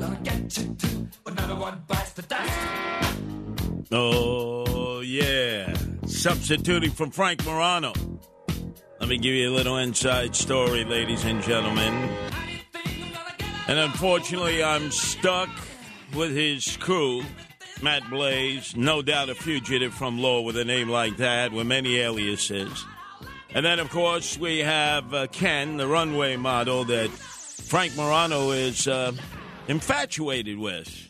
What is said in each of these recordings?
gonna get you too. Another one bites the dust. Oh, yeah. Substituting from Frank Morano. Let me give you a little inside story, ladies and gentlemen. And unfortunately, I'm stuck with his crew. Matt Blaze, no doubt a fugitive from law with a name like that, with many aliases. And then, of course, we have uh, Ken, the runway model that Frank Morano is uh, infatuated with.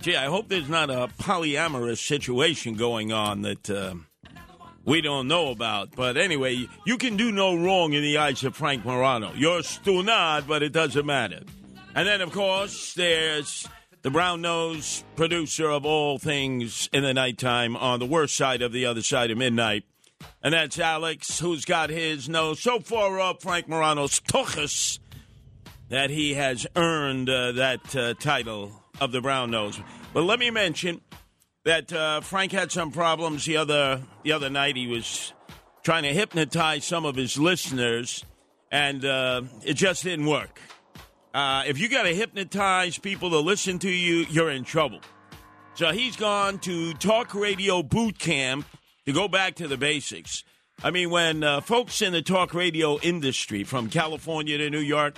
Gee, I hope there's not a polyamorous situation going on that uh, we don't know about. But anyway, you can do no wrong in the eyes of Frank Morano. You're stunad, but it doesn't matter. And then, of course, there's the brown nosed producer of all things in the nighttime on the worst side of the other side of midnight. And that's Alex, who's got his nose so far up Frank Morano's tuchus that he has earned uh, that uh, title of the brown nose. But let me mention that uh, Frank had some problems the other the other night. He was trying to hypnotize some of his listeners, and uh, it just didn't work. Uh, if you got to hypnotize people to listen to you, you're in trouble. So he's gone to talk radio boot camp to go back to the basics. I mean, when uh, folks in the talk radio industry, from California to New York,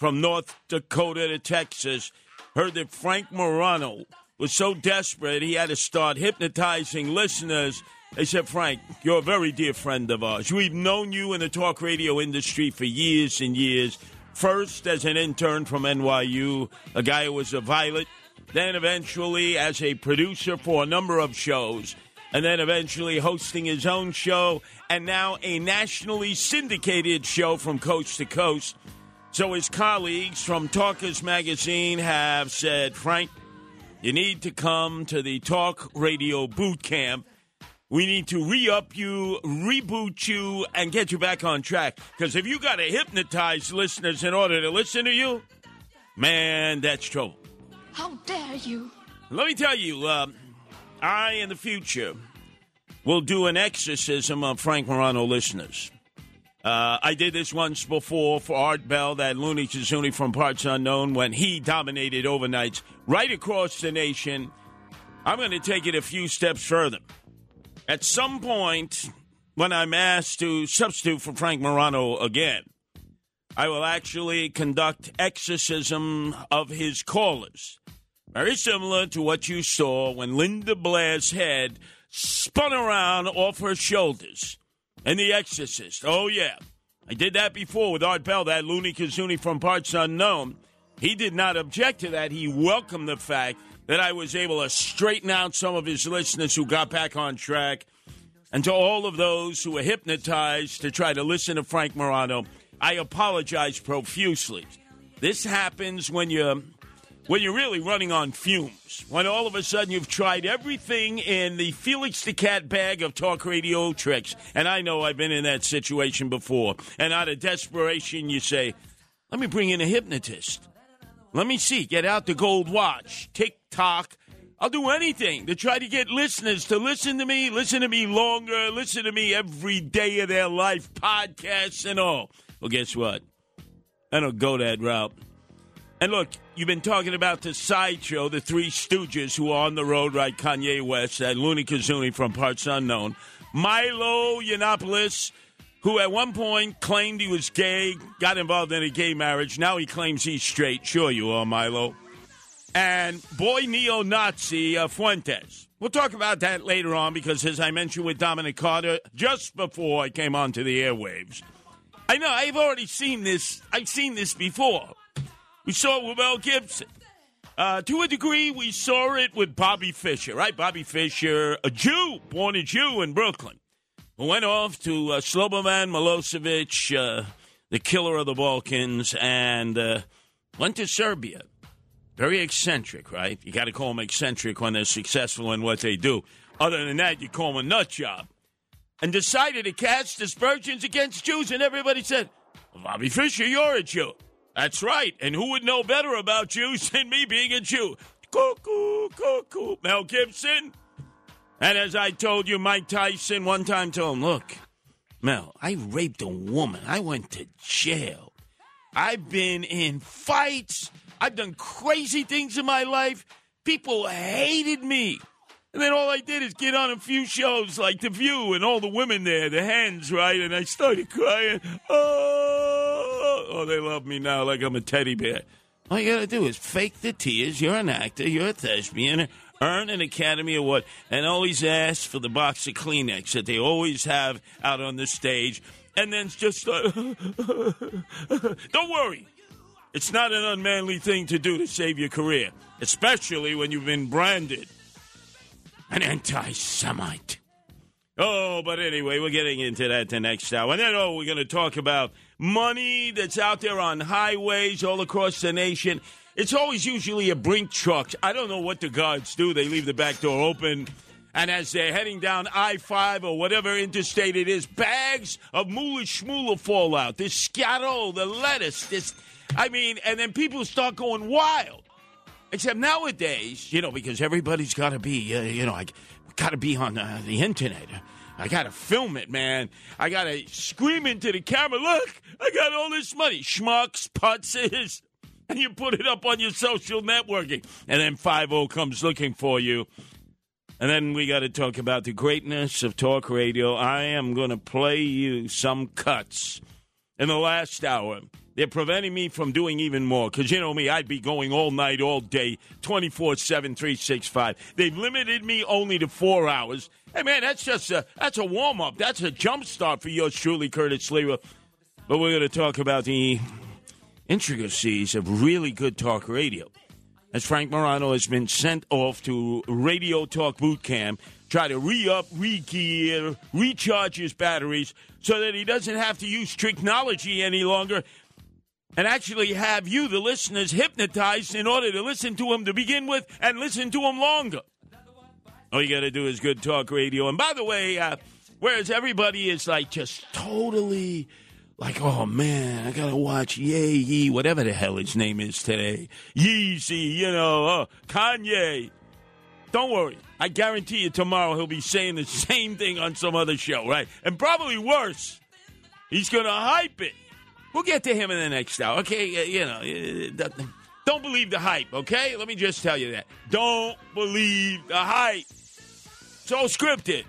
from North Dakota to Texas, heard that Frank Morano was so desperate he had to start hypnotizing listeners. They said, Frank, you're a very dear friend of ours. We've known you in the talk radio industry for years and years. First, as an intern from NYU, a guy who was a violet, then eventually as a producer for a number of shows, and then eventually hosting his own show, and now a nationally syndicated show from coast to coast. So his colleagues from Talkers Magazine have said, Frank, you need to come to the Talk Radio Boot Camp. We need to re up you, reboot you, and get you back on track. Because if you got to hypnotize listeners in order to listen to you, man, that's trouble. How dare you? Let me tell you, uh, I in the future will do an exorcism of Frank Morano listeners. Uh, I did this once before for Art Bell, that Looney Tizuni from Parts Unknown, when he dominated overnights right across the nation. I'm going to take it a few steps further. At some point, when I'm asked to substitute for Frank Morano again, I will actually conduct exorcism of his callers. Very similar to what you saw when Linda Blair's head spun around off her shoulders in The Exorcist. Oh, yeah. I did that before with Art Bell, that loony kazoonie from Parts Unknown. He did not object to that. He welcomed the fact that I was able to straighten out some of his listeners who got back on track. And to all of those who were hypnotized to try to listen to Frank Morano, I apologize profusely. This happens when you when you're really running on fumes. When all of a sudden you've tried everything in the Felix the Cat bag of talk radio tricks. And I know I've been in that situation before. And out of desperation, you say, let me bring in a hypnotist. Let me see, get out the gold watch, tick tock. I'll do anything to try to get listeners to listen to me, listen to me longer, listen to me every day of their life, podcasts and all. Well, guess what? I don't go that route. And look, you've been talking about the sideshow, the Three Stooges who are on the road, right? Kanye West and Looney Kazoonie from Parts Unknown. Milo Yiannopoulos, who at one point claimed he was gay, got involved in a gay marriage. Now he claims he's straight. Sure, you are, Milo. And boy neo Nazi uh, Fuentes. We'll talk about that later on because, as I mentioned with Dominic Carter just before I came onto the airwaves, I know I've already seen this. I've seen this before. We saw it with Mel Gibson. Uh, to a degree, we saw it with Bobby Fischer, right? Bobby Fischer, a Jew, born a Jew in Brooklyn, who went off to uh, Slobodan Milosevic, uh, the killer of the Balkans, and uh, went to Serbia. Very eccentric, right? You got to call them eccentric when they're successful in what they do. Other than that, you call them a nut job. And decided to cast aspersions against Jews, and everybody said, Bobby Fischer, you're a Jew. That's right. And who would know better about Jews than me being a Jew? Cuckoo, cuckoo. Mel Gibson. And as I told you, Mike Tyson one time told him, look, Mel, I raped a woman. I went to jail. I've been in fights. I've done crazy things in my life. People hated me. And then all I did is get on a few shows like The View and all the women there, the hens, right? And I started crying. Oh, oh they love me now like I'm a teddy bear. All you gotta do is fake the tears. You're an actor. You're a thespian. Earn an Academy Award and always ask for the box of Kleenex that they always have out on the stage. And then just don't worry. It's not an unmanly thing to do to save your career, especially when you've been branded an anti Semite. Oh, but anyway, we're getting into that the next hour. And then, oh, we're going to talk about money that's out there on highways all across the nation. It's always usually a Brink's truck. I don't know what the guards do. They leave the back door open. And as they're heading down I 5 or whatever interstate it is, bags of moolah shmoolah fall out. This scatto, the lettuce, this. I mean, and then people start going wild. Except nowadays, you know, because everybody's got to be, uh, you know, I got to be on uh, the internet. I got to film it, man. I got to scream into the camera, look, I got all this money. Schmucks, putzes. And you put it up on your social networking. And then 5 comes looking for you. And then we got to talk about the greatness of talk radio. I am going to play you some cuts in the last hour. They're preventing me from doing even more because you know me, I'd be going all night, all day, 24 7, 365. They've limited me only to four hours. Hey, man, that's just a, that's a warm up. That's a jump start for yours truly, Curtis Sliwa. But we're going to talk about the intricacies of really good talk radio. As Frank Morano has been sent off to Radio Talk Boot Camp, try to re up, re gear, recharge his batteries so that he doesn't have to use technology any longer and actually have you, the listeners, hypnotized in order to listen to him to begin with and listen to him longer. All you got to do is good talk radio. And by the way, uh, whereas everybody is like just totally like, oh man, I gotta watch Ye Ye, whatever the hell his name is today, Yeezy, you know, uh, Kanye. Don't worry, I guarantee you tomorrow he'll be saying the same thing on some other show, right? And probably worse. He's gonna hype it. We'll get to him in the next hour, okay? You know, don't believe the hype, okay? Let me just tell you that. Don't believe the hype. It's all scripted.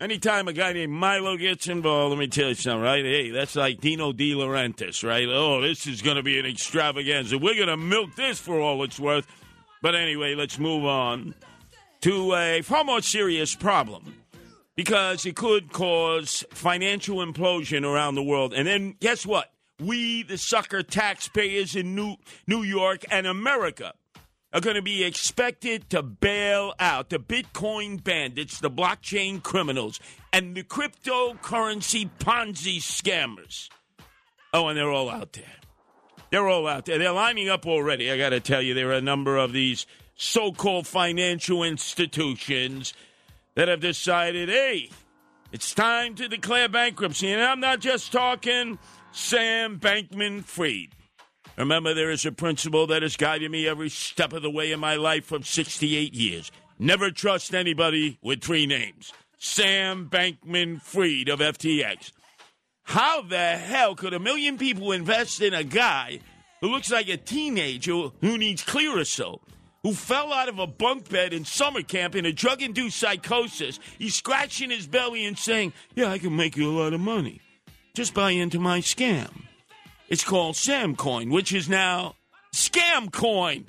Anytime a guy named Milo gets involved, let me tell you something, right? Hey, that's like Dino De Laurentiis, right? Oh, this is going to be an extravaganza. We're going to milk this for all it's worth. But anyway, let's move on to a far more serious problem because it could cause financial implosion around the world. And then guess what? We, the sucker taxpayers in New, New York and America, are going to be expected to bail out the Bitcoin bandits, the blockchain criminals, and the cryptocurrency Ponzi scammers. Oh, and they're all out there. They're all out there. They're lining up already. I got to tell you, there are a number of these so called financial institutions that have decided, hey, it's time to declare bankruptcy. And I'm not just talking Sam Bankman Fried. Remember, there is a principle that has guided me every step of the way in my life for 68 years. Never trust anybody with three names. Sam Bankman Fried of FTX. How the hell could a million people invest in a guy who looks like a teenager who needs Clearasil, who fell out of a bunk bed in summer camp in a drug induced psychosis? He's scratching his belly and saying, Yeah, I can make you a lot of money. Just buy into my scam. It's called Samcoin, which is now Scamcoin.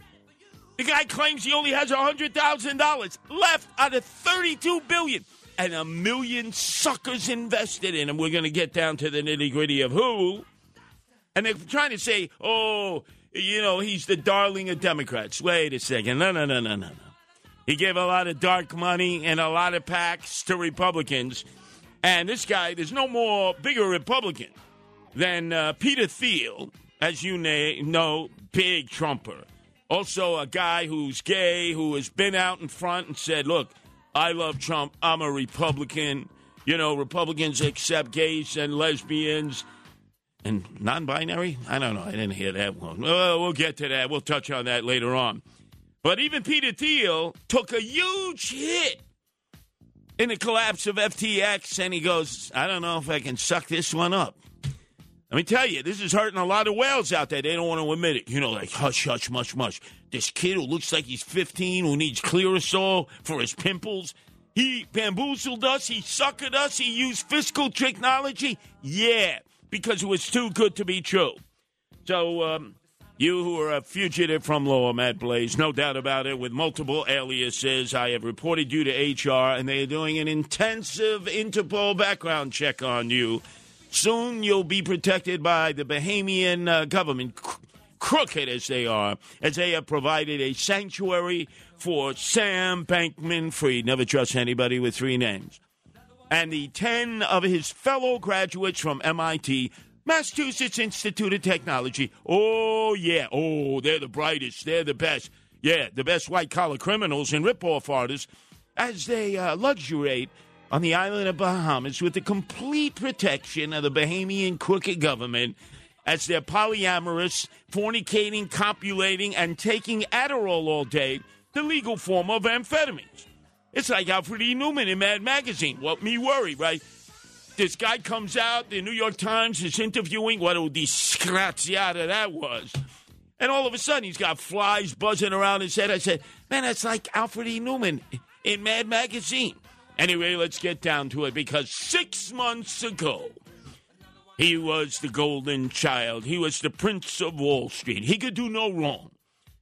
The guy claims he only has $100,000 left out of 32 billion and a million suckers invested in him. We're going to get down to the nitty gritty of who. And they're trying to say, oh, you know, he's the darling of Democrats. Wait a second. No, no, no, no, no, no. He gave a lot of dark money and a lot of PACs to Republicans. And this guy, there's no more bigger Republican than uh, Peter Thiel, as you know, big Trumper. Also, a guy who's gay, who has been out in front and said, look, I love Trump. I'm a Republican. You know, Republicans accept gays and lesbians and non binary. I don't know. I didn't hear that one. We'll get to that. We'll touch on that later on. But even Peter Thiel took a huge hit in the collapse of FTX, and he goes, I don't know if I can suck this one up. Let me tell you, this is hurting a lot of whales out there. They don't want to admit it. You know, like hush, hush, mush, mush. This kid who looks like he's 15, who needs Clearasil for his pimples, he bamboozled us, he suckered us, he used fiscal technology. Yeah, because it was too good to be true. So, um, you who are a fugitive from law, Matt Blaze, no doubt about it, with multiple aliases, I have reported you to HR, and they are doing an intensive Interpol background check on you. Soon you'll be protected by the Bahamian uh, government, crooked as they are, as they have provided a sanctuary for Sam Bankman Fried. Never trust anybody with three names. And the 10 of his fellow graduates from MIT, Massachusetts Institute of Technology. Oh, yeah. Oh, they're the brightest. They're the best. Yeah, the best white collar criminals and rip-off artists as they uh, luxuriate on the island of Bahamas with the complete protection of the Bahamian crooked government as they're polyamorous, fornicating, copulating, and taking Adderall all day, the legal form of amphetamines. It's like Alfred E. Neuman in Mad Magazine. What me worry, right? This guy comes out, the New York Times is interviewing what a disgraziata that was. And all of a sudden, he's got flies buzzing around his head. I said, man, that's like Alfred E. Neuman in Mad Magazine. Anyway, let's get down to it because six months ago, he was the golden child. He was the prince of Wall Street. He could do no wrong.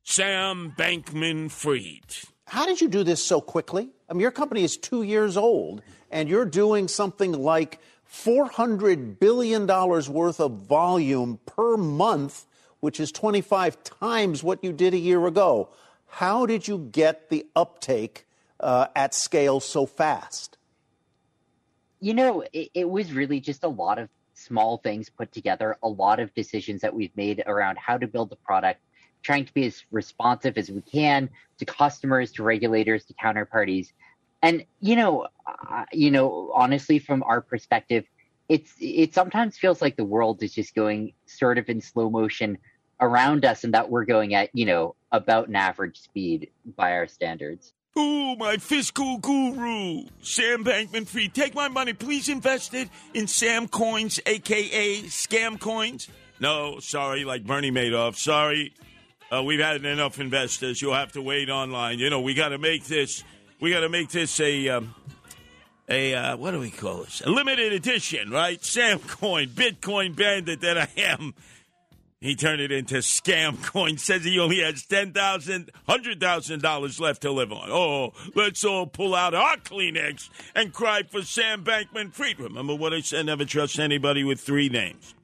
Sam Bankman Fried. How did you do this so quickly? I mean, your company is two years old, and you're doing something like $400 billion worth of volume per month, which is 25 times what you did a year ago. How did you get the uptake uh, at scale so fast? You know, it, it was really just a lot of small things put together, a lot of decisions that we've made around how to build the product, trying to be as responsive as we can to customers, to regulators, to counterparties. And you know, uh, you know, honestly, from our perspective, it's it sometimes feels like the world is just going sort of in slow motion around us, and that we're going at you know about an average speed by our standards. Ooh, my fiscal guru, Sam Bankman Fried. Take my money. Please invest it in Sam Coins, aka Scam Coins. No, sorry, like Bernie Madoff. Sorry. Uh, we've had enough investors. You'll have to wait online. You know, we got to make this. We got to make this a um, a uh, what do we call this? A limited edition, right? Sam Coin, Bitcoin bandit that I am. He turned it into scam coin. Says he only has ten thousand, hundred thousand dollars left to live on. Oh, let's all pull out our Kleenex and cry for Sam Bankman Fried. Remember what I said? Never trust anybody with three names.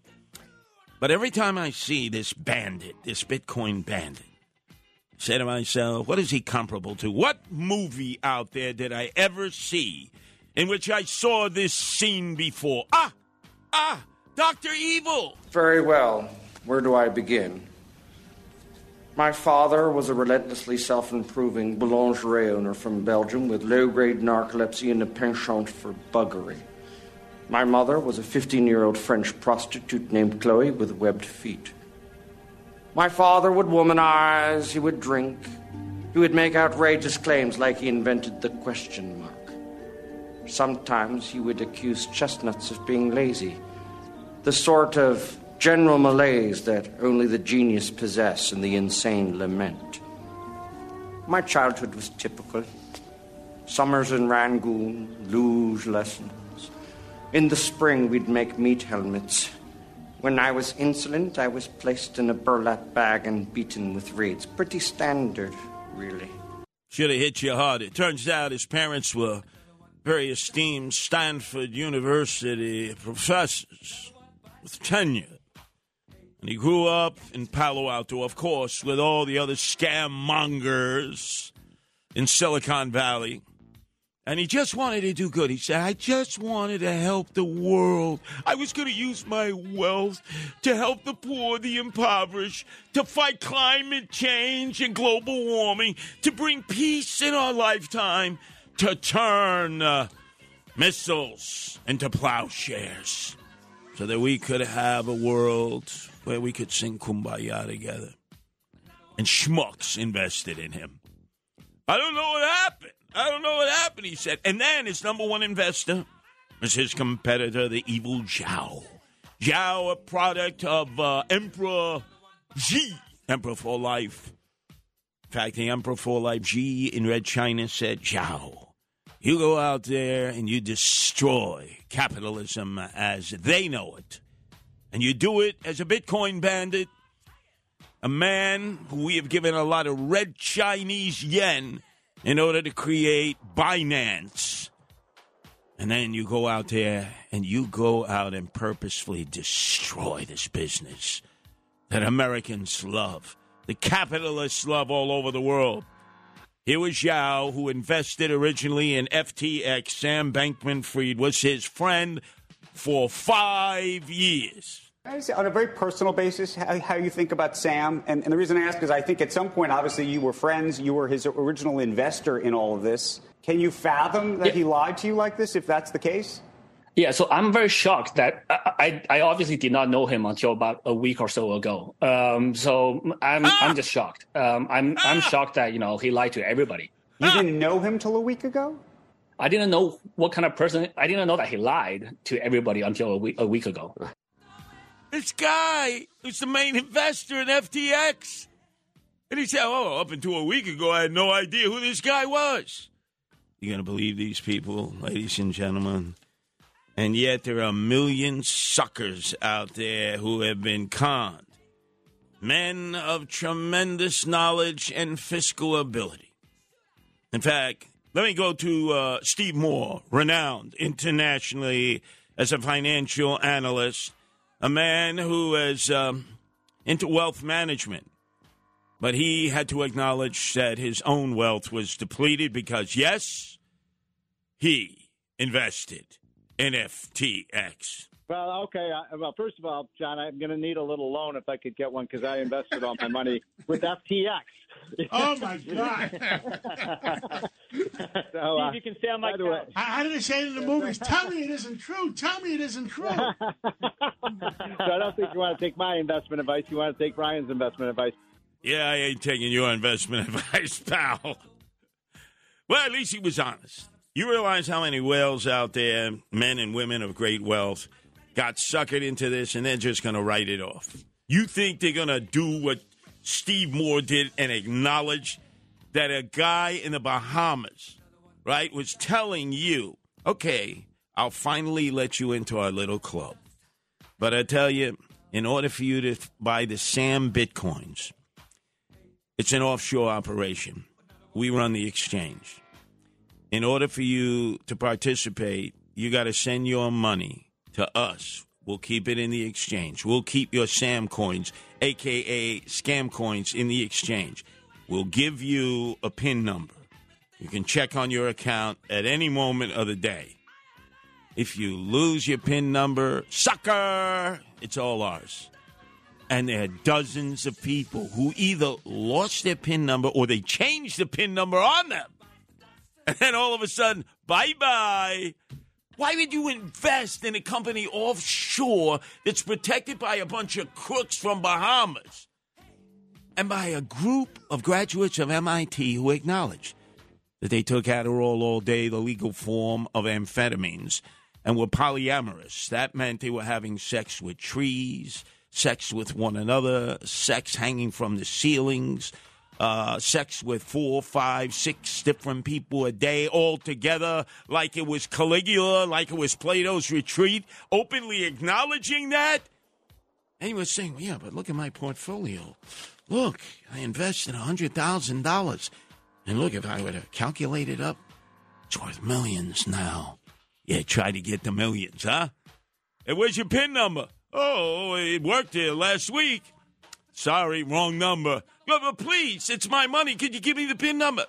But every time I see this bandit, this Bitcoin bandit, I say to myself, what is he comparable to? What movie out there did I ever see in which I saw this scene before? Ah, ah, Doctor Evil. Very well. Where do I begin? My father was a relentlessly self improving boulangerie owner from Belgium with low grade narcolepsy and a penchant for buggery. My mother was a 15 year old French prostitute named Chloe with webbed feet. My father would womanize, he would drink, he would make outrageous claims like he invented the question mark. Sometimes he would accuse chestnuts of being lazy, the sort of general malaise that only the genius possess and the insane lament. My childhood was typical. Summers in Rangoon, luge lessons. In the spring, we'd make meat helmets. When I was insolent, I was placed in a burlap bag and beaten with reeds. Pretty standard, really. Should have hit you hard. It turns out his parents were very esteemed Stanford University professors with tenure. And he grew up in Palo Alto, of course, with all the other scam mongers in Silicon Valley. And he just wanted to do good. He said, I just wanted to help the world. I was going to use my wealth to help the poor, the impoverished, to fight climate change and global warming, to bring peace in our lifetime, to turn uh, missiles into plowshares so that we could have a world where we could sing Kumbaya together. And schmucks invested in him. I don't know what happened. I don't know what happened, he said. And then his number one investor was his competitor, the evil Zhao. Zhao, a product of uh, Emperor Xi, Emperor for Life. In fact, the Emperor for Life, Xi in Red China, said, Zhao, you go out there and you destroy capitalism as they know it. And you do it as a Bitcoin bandit, a man who we have given a lot of red Chinese yen in order to create Binance. And then you go out there and you go out and purposefully destroy this business that Americans love, the capitalists love all over the world. Here was Yao, who invested originally in FTX. Sam Bankman Fried was his friend for five years. On a very personal basis, how, how you think about Sam, and, and, the reason I ask is I think at some point, obviously, you were friends, you were his original investor in all of this. Can you fathom that yeah. he lied to you like this, if that's the case? Yeah, so I'm very shocked that I, I obviously did not know him until about a week or so ago. Um, so I'm ah! I'm just shocked. Um, I'm ah! I'm shocked that you know he lied to everybody. You didn't know him till a week ago. I didn't know what kind of person. I didn't know that he lied to everybody until a week a week ago. This guy who's the main investor in FTX, and he said, "Oh, up until a week ago, I had no idea who this guy was." You're gonna believe these people, ladies and gentlemen? And yet there are millions suckers out there who have been conned. Men of tremendous knowledge and fiscal ability. In fact, let me go to uh, Steve Moore, renowned internationally as a financial analyst, a man who is um, into wealth management. But he had to acknowledge that his own wealth was depleted because, yes, he invested in FTX? Well, okay. I, well, first of all, John, I'm going to need a little loan if I could get one because I invested all my money with FTX. Oh my God! so, uh, you can stay on my couch. How did they say it in the movies? Tell me it isn't true. Tell me it isn't true. so I don't think you want to take my investment advice. You want to take Ryan's investment advice. Yeah, I ain't taking your investment advice, pal. Well, at least he was honest. You realize how many whales out there, men and women of great wealth, got suckered into this and they're just going to write it off. You think they're going to do what Steve Moore did and acknowledge that a guy in the Bahamas, right, was telling you, okay, I'll finally let you into our little club. But I tell you, in order for you to buy the SAM Bitcoins, it's an offshore operation. We run the exchange in order for you to participate, you got to send your money to us. We'll keep it in the exchange. We'll keep your SAM coins, aka scam coins, in the exchange. We'll give you a PIN number. You can check on your account at any moment of the day. If you lose your PIN number, sucker, it's all ours. And there are dozens of people who either lost their PIN number or they changed the PIN number on them. And then all of a sudden, bye bye. Why would you invest in a company offshore that's protected by a bunch of crooks from Bahamas and by a group of graduates of MIT who acknowledge that they took Adderall all day, the legal form of amphetamines, and were polyamorous? That meant they were having sex with trees, sex with one another, sex hanging from the ceilings. Uh, sex with four, five, six different people a day all together, like it was Caligula, like it was Plato's retreat, openly acknowledging that. And he was saying, Yeah, but look at my portfolio. Look, I invested $100,000. And look, if I were to calculate it up, it's worth millions now. Yeah, try to get the millions, huh? Hey, where's your PIN number? Oh, it worked here last week. Sorry, wrong number. No, but please, it's my money. Could you give me the PIN number?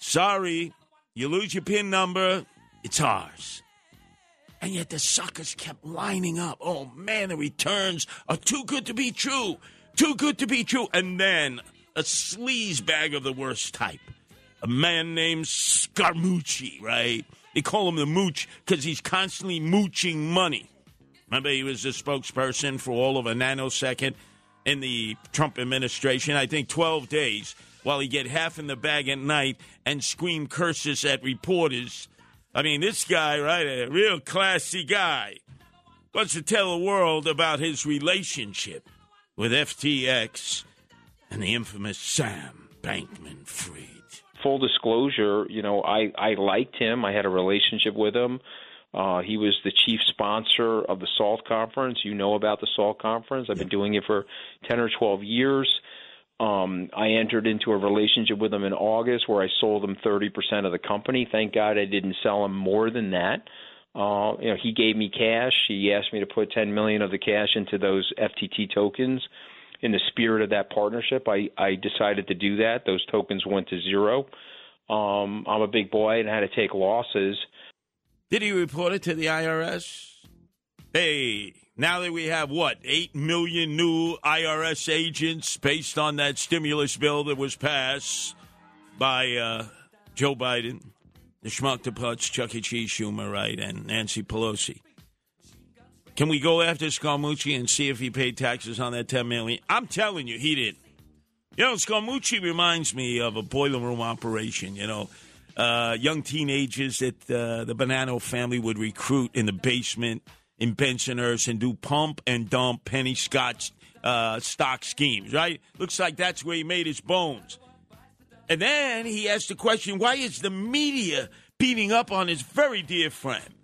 Sorry, you lose your PIN number. It's ours. And yet the suckers kept lining up. Oh man, the returns are too good to be true. Too good to be true. And then a sleaze bag of the worst type. A man named Scaramucci, right? They call him the mooch because he's constantly mooching money. Remember, he was the spokesperson for all of a nanosecond in the Trump administration. I think 12 days while he get half in the bag at night and scream curses at reporters. I mean, this guy, right, a real classy guy, wants to tell the world about his relationship with FTX and the infamous Sam Bankman Fried. Full disclosure, you know, I, I liked him. I had a relationship with him. Uh, he was the chief sponsor of the SALT conference. You know about the SALT conference. I've been doing it for 10 or 12 years. Um, I entered into a relationship with him in August where I sold him 30% of the company. Thank God I didn't sell him more than that. Uh, you know, he gave me cash. He asked me to put 10 million of the cash into those FTT tokens. In the spirit of that partnership, I, I decided to do that. Those tokens went to zero. Um, I'm a big boy and I had to take losses. Did he report it to the IRS? Hey, now that we have what, 8 million new IRS agents based on that stimulus bill that was passed by uh, Joe Biden, the schmuck the putz, Chuck E. Cheese Schumer, right, and Nancy Pelosi. Can we go after Scaramucci and see if he paid taxes on that 10 million? I'm telling you, he didn't. You know, Scaramucci reminds me of a boiler room operation, you know. Uh, young teenagers that uh, the Bonanno family would recruit in the basement in Bensonhurst and do pump and dump penny scotch uh, stock schemes, right? Looks like that's where he made his bones. And then he asked the question why is the media beating up on his very dear friend,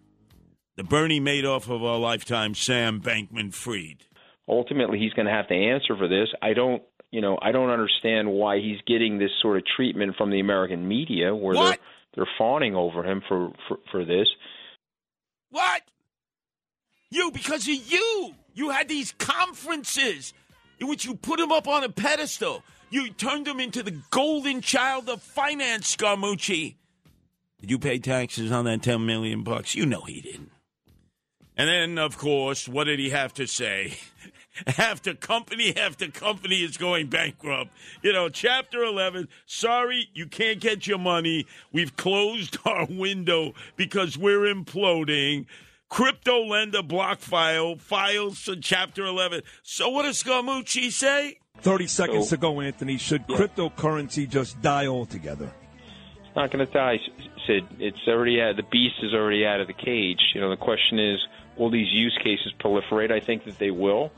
the Bernie Madoff of our lifetime, Sam Bankman Fried? Ultimately, he's going to have to answer for this. I don't. You know, I don't understand why he's getting this sort of treatment from the American media, where What? they're they're fawning over him for, for for this. What? You, because of you. You had these conferences in which you put him up on a pedestal. You turned him into the golden child of finance, Scaramucci. Did you pay taxes on that 10 million bucks? You know he didn't. And then, of course, what did he have to say? after company after company is going bankrupt. You know, Chapter 11, sorry, you can't get your money. We've closed our window because we're imploding. Crypto lender BlockFi files for Chapter 11. So what does Scaramucci say? 30 seconds to go, Anthony. Should cryptocurrency just die altogether? It's not going to die, Sid. It's already out. The beast is already out of the cage. You know, the question is, will these use cases proliferate? I think that they will.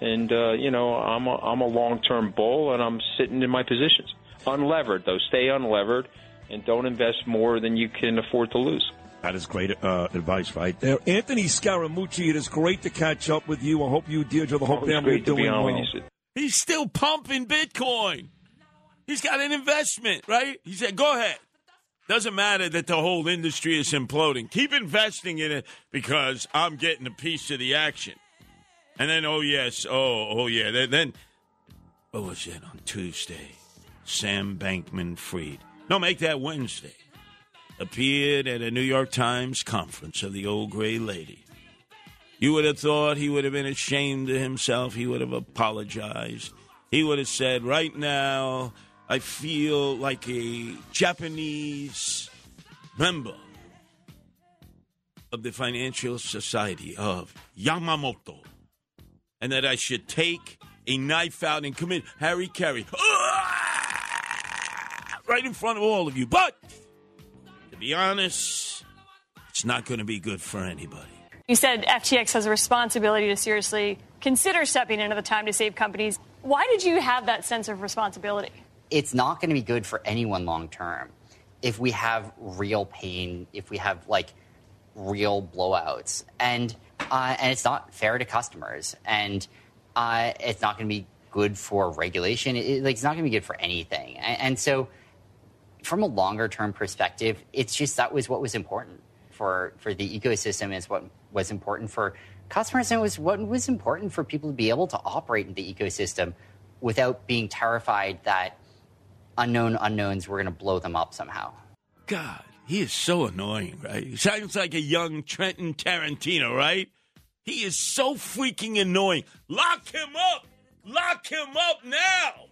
And uh, you know, I'm a, I'm a long-term bull, and I'm sitting in my positions. Unlevered though, stay unlevered, and don't invest more than you can afford to lose. That is great uh, advice right there. Anthony Scaramucci, it is great to catch up with you. I hope you, Deirdre, the whole Always family are great to be doing well. you, He's still pumping Bitcoin. He's got an investment, right? He said, go ahead. Doesn't matter that the whole industry is imploding. Keep investing in it because I'm getting a piece of the action. And then, oh, yes, oh, oh, yeah. Then, then what was it on Tuesday? Sam Bankman Fried. No, make that Wednesday. Appeared at a New York Times conference of the old gray lady. You would have thought he would have been ashamed of himself. He would have apologized. He would have said, Right now, I feel like a Japanese member of the Financial Society of Yamamoto, and that I should take a knife out and commit Harry Carey ah! right in front of all of you. But to be honest, it's not going to be good for anybody. You said FTX has a responsibility to seriously consider stepping into the time to save companies. Why did you have that sense of responsibility? It's not going to be good for anyone long term if we have real pain, if we have like real blowouts, and uh, and it's not fair to customers, and uh, it's not going to be good for regulation. It, like, it's not going to be good for anything, and, and so from a longer term perspective, it's just that was what was important for for the ecosystem. Is what was important for customers, and it was what was important for people to be able to operate in the ecosystem without being terrified that unknown unknowns were going to blow them up somehow. God, he is so annoying, right? He sounds like a young Trenton Tarantino, right? He is so freaking annoying. Lock him up! Lock him up now!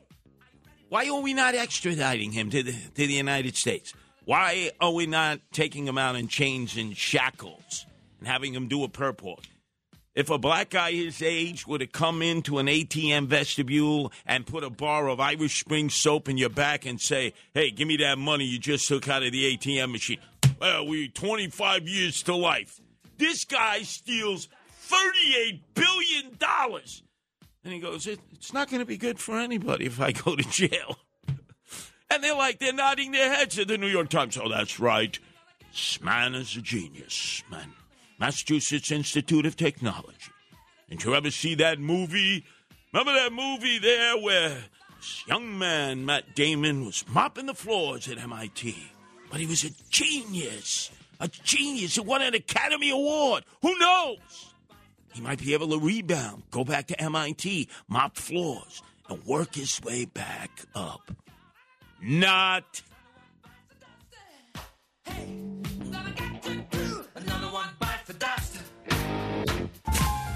Why are we not extraditing him to the, to the United States? Why are we not taking him out in chains and shackles and having him do a perp walk? If a black guy his age were to come into an ATM vestibule and put a bar of Irish Spring soap in your back and say, hey, give me that money you just took out of the ATM machine. Well, we 25 years to life. This guy steals $38 billion. And he goes, it, it's not going to be good for anybody if I go to jail. and they're like, they're nodding their heads at the New York Times. Oh, that's right. This man is a genius, man. Massachusetts Institute of Technology. Did you ever see that movie? Remember that movie there where this young man, Matt Damon, was mopping the floors at MIT? But he was a genius. A genius who won an Academy Award. Who knows? He might be able to rebound, go back to MIT, mop floors, and work his way back up. Not.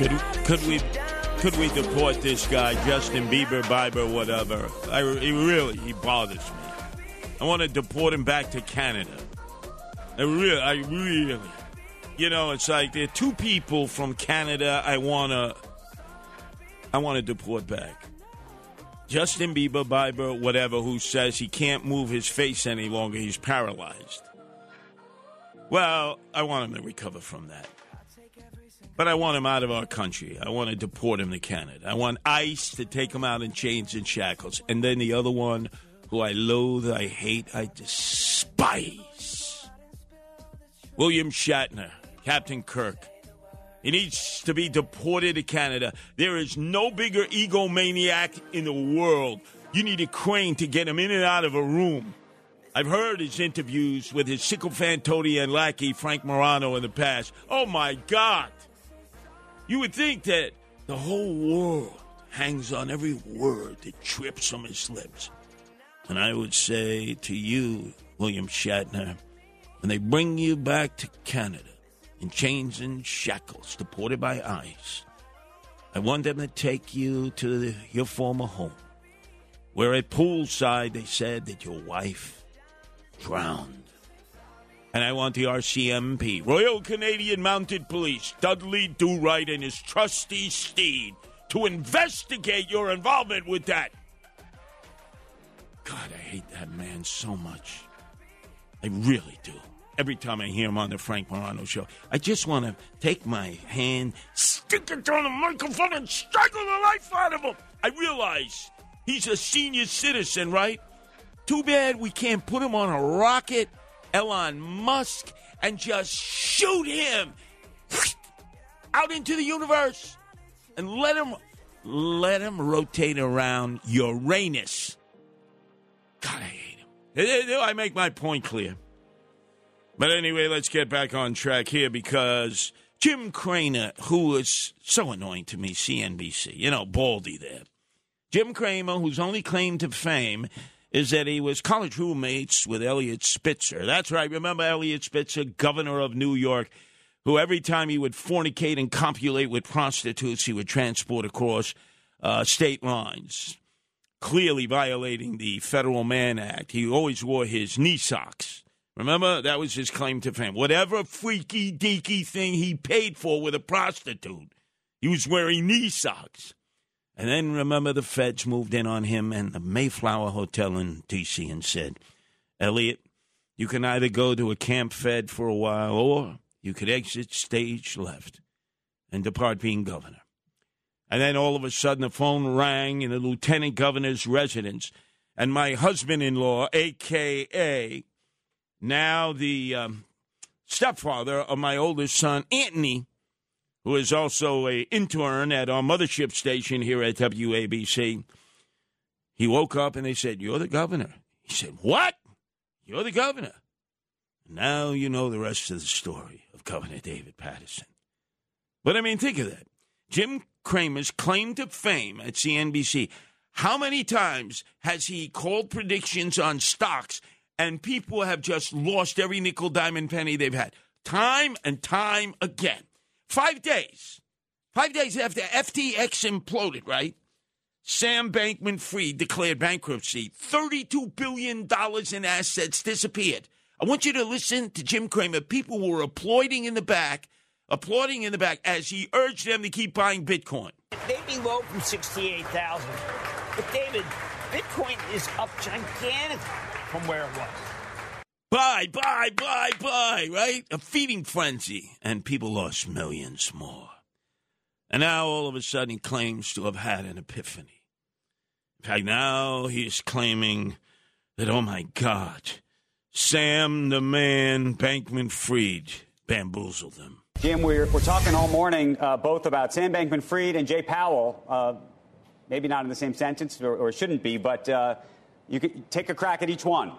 Could, could we could we deport this guy, Justin Bieber, Bieber, whatever? I, he really he bothers me. I want to deport him back to Canada. I really, I really, you know, it's like there are two people from Canada I wanna, I want to deport back. Justin Bieber, Bieber, whatever, who says he can't move his face any longer, he's paralyzed. Well, I want him to recover from that. But I want him out of our country. I want to deport him to Canada. I want ICE to take him out in chains and shackles. And then the other one, who I loathe, I hate, I despise. William Shatner, Captain Kirk. He needs to be deported to Canada. There is no bigger egomaniac in the world. You need a crane to get him in and out of a room. I've heard his interviews with his sycophantodian lackey, Frank Morano, in the past. Oh my God! You would think that the whole world hangs on every word that trips from his lips. And I would say to you, William Shatner, when they bring you back to Canada in chains and shackles, deported by ICE, I want them to take you to the, your former home, where at poolside they said that your wife drowned. And I want the RCMP, Royal Canadian Mounted Police, Dudley Do Right and his trusty steed to investigate your involvement with that. God, I hate that man so much. I really do. Every time I hear him on the Frank Morano show, I just want to take my hand, stick it on the microphone, and strangle the life out of him. I realize he's a senior citizen, right? Too bad we can't put him on a rocket, Elon Musk, and just shoot him out into the universe and let him let them rotate around Uranus. God, I hate him. I make my point clear. But anyway, let's get back on track here because Jim Cramer, who was so annoying to me, CNBC, you know, Baldy there. Jim Cramer, whose only claim to fame is that he was college roommates with Eliot Spitzer. That's right. Remember Eliot Spitzer, governor of New York, who every time he would fornicate and copulate with prostitutes, he would transport across uh, state lines, clearly violating the Federal Mann Act. He always wore his knee socks. Remember, that was his claim to fame. Whatever freaky deaky thing he paid for with a prostitute, he was wearing knee socks. And then remember, the feds moved in on him and the Mayflower Hotel in D.C. and said, Eliot, you can either go to a camp fed for a while or you could exit stage left and depart being governor. And then all of a sudden, the phone rang in the lieutenant governor's residence, and my husband in law, a.k.a., now the um, stepfather of my oldest son, Anthony, who is also a intern at our mothership station here at WABC, he woke up and they said, You're the governor. He said, What? You're the governor. Now you know the rest of the story of Governor David Paterson. But I mean, think of that. Jim Cramer's claim to fame at CNBC. How many times has he called predictions on stocks and people have just lost every nickel, diamond, and penny they've had? Time and time again. Five days. Five days after FTX imploded, right? Sam Bankman Fried declared bankruptcy. $32 billion in assets disappeared. I want you to listen to Jim Cramer. People were applauding in the back, applauding in the back as he urged them to keep buying Bitcoin. They be low from 68,000. But David, Bitcoin is up gigantic from where it was. Buy, buy, buy, buy, right? A feeding frenzy. And people lost millions more. And now all of a sudden he claims to have had an epiphany. In fact, now he's claiming that, oh my God, Sam the man Bankman Fried bamboozled them. Jim, we're, we're talking all morning uh, both about Sam Bankman Fried and Jay Powell. Uh, maybe not in the same sentence, or, or shouldn't be, but uh, you could take a crack at each one.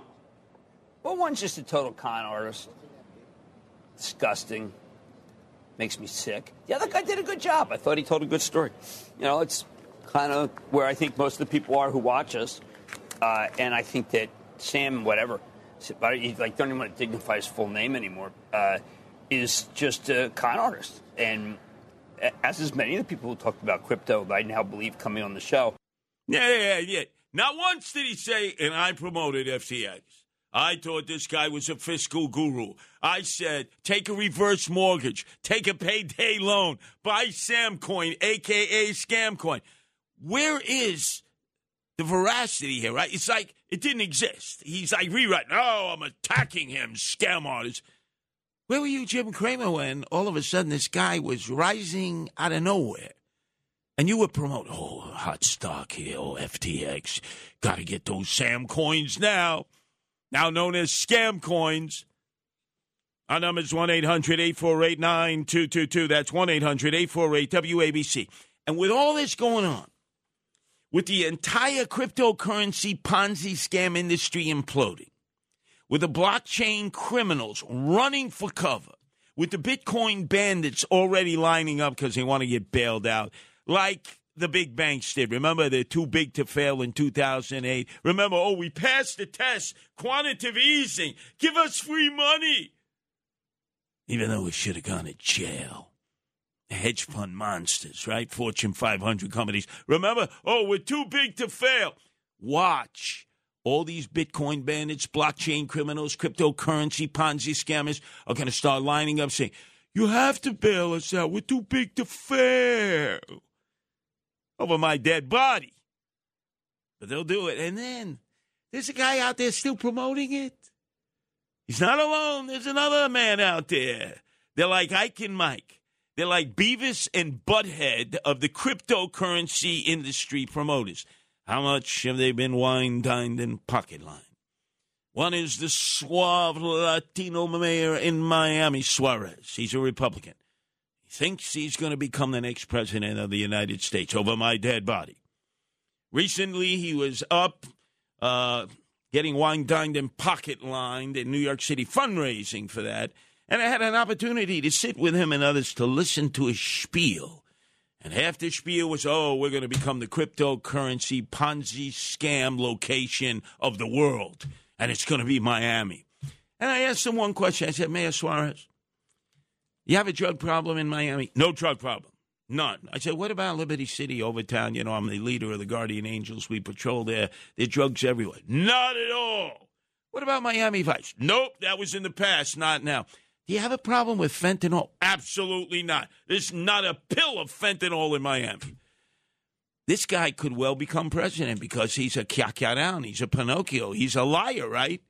Well, one's just a total con artist. Disgusting. Makes me sick. The other guy did a good job. I thought he told a good story. You know, it's kind of where I think most of the people are who watch us. Uh, and I think that Sam, whatever, he like don't even want to dignify his full name anymore, uh, is just a con artist. And as is many of the people who talked about crypto, that I now believe coming on the show. Yeah, yeah, yeah. Not once did he say, and I promoted FTX. I thought this guy was a fiscal guru. I said, take a reverse mortgage, take a payday loan, buy Samcoin, aka Scamcoin. Where is the veracity here, right? It's like it didn't exist. He's like rewriting, oh, I'm attacking him, scam artist. Where were you, Jim Cramer, when all of a sudden this guy was rising out of nowhere? And you would promote, oh, hot stock here, oh, FTX. Got to get those Sam coins now now known as scam coins. Our number is 1 800 848 9222. That's 1 800 848 WABC. And with all this going on, with the entire cryptocurrency Ponzi scam industry imploding, with the blockchain criminals running for cover, with the Bitcoin bandits already lining up because they want to get bailed out, like the big banks did. Remember, they're too big to fail in 2008. Remember, oh, we passed the test, quantitative easing, give us free money. Even though we should have gone to jail. Hedge fund monsters, right? Fortune 500 companies. Remember, oh, we're too big to fail. Watch. All these Bitcoin bandits, blockchain criminals, cryptocurrency Ponzi scammers are going to start lining up saying, You have to bail us out. We're too big to fail over my dead body. But they'll do it. And then there's a guy out there still promoting it. He's not alone. There's another man out there. They're like Ike and Mike. They're like Beavis and Butthead of the cryptocurrency industry promoters. How much have they been wine dined and pocket lined? One is the suave Latino mayor in Miami, Suarez. He's a Republican. Thinks he's going to become the next president of the United States over my dead body. Recently, he was up uh, getting wine dined and pocket lined in New York City, fundraising for that. And I had an opportunity to sit with him and others to listen to his spiel. And half the spiel was, oh, we're going to become the cryptocurrency Ponzi scam location of the world. And it's going to be Miami. And I asked him one question. I said, Mayor Suarez, you have a drug problem in Miami? No drug problem. None. I said, what about Liberty City, Overtown? You know, I'm the leader of the Guardian Angels. We patrol there. There drugs everywhere. Not at all. What about Miami Vice? Nope, that was in the past, not now. Do you have a problem with fentanyl? Absolutely not. There's not a pill of fentanyl in Miami. This guy could well become president because he's a Kyakkyadown. He's a Pinocchio. He's a liar, right?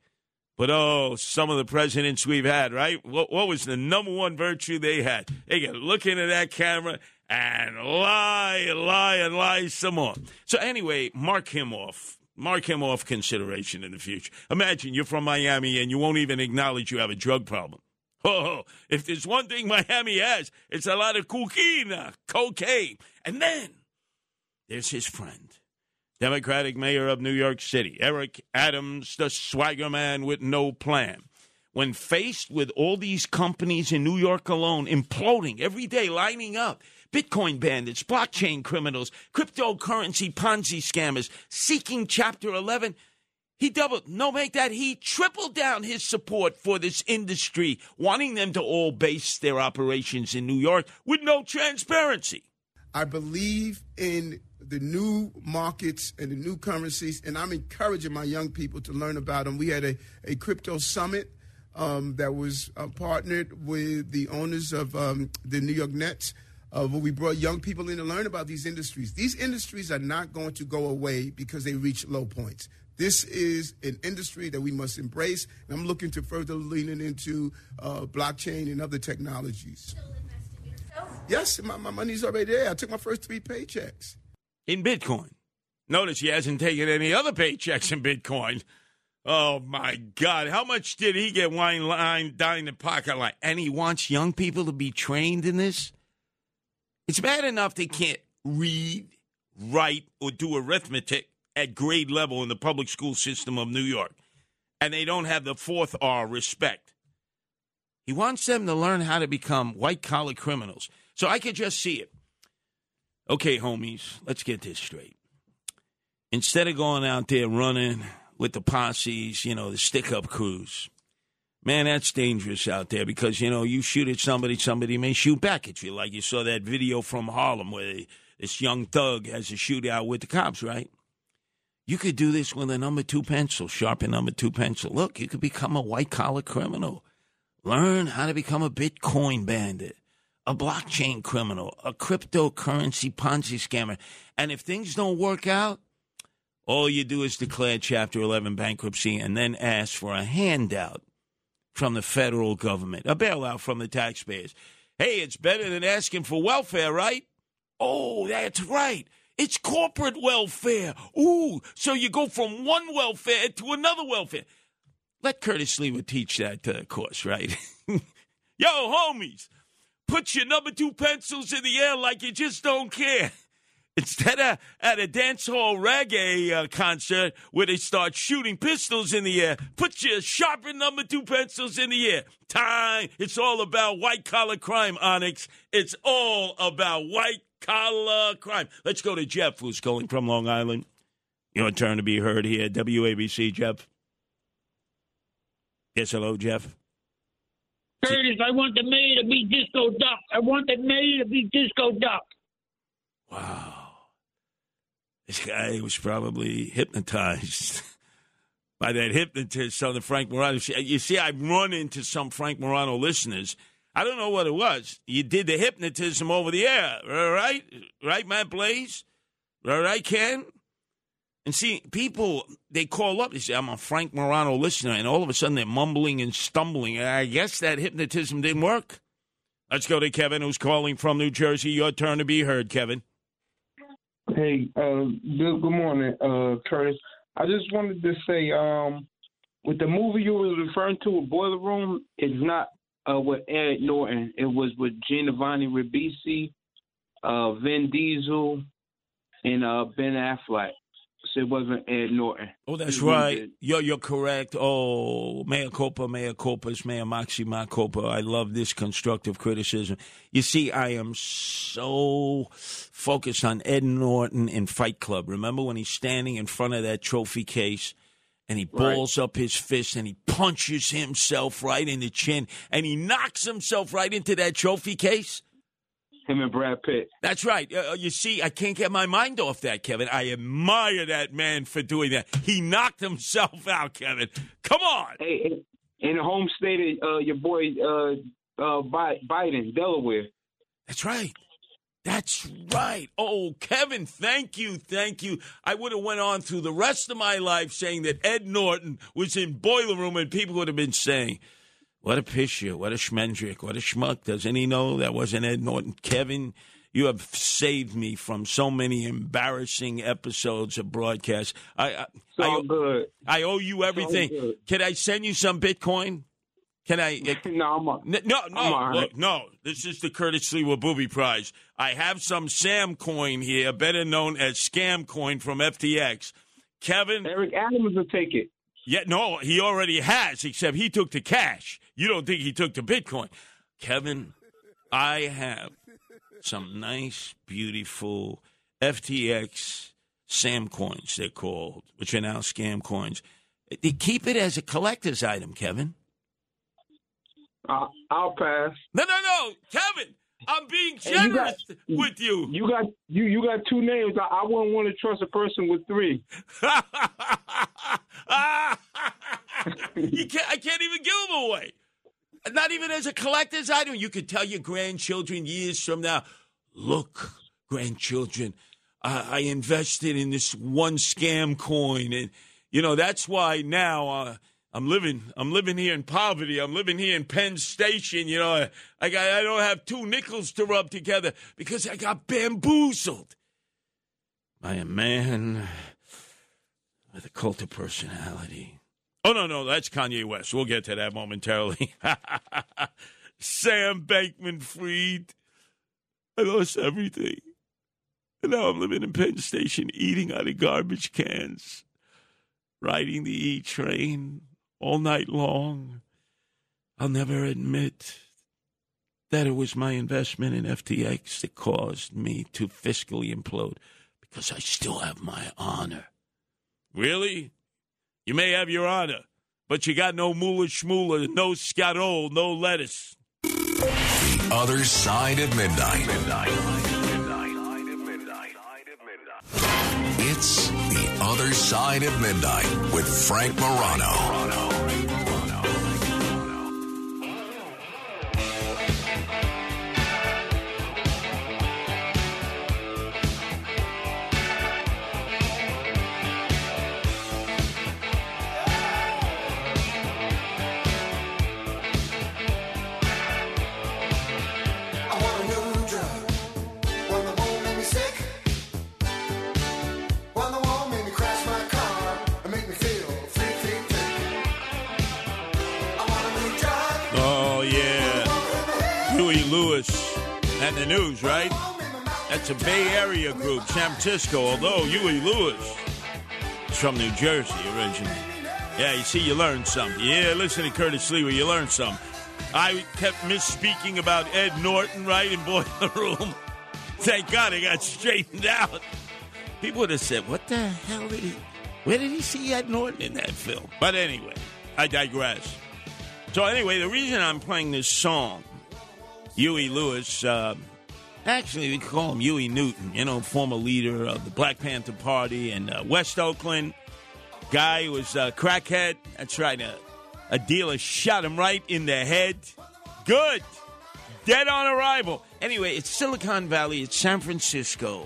But oh, some of the presidents we've had, right? What, what was the number one virtue they had? They could look into that camera and lie, lie, and lie some more. So anyway, mark him off. Mark him off consideration in the future. Imagine you're from Miami and you won't even acknowledge you have a drug problem. Oh, if there's one thing Miami has, it's a lot of cocaine, uh, cocaine. And then there's his friend, Democratic mayor of New York City, Eric Adams, the swagger man with no plan. When faced with all these companies in New York alone imploding every day, lining up, Bitcoin bandits, blockchain criminals, cryptocurrency Ponzi scammers seeking Chapter 11, he doubled, no, make that, he tripled down his support for this industry, wanting them to all base their operations in New York with no transparency. I believe in the new markets and the new currencies, and I'm encouraging my young people to learn about them. We had a, a crypto summit um, that was uh, partnered with the owners of um, the New York Nets. Uh, where we brought young people in to learn about these industries. These industries are not going to go away because they reach low points. This is an industry that we must embrace, and I'm looking to further leaning into uh, blockchain and other technologies. Yes, my, my money's already there. I took my first three paychecks. In Bitcoin. Notice he hasn't taken any other paychecks in Bitcoin. Oh my God! How much did he get wine line down the pocket line? And he wants young people to be trained in this. It's bad enough they can't read, write, or do arithmetic at grade level in the public school system of New York. And they don't have the fourth R, respect. He wants them to learn how to become white collar criminals. So I could just see it. Okay, homies, let's get this straight. Instead of going out there running with the posses, you know, the stick up crews, man, that's dangerous out there because, you know, you shoot at somebody, somebody may shoot back at you. Like you saw that video from Harlem where this young thug has a shootout with the cops, right? You could do this with a number two pencil, sharpen number two pencil. Look, you could become a white collar criminal. Learn how to become a Bitcoin bandit, a blockchain criminal, a cryptocurrency Ponzi scammer. And if things don't work out, all you do is declare Chapter 11 bankruptcy and then ask for a handout from the federal government, a bailout from the taxpayers. Hey, it's better than asking for welfare, right? Oh, that's right. It's corporate welfare. Ooh, so you go from one welfare to another welfare. Let Curtis Sliwa teach that uh, course, right? Yo, homies, put your number two pencils in the air like you just don't care. Instead of at a dance hall reggae uh, concert where they start shooting pistols in the air, put your sharpened number two pencils in the air. Time. It's all about white collar crime, Onyx. It's all about white collar crime. Let's go to Jeff, who's calling from Long Island. Your turn to be heard here, WABC, Jeff. Yes, hello, Jeff. Curtis, I want the mayor to be Disco Duck. I want the mayor to be Disco Duck. Wow. This guy was probably hypnotized by that hypnotist on the Frank Morano. You see, I've run into some Frank Morano listeners – I don't know what it was. You did the hypnotism over the air, right? Right, Matt Blaze? All right, Ken? And see, people, they call up, they say, I'm a Frank Morano listener, and all of a sudden they're mumbling and stumbling. I guess that hypnotism didn't work. Let's go to Kevin, who's calling from New Jersey. Your turn to be heard, Kevin. Hey, uh, good, good morning, uh, Curtis. I just wanted to say, um, with the movie you were referring to, Boiler Room, it's not uh, with Ed Norton. It was with Giovanni Ribisi, uh, Vin Diesel, and uh, Ben Affleck. It wasn't Ed Norton. Oh, that's right. You're, you're correct. Oh, mea culpa, mea culpas, mea maxi, ma culpa. I love this constructive criticism. You see, I am so focused on Ed Norton in Fight Club. Remember when he's standing in front of that trophy case and he Right. balls up his fist and he punches himself right in the chin and he knocks himself right into that trophy case? Him and Brad Pitt. That's right. Uh, you see, I can't get my mind off that, Kevin. I admire that man for doing that. He knocked himself out, Kevin. Come on. Hey, in- in the home state of uh, your boy uh, uh, Biden, Delaware. That's right. That's right. Oh, Kevin, thank you, thank you. I would have went on through the rest of my life saying that Ed Norton was in Boiler Room, and people would have been saying, "What a pisher, what a schmendrick, what a schmuck." Doesn't he know that wasn't Ed Norton? Kevin, you have saved me from so many embarrassing episodes of broadcast. I, I, So I, good. I owe you everything. good. Can I send you some Bitcoin? Can I? Uh, no, I'm a, no, no, no. Look, no. This is the Curtis Sliwa Booby Prize. I have some Sam coin here, better known as Scam Coin from FTX. Kevin, Eric Adams will take it. Yeah, no, he already has. Except he took the cash. You don't think he took the Bitcoin, Kevin? I have some nice, beautiful FTX Sam coins. They're called, which are now scam coins. They keep it as a collector's item, Kevin. I, I'll pass. No, no, no, Kevin. I'm being Hey, you got- generous with you. You got you you got two names. I, I wouldn't want to trust a person with three. you can't, I can't even give them away. Not even as a collector's item. You could tell your grandchildren years from now, look, grandchildren, I, I invested in this one scam coin, and you know that's why now uh, I'm living. I'm living here in poverty. I'm living here in Penn Station. You know, I, got I don't have two nickels to rub together because I got bamboozled by a man with a cult of personality. Oh no, no, that's Kanye West. We'll get to that momentarily. Sam Bankman Fried. I lost everything. And now I'm living in Penn Station eating out of garbage cans, riding the E train all night long. I'll never admit that it was my investment in FTX that caused me to fiscally implode because I still have my honor. Really? You may have your honor, but you got no moolah schmoolah, no scatol, no lettuce. The other side of midnight. It's the other side of midnight with Frank Morano. Lewis and the news, right? That's a Bay Area group, San Francisco, although Huey Lewis is from New Jersey originally. Yeah, you see, you learned something. Yeah, listen to Curtis Sliwa, you learned something. I kept misspeaking about Ed Norton, right, in Boiler Room. Thank God I got straightened out. People would have said, what the hell did he, where did he see Ed Norton in that film? But anyway, I digress. So anyway, the reason I'm playing this song, Huey Lewis, uh, actually we call him Huey Newton, you know, former leader of the Black Panther Party in uh, West Oakland. Guy was a crackhead. That's right. A, a dealer shot him right in the head. Good. Dead on arrival. Anyway, it's Silicon Valley. It's San Francisco.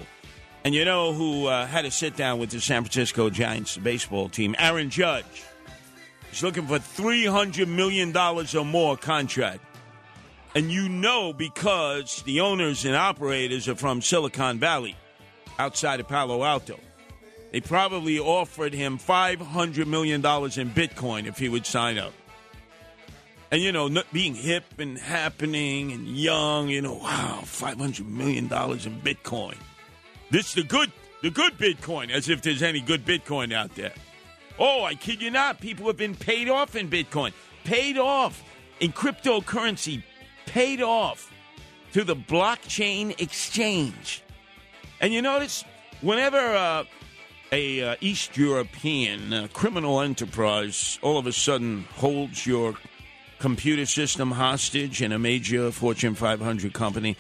And you know who uh, had a sit down with the San Francisco Giants baseball team? Aaron Judge. He's looking for $300 million or more contract. And you know because the owners and operators are from Silicon Valley, outside of Palo Alto. They probably offered him $500 million in Bitcoin if he would sign up. And, you know, being hip and happening and young, you know, wow, $500 million in Bitcoin. This the good, the good Bitcoin, as if there's any good Bitcoin out there. Oh, I kid you not. People have been paid off in Bitcoin, paid off in cryptocurrency, paid off to the blockchain exchange. And you notice whenever uh, a uh, East European uh, criminal enterprise all of a sudden holds your computer system hostage in a major Fortune 500 company,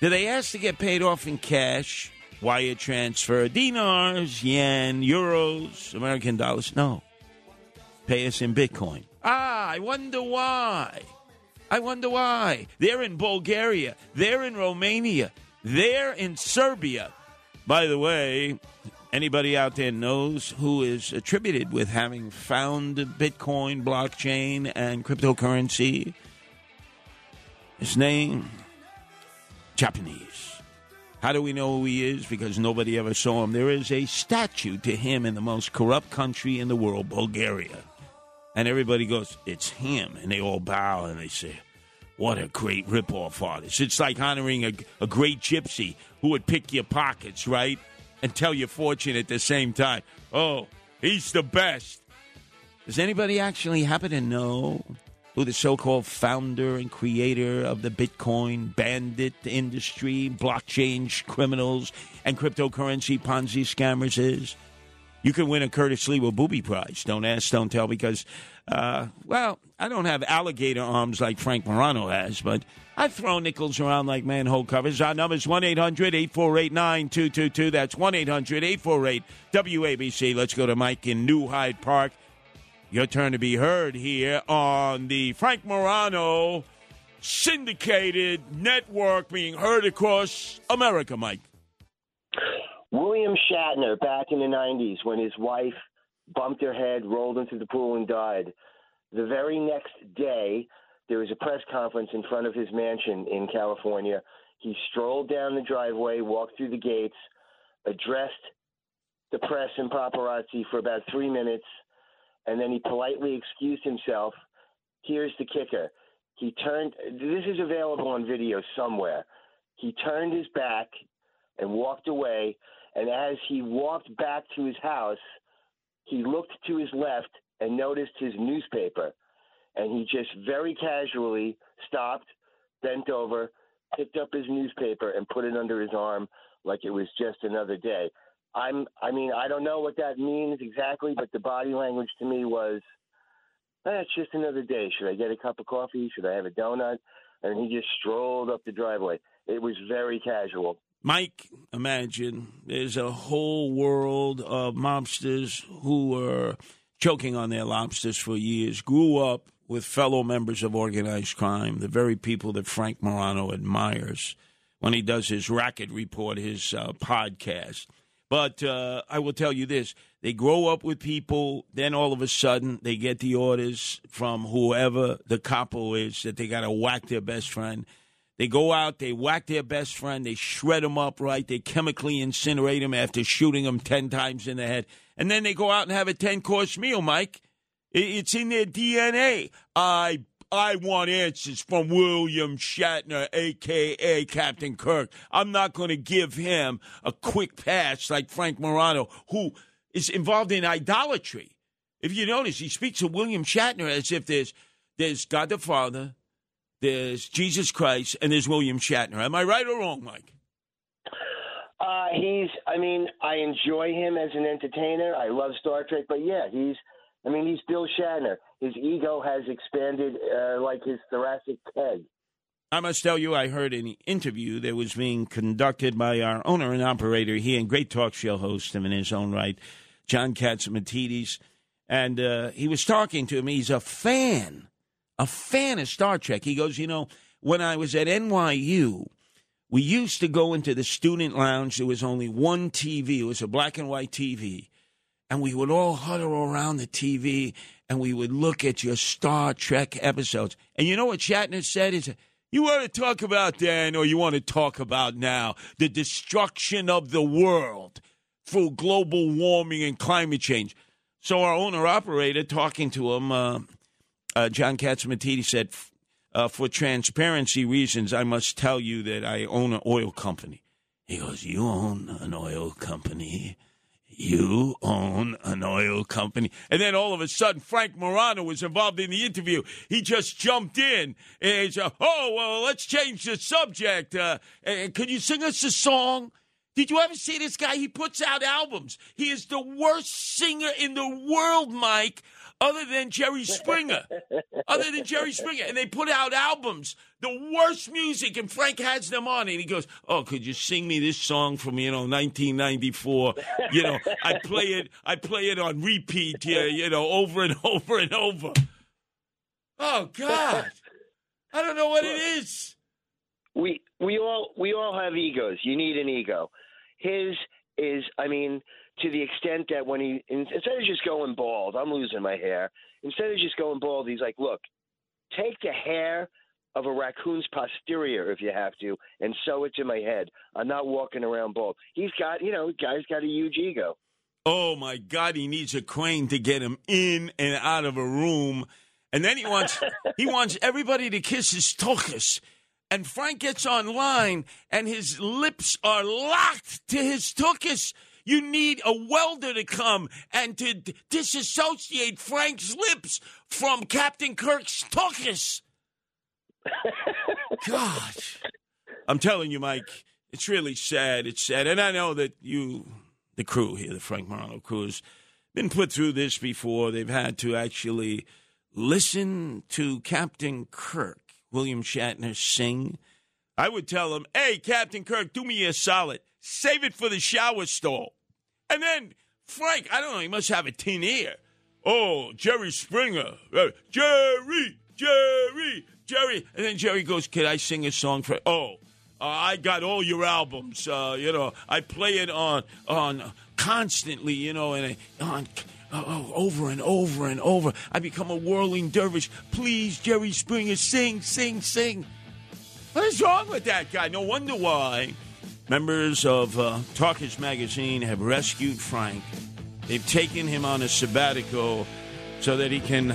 do they ask to get paid off in cash, wire transfer, dinars, yen, euros, American dollars? No. Pay us in Bitcoin. Ah, I wonder why. I wonder why. They're in Bulgaria. They're in Romania. They're in Serbia. By the way, anybody out there knows who is attributed with having found Bitcoin, blockchain, and cryptocurrency? His name? Japanese. How do we know who he is? Because nobody ever saw him. There is a statue to him in the most corrupt country in the world, Bulgaria. And everybody goes, It's him. And they all bow and they say, What a great ripoff artist. It's like honoring a, a great gypsy who would pick your pockets, right? And tell your fortune at the same time. Oh, he's the best. Does anybody actually happen to know who the so called founder and creator of the Bitcoin bandit industry, blockchain criminals, and cryptocurrency Ponzi scammers is? You can win a Curtis Sliwa booby prize. Don't ask, don't tell, because, uh, well, I don't have alligator arms like Frank Morano has, but I throw nickels around like manhole covers. Our number is 1 800 848 9222. That's 1 800 848 WABC. Let's go to Mike in New Hyde Park. Your turn to be heard here on the Frank Morano syndicated network being heard across America, Mike. William Shatner back in the 90s when his wife bumped her head, rolled into the pool, and died. The very next day, there was a press conference in front of his mansion in California. He strolled down the driveway, walked through the gates, addressed the press and paparazzi for about three minutes, and then he politely excused himself. Here's the kicker. He turned, this is available on video somewhere. He turned his back and walked away. And as he walked back to his house, he looked to his left and noticed his newspaper. And he just very casually stopped, bent over, picked up his newspaper, and put it under his arm like it was just another day. I'm, I mean, I don't know what that means exactly, but the body language to me was, eh, just another day. Should I get a cup of coffee? Should I have a donut? And he just strolled up the driveway. It was very casual. Mike, imagine there's a whole world of mobsters who were choking on their lobsters for years, grew up with fellow members of organized crime, the very people that Frank Morano admires when he does his racket report, his uh, podcast. But uh, I will tell you this they grow up with people, then all of a sudden they get the orders from whoever the capo is that they got to whack their best friend. They go out, they whack their best friend, they shred him up right, they chemically incinerate him after shooting him 10 times in the head. And then they go out and have a 10 course meal, Mike. It's in their DNA. I I want answers from William Shatner, aka Captain Kirk. I'm not going to give him a quick pass like Frank Morano, who is involved in idolatry. If you notice, he speaks of William Shatner as if there's there's God the Father, there's Jesus Christ, and there's William Shatner. Am I right or wrong, Mike? Uh, he's, I mean, I enjoy him as an entertainer. I love Star Trek, but yeah, he's, I mean, he's Bill Shatner. His ego has expanded uh, like his thoracic peg. I must tell you, I heard an interview that was being conducted by our owner and operator here and great talk show host him in his own right, John Catsimatidis. And uh, he was talking to me. He's a fan, a fan of Star Trek. He goes, You know, when I was at NYU, we used to go into the student lounge. There was only one TV, it was a black and white TV. And we would all huddle around the TV and we would look at your Star Trek episodes. And you know what Shatner said? Is you want to talk about then, or you want to talk about now the destruction of the world through global warming and climate change. So our owner operator talking to him, uh, uh, John Catsimatidis said, uh, for transparency reasons, I must tell you that I own an oil company. He goes, You own an oil company? You own an oil company. And then all of a sudden, Frank Morano was involved in the interview. He just jumped in and he's, uh, Oh, well, let's change the subject. Uh, could you sing us a song? Did you ever see this guy? He puts out albums. He is the worst singer in the world, Mike, other than Jerry Springer. other than Jerry Springer. And they put out albums, the worst music, and Frank has them on. And he goes, Oh, could you sing me this song from, you know, 1994? You know, I play it, I play it on repeat, yeah, you know, over and over and over. Oh, God. I don't know what it is. we we all we all have egos. You need an ego. His is, I mean, to the extent that when he instead of just going bald, I'm losing my hair. Instead of just going bald, he's like, look, take the hair of a raccoon's posterior if you have to, and sew it to my head. I'm not walking around bald. He's got, you know, guy's got a huge ego. Oh my God, he needs a crane to get him in and out of a room. And then he wants he wants everybody to kiss his tuchus. And Frank gets online and his lips are locked to his tuchus. You need a welder to come and to d- disassociate Frank's lips from Captain Kirk's tuchus. God. I'm telling you, Mike, it's really sad. It's sad. And I know that you, the crew here, the Frank Morano crew, has been put through this before. They've had to actually listen to Captain Kirk, William Shatner, sing. I would tell him, hey, Captain Kirk, do me a solid. Save it for the shower stall. And then, Frank, I don't know, he must have a tin ear. Oh, Jerry Springer. Uh, Jerry, Jerry, Jerry. And then Jerry goes, Can I sing a song for Oh, uh, I got all your albums. Uh, you know, I play it on on constantly, you know, and on oh, over and over and over. I become a whirling dervish. Please, Jerry Springer, sing, sing, sing. What is wrong with that guy? No wonder why members of uh, Talkers Magazine have rescued Frank. They've taken him on a sabbatical so that he can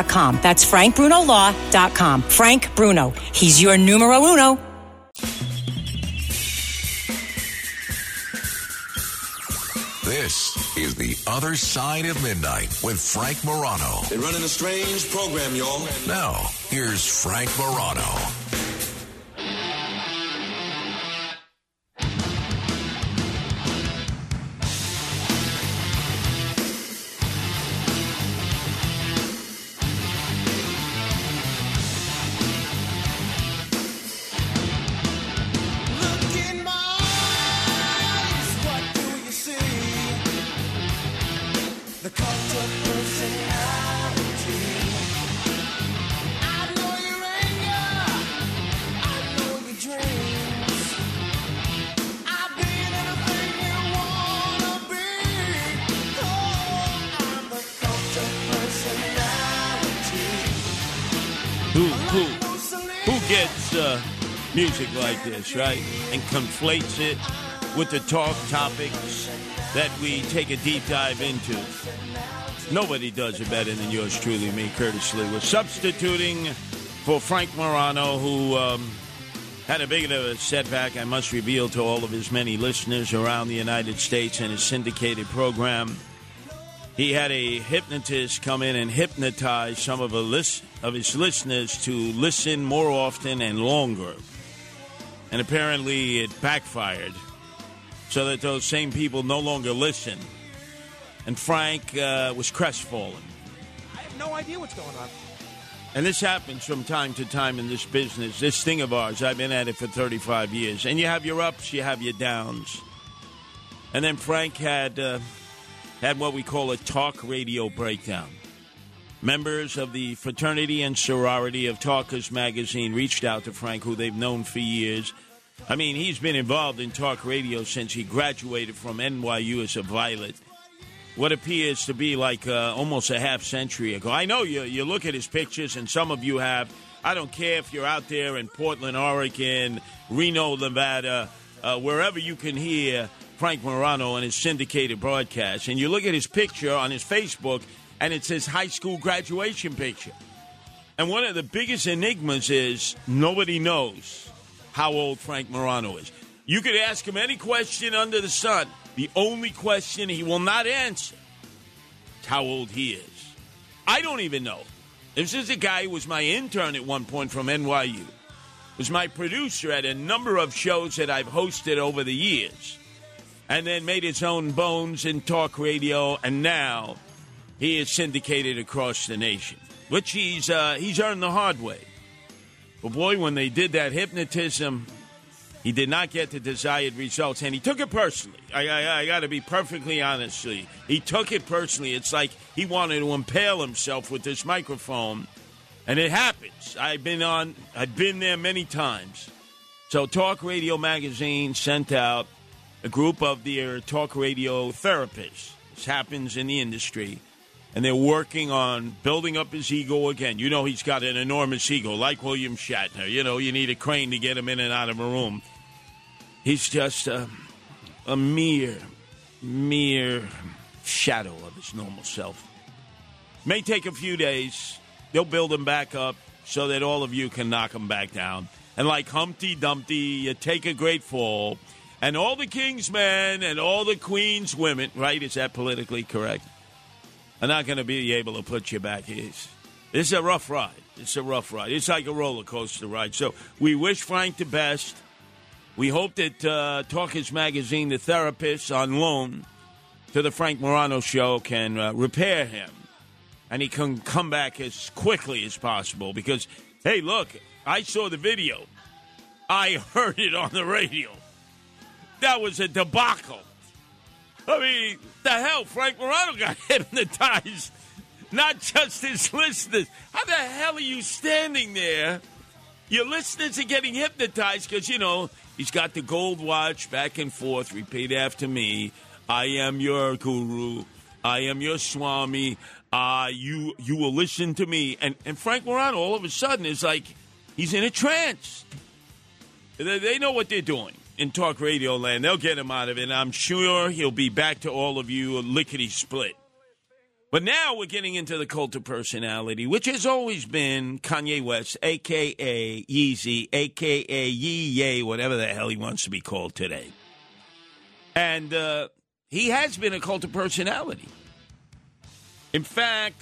That's frankbrunolaw.com. Frank Bruno. He's your numero uno. This is The Other Side of Midnight with Frank Morano. They're running a strange program, y'all. Now, here's Frank Morano. Music like this, right? And conflates it with the talk topics that we take a deep dive into. Nobody does it better than yours truly, me, Curtis Sliwa. We're substituting for Frank Morano, who um, had a big of a setback, I must reveal to all of his many listeners around the United States in his syndicated program. He had a hypnotist come in and hypnotize some of, list, of his listeners to listen more often and longer. And apparently it backfired so that those same people no longer listen. And Frank uh, was crestfallen. I have no idea what's going on. And this happens from time to time in this business. This thing of ours, I've been at it for 35 years. And you have your ups, you have your downs. And then Frank had uh, had what we call a talk radio breakdown. Members of the fraternity and sorority of Talkers Magazine reached out to Frank, who they've known for years. I mean, he's been involved in talk radio since he graduated from NYU as a Violet. What appears to be like uh, almost a half century ago. I know you, you look at his pictures, and some of you have. I don't care if you're out there in Portland, Oregon, Reno, Nevada, uh, wherever you can hear Frank Morano and his syndicated broadcast, and you look at his picture on his Facebook, and it says high school graduation picture. And one of the biggest enigmas is nobody knows how old Frank Morano is. You could ask him any question under the sun. The only question he will not answer is how old he is. I don't even know. This is a guy who was my intern at one point from NYU. Was my producer at a number of shows that I've hosted over the years. And then made his own bones in talk radio, and now he is syndicated across the nation, which he's uh, he's earned the hard way. But boy, when they did that hypnotism, he did not get the desired results, and he took it personally. I, I, I got to be perfectly honest. He took it personally. It's like he wanted to impale himself with this microphone, and it happens. I've been on. I've been there many times. So, Talk Radio Magazine sent out a group of their talk radio therapists. This happens in the industry and they're working on building up his ego again. You know, he's got an enormous ego, like William Shatner. You know, you need a crane to get him in and out of a room. He's just a, a mere, mere shadow of his normal self. May take a few days. They'll build him back up so that all of you can knock him back down. And like Humpty Dumpty, you take a great fall. And all the king's men and all the queen's women, right? Is that politically correct? Are not going to be able to put you back. It's, it's a rough ride. It's a rough ride. It's like a roller coaster ride. So we wish Frank the best. We hope that uh, Talkers Magazine, the therapist on loan to the Frank Morano show, can uh, repair him and he can come back as quickly as possible. Because, hey, look, I saw the video, I heard it on the radio. That was a debacle. I mean, the hell, Frank Morano got hypnotized. Not just his listeners. How the hell are you standing there? Your listeners are getting hypnotized because, you know, he's got the gold watch back and forth, repeat after me. I am your guru. I am your swami. Uh, you you will listen to me. And, and Frank Morano all of a sudden is like, he's in a trance. They, they know what they're doing in talk radio land. They'll get him out of it. And I'm sure he'll be back to all of you lickety split. But now we're getting into the cult of personality, which has always been Kanye West, aka Yeezy, aka Yee Ye, whatever the hell he wants to be called today. And uh, he has been a cult of personality. In fact,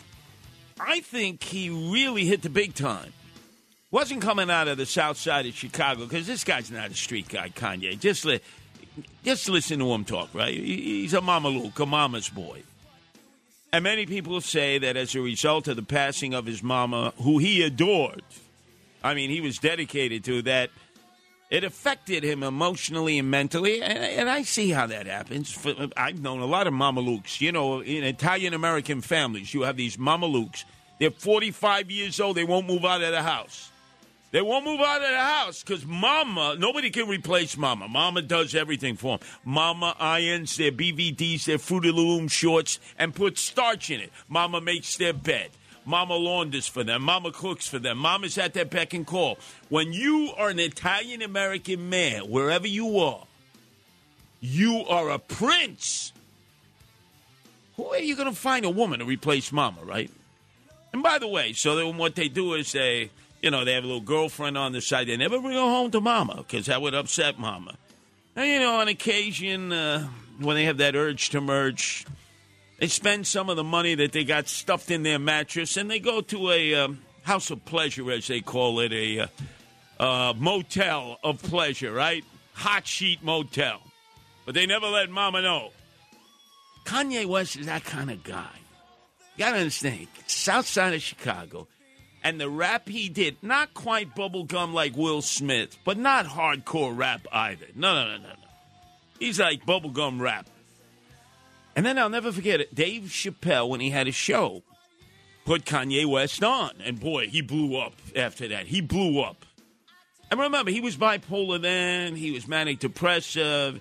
I think he really hit the big time wasn't coming out of the south side of Chicago because this guy's not a street guy, Kanye. Just, li- just listen to him talk, right? He's a Luke, a mama's boy. And many people say that as a result of the passing of his mama, who he adored, I mean, he was dedicated to that, it affected him emotionally and mentally. And, and I see how that happens. I've known a lot of Mamalukes. You know, in Italian American families, you have these Mamalukes. They're 45 years old, they won't move out of the house. They won't move out of the house because Mama, nobody can replace Mama. Mama does everything for them. Mama irons their BVDs, their Fruity Loom shorts, and puts starch in it. Mama makes their bed. Mama launders for them. Mama cooks for them. Mama's at their beck and call. When you are an Italian American man, wherever you are, you are a prince. Who are you going to find a woman to replace Mama, right? And by the way, so then what they do is they you know, they have a little girlfriend on the side. They never bring her home to mama because that would upset mama. And, you know, on occasion, uh, when they have that urge to merge, they spend some of the money that they got stuffed in their mattress and they go to a um, house of pleasure, as they call it, a uh, uh, motel of pleasure, right? Hot sheet motel. But they never let mama know. Kanye West is that kind of guy. You got to understand, south side of Chicago and the rap he did, not quite bubblegum like Will Smith, but not hardcore rap either. No, no, no, no, no. He's like bubblegum rap. And then I'll never forget it. Dave Chappelle, when he had a show, put Kanye West on. And boy, he blew up after that. He blew up. And remember, he was bipolar then, he was manic depressive.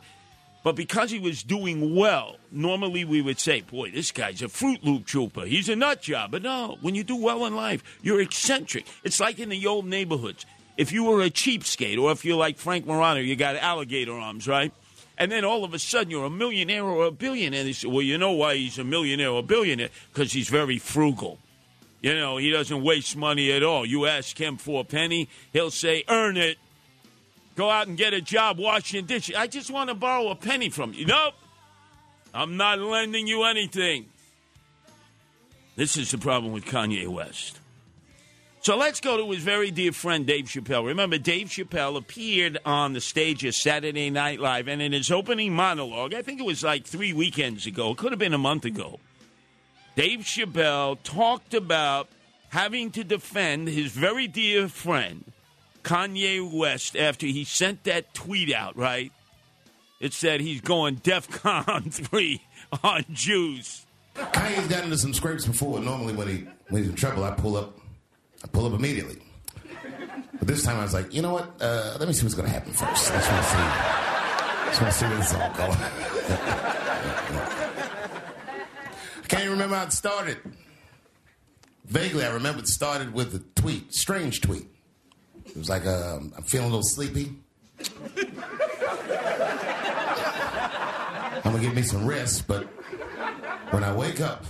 But because he was doing well, normally we would say, boy, this guy's a Fruit Loop trooper. He's a nut job. But no, when you do well in life, you're eccentric. It's like in the old neighborhoods. If you were a cheapskate, or if you're like Frank Morano, you got alligator arms, right? And then all of a sudden you're a millionaire or a billionaire. They say, well, you know why he's a millionaire or a billionaire? Because he's very frugal. You know, he doesn't waste money at all. You ask him for a penny, he'll say, earn it. Go out and get a job washing dishes. I just want to borrow a penny from you. Nope. I'm not lending you anything. This is the problem with Kanye West. So let's go to his very dear friend Dave Chappelle. Remember, Dave Chappelle appeared on the stage of Saturday Night Live, and in his opening monologue, I think it was like three weekends ago, it could have been a month ago, Dave Chappelle talked about having to defend his very dear friend, Kanye West, after he sent that tweet out, right? It said he's going DEFCON 3 on Jews. Kanye's got into some scrapes before. Normally, when he when he's in trouble, I pull up, I pull up immediately. But this time, I was like, you know what? Uh, let me see what's going to happen first. Let's want to see. Let's want to see where this is all going. I can't even remember how it started. Vaguely, I remember it started with a tweet, strange tweet. It was like, um, I'm feeling a little sleepy. I'm gonna give me some rest, but when I wake up,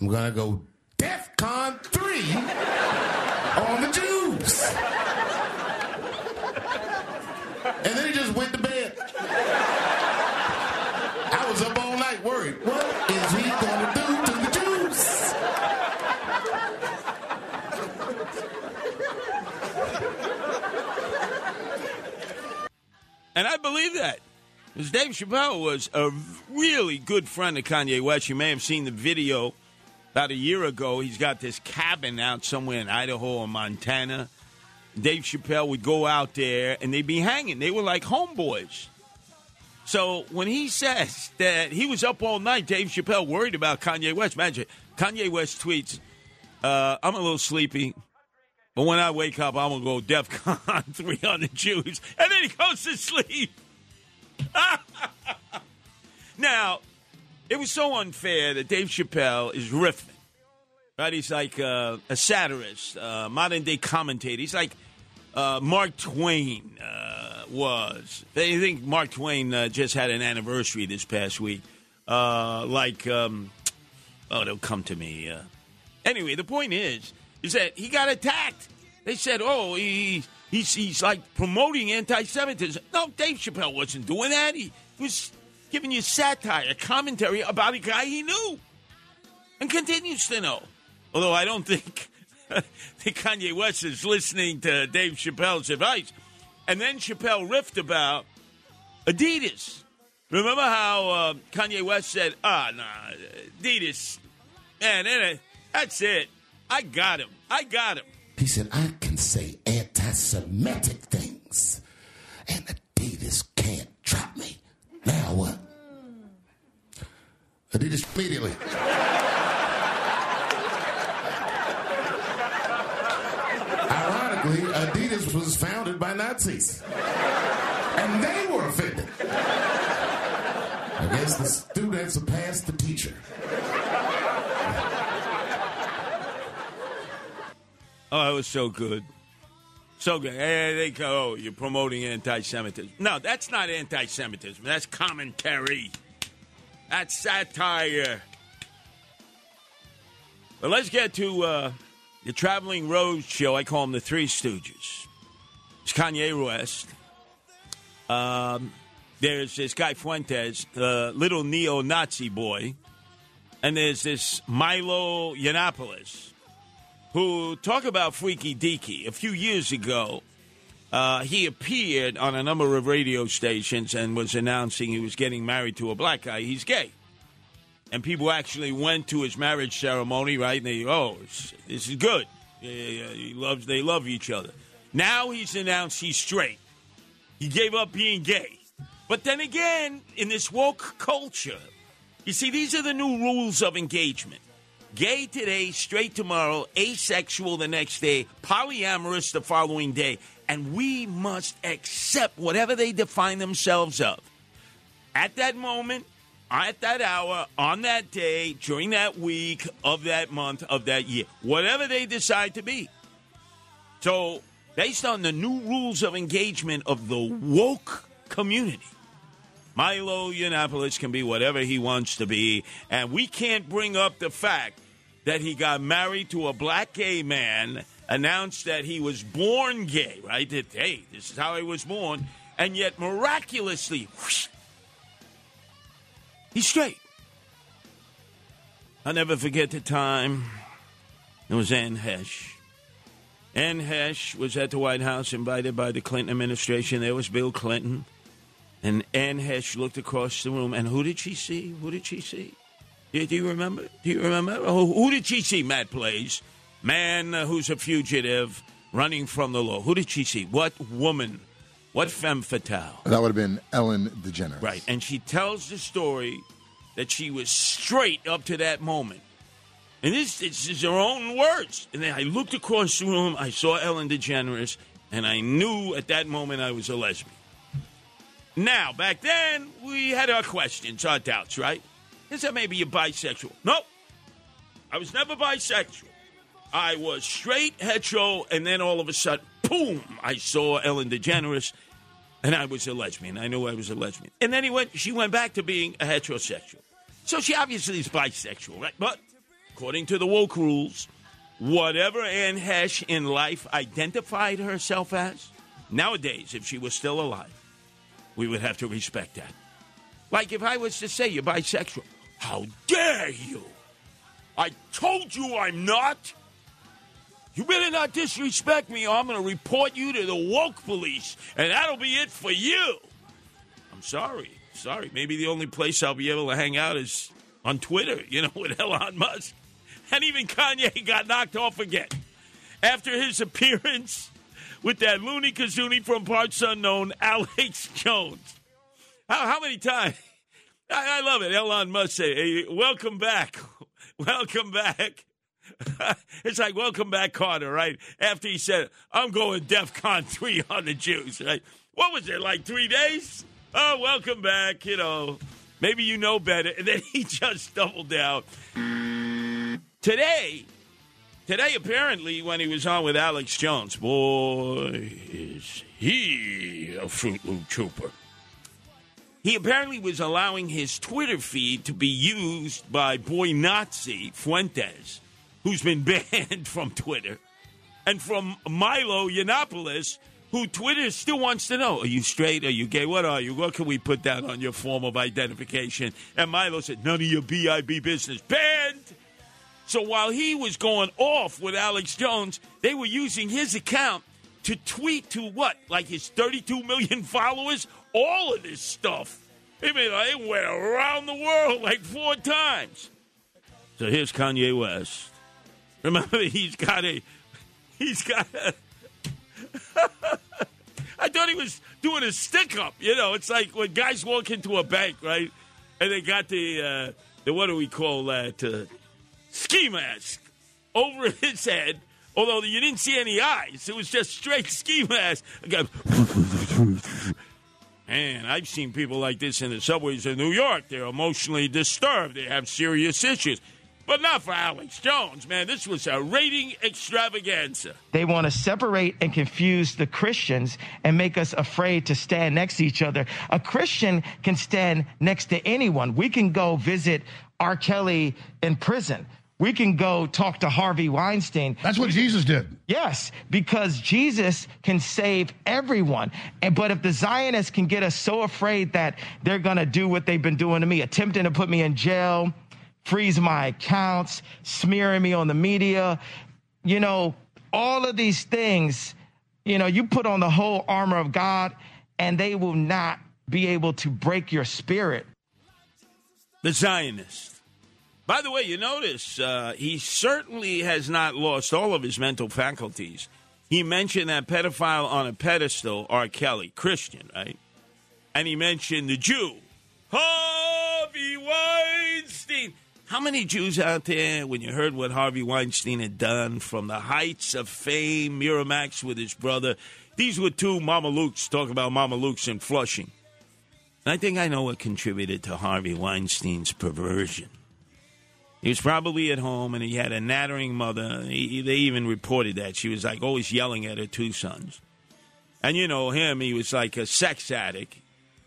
I'm gonna go DEFCON 3 on the Jews. And then he just went to bed. I was up all night worried. What is he gonna do to the Jews? And I believe that. Because Dave Chappelle was a really good friend of Kanye West. You may have seen the video about a year ago. He's got this cabin out somewhere in Idaho or Montana. Dave Chappelle would go out there and they'd be hanging. They were like homeboys. So when he says that he was up all night, Dave Chappelle worried about Kanye West. Imagine Kanye West tweets, uh, "I'm a little sleepy, but when I wake up, I'm gonna go DEFCON three on the Jews," and then he goes to sleep. now, it was so unfair that Dave Chappelle is riffing. Right? He's like uh, a satirist, uh, modern day commentator. He's like uh, Mark Twain uh, was. They think Mark Twain uh, just had an anniversary this past week. Uh, like, um, oh, they'll come to me. Anyway, the point is, is that he got attacked. They said, oh, he, he's, he's like promoting anti Semitism. No, Dave Chappelle wasn't doing that. He was giving you satire, commentary about a guy he knew and continues to know. Although I don't think Kanye West is listening to Dave Chappelle's advice. And then Chappelle riffed about Adidas. Remember how uh, Kanye West said, ah, nah, Adidas, man, that's it. I got him. I got him. He said, I can say anti Semitic things, and Adidas can't trap me. Now what? Adidas immediately. Ironically, Adidas was founded by Nazis, and they were offended. I guess the students surpassed the teacher. Oh, it was so good. So good. Hey, they go, oh, you're promoting anti Semitism. No, that's not anti Semitism. That's commentary. That's satire. But let's get to uh, the traveling road show. I call them the Three Stooges. It's Kanye West. Um, there's this guy Fuentes, the little neo Nazi boy. And there's this Milo Yiannopoulos who talk about freaky deaky. A few years ago, uh, he appeared on a number of radio stations and was announcing he was getting married to a black guy. He's gay, and people actually went to his marriage ceremony. Right? And they, oh, this is good. He loves. They love each other. Now he's announced he's straight. He gave up being gay. But then again, in this woke culture, you see, these are the new rules of engagement Gay today, straight tomorrow, asexual the next day, polyamorous the following day. And we must accept whatever they define themselves of. At that moment, at that hour, on that day, during that week, of that month, of that year, whatever they decide to be. So, based on the new rules of engagement of the woke community, Milo Yiannopoulos can be whatever he wants to be, and we can't bring up the fact that he got married to a black gay man, announced that he was born gay, right? That, hey, this is how he was born, and yet miraculously, whoosh, he's straight. I'll never forget the time. It was Anne Heche. Anne Heche was at the White House, invited by the Clinton administration. There was Bill Clinton. And Anne Heche looked across the room, and who did she see? Who did she see? Do, do you remember? Do you remember? Oh, who did she see? Matt plays man uh, who's a fugitive running from the law. Who did she see? What woman? What femme fatale? That would have been Ellen DeGeneres. Right, and she tells the story that she was straight up to that moment. And this, this is her own words. And then I looked across the room, I saw Ellen DeGeneres, and I knew at that moment I was a lesbian. Now, back then, we had our questions, our doubts, right? Is that maybe you're bisexual? No. I was never bisexual. I was straight, hetero, and then all of a sudden, boom, I saw Ellen DeGeneres, and I was a lesbian. I knew I was a lesbian. And then he went, she went back to being a heterosexual. So she obviously is bisexual, right? But according to the woke rules, whatever Anne Heche in life identified herself as, nowadays, if she was still alive, we would have to respect that. Like if I was to say you're bisexual, how dare you? I told you I'm not. You better not disrespect me, or I'm going to report you to the woke police, and that'll be it for you. I'm sorry. Sorry. Maybe the only place I'll be able to hang out is on Twitter, you know, with Elon Musk. And even Kanye got knocked off again after his appearance with that loony kazoonie from parts unknown, Alex Jones. How, how many times? I, I, love it. Elon Musk say, hey, "Welcome back, welcome back." it's like "Welcome back, Carter." Right after he said, "I'm going DefCon three on the Jews." Right? What was it like? Three days? Oh, welcome back. You know, maybe you know better. And then he just doubled down. Today, today apparently, when he was on with Alex Jones, boy, is he a Fruit Loop trooper. He apparently was allowing his Twitter feed to be used by boy Nazi Fuentes, who's been banned from Twitter, and from Milo Yiannopoulos, who Twitter still wants to know: Are you straight? Are you gay? What are you? What can we put down on your form of identification? And Milo said, "None of your BIB business." Banned. So while he was going off with Alex Jones, they were using his account to tweet to what? Like his 32 million followers? All of this stuff. I mean, they went around the world like four times. So here's Kanye West. Remember, he's got a. He's got a. I thought he was doing a stick up. You know, it's like when guys walk into a bank, right? And they got the, uh, the what do we call that? Uh, ski mask over his head. Although you didn't see any eyes, it was just straight ski mask. Man, I've seen people like this in the subways of New York. They're emotionally disturbed. They have serious issues. But not for Alex Jones, man. This was a rating extravaganza. They want to separate and confuse the Christians and make us afraid to stand next to each other. A Christian can stand next to anyone. We can go visit R. Kelly in prison. We can go talk to Harvey Weinstein. That's what Jesus did. Yes, because Jesus can save everyone. And but if the Zionists can get us so afraid that they're going to do what they've been doing to me, attempting to put me in jail, freeze my accounts, smearing me on the media, you know, all of these things, you know, you put on the whole armor of God and they will not be able to break your spirit. The Zionists. By the way, you notice uh, he certainly has not lost all of his mental faculties. He mentioned that pedophile on a pedestal, R. Kelly, Christian, right? And he mentioned the Jew, Harvey Weinstein. How many Jews out there, when you heard what Harvey Weinstein had done from the heights of fame, Miramax with his brother, these were two Mama Lukes, talk about Mama Lukes in Flushing. I think I know what contributed to Harvey Weinstein's perversion. He was probably at home and he had a nattering mother. He, they even reported that. She was like always yelling at her two sons. And you know him, he was like a sex addict.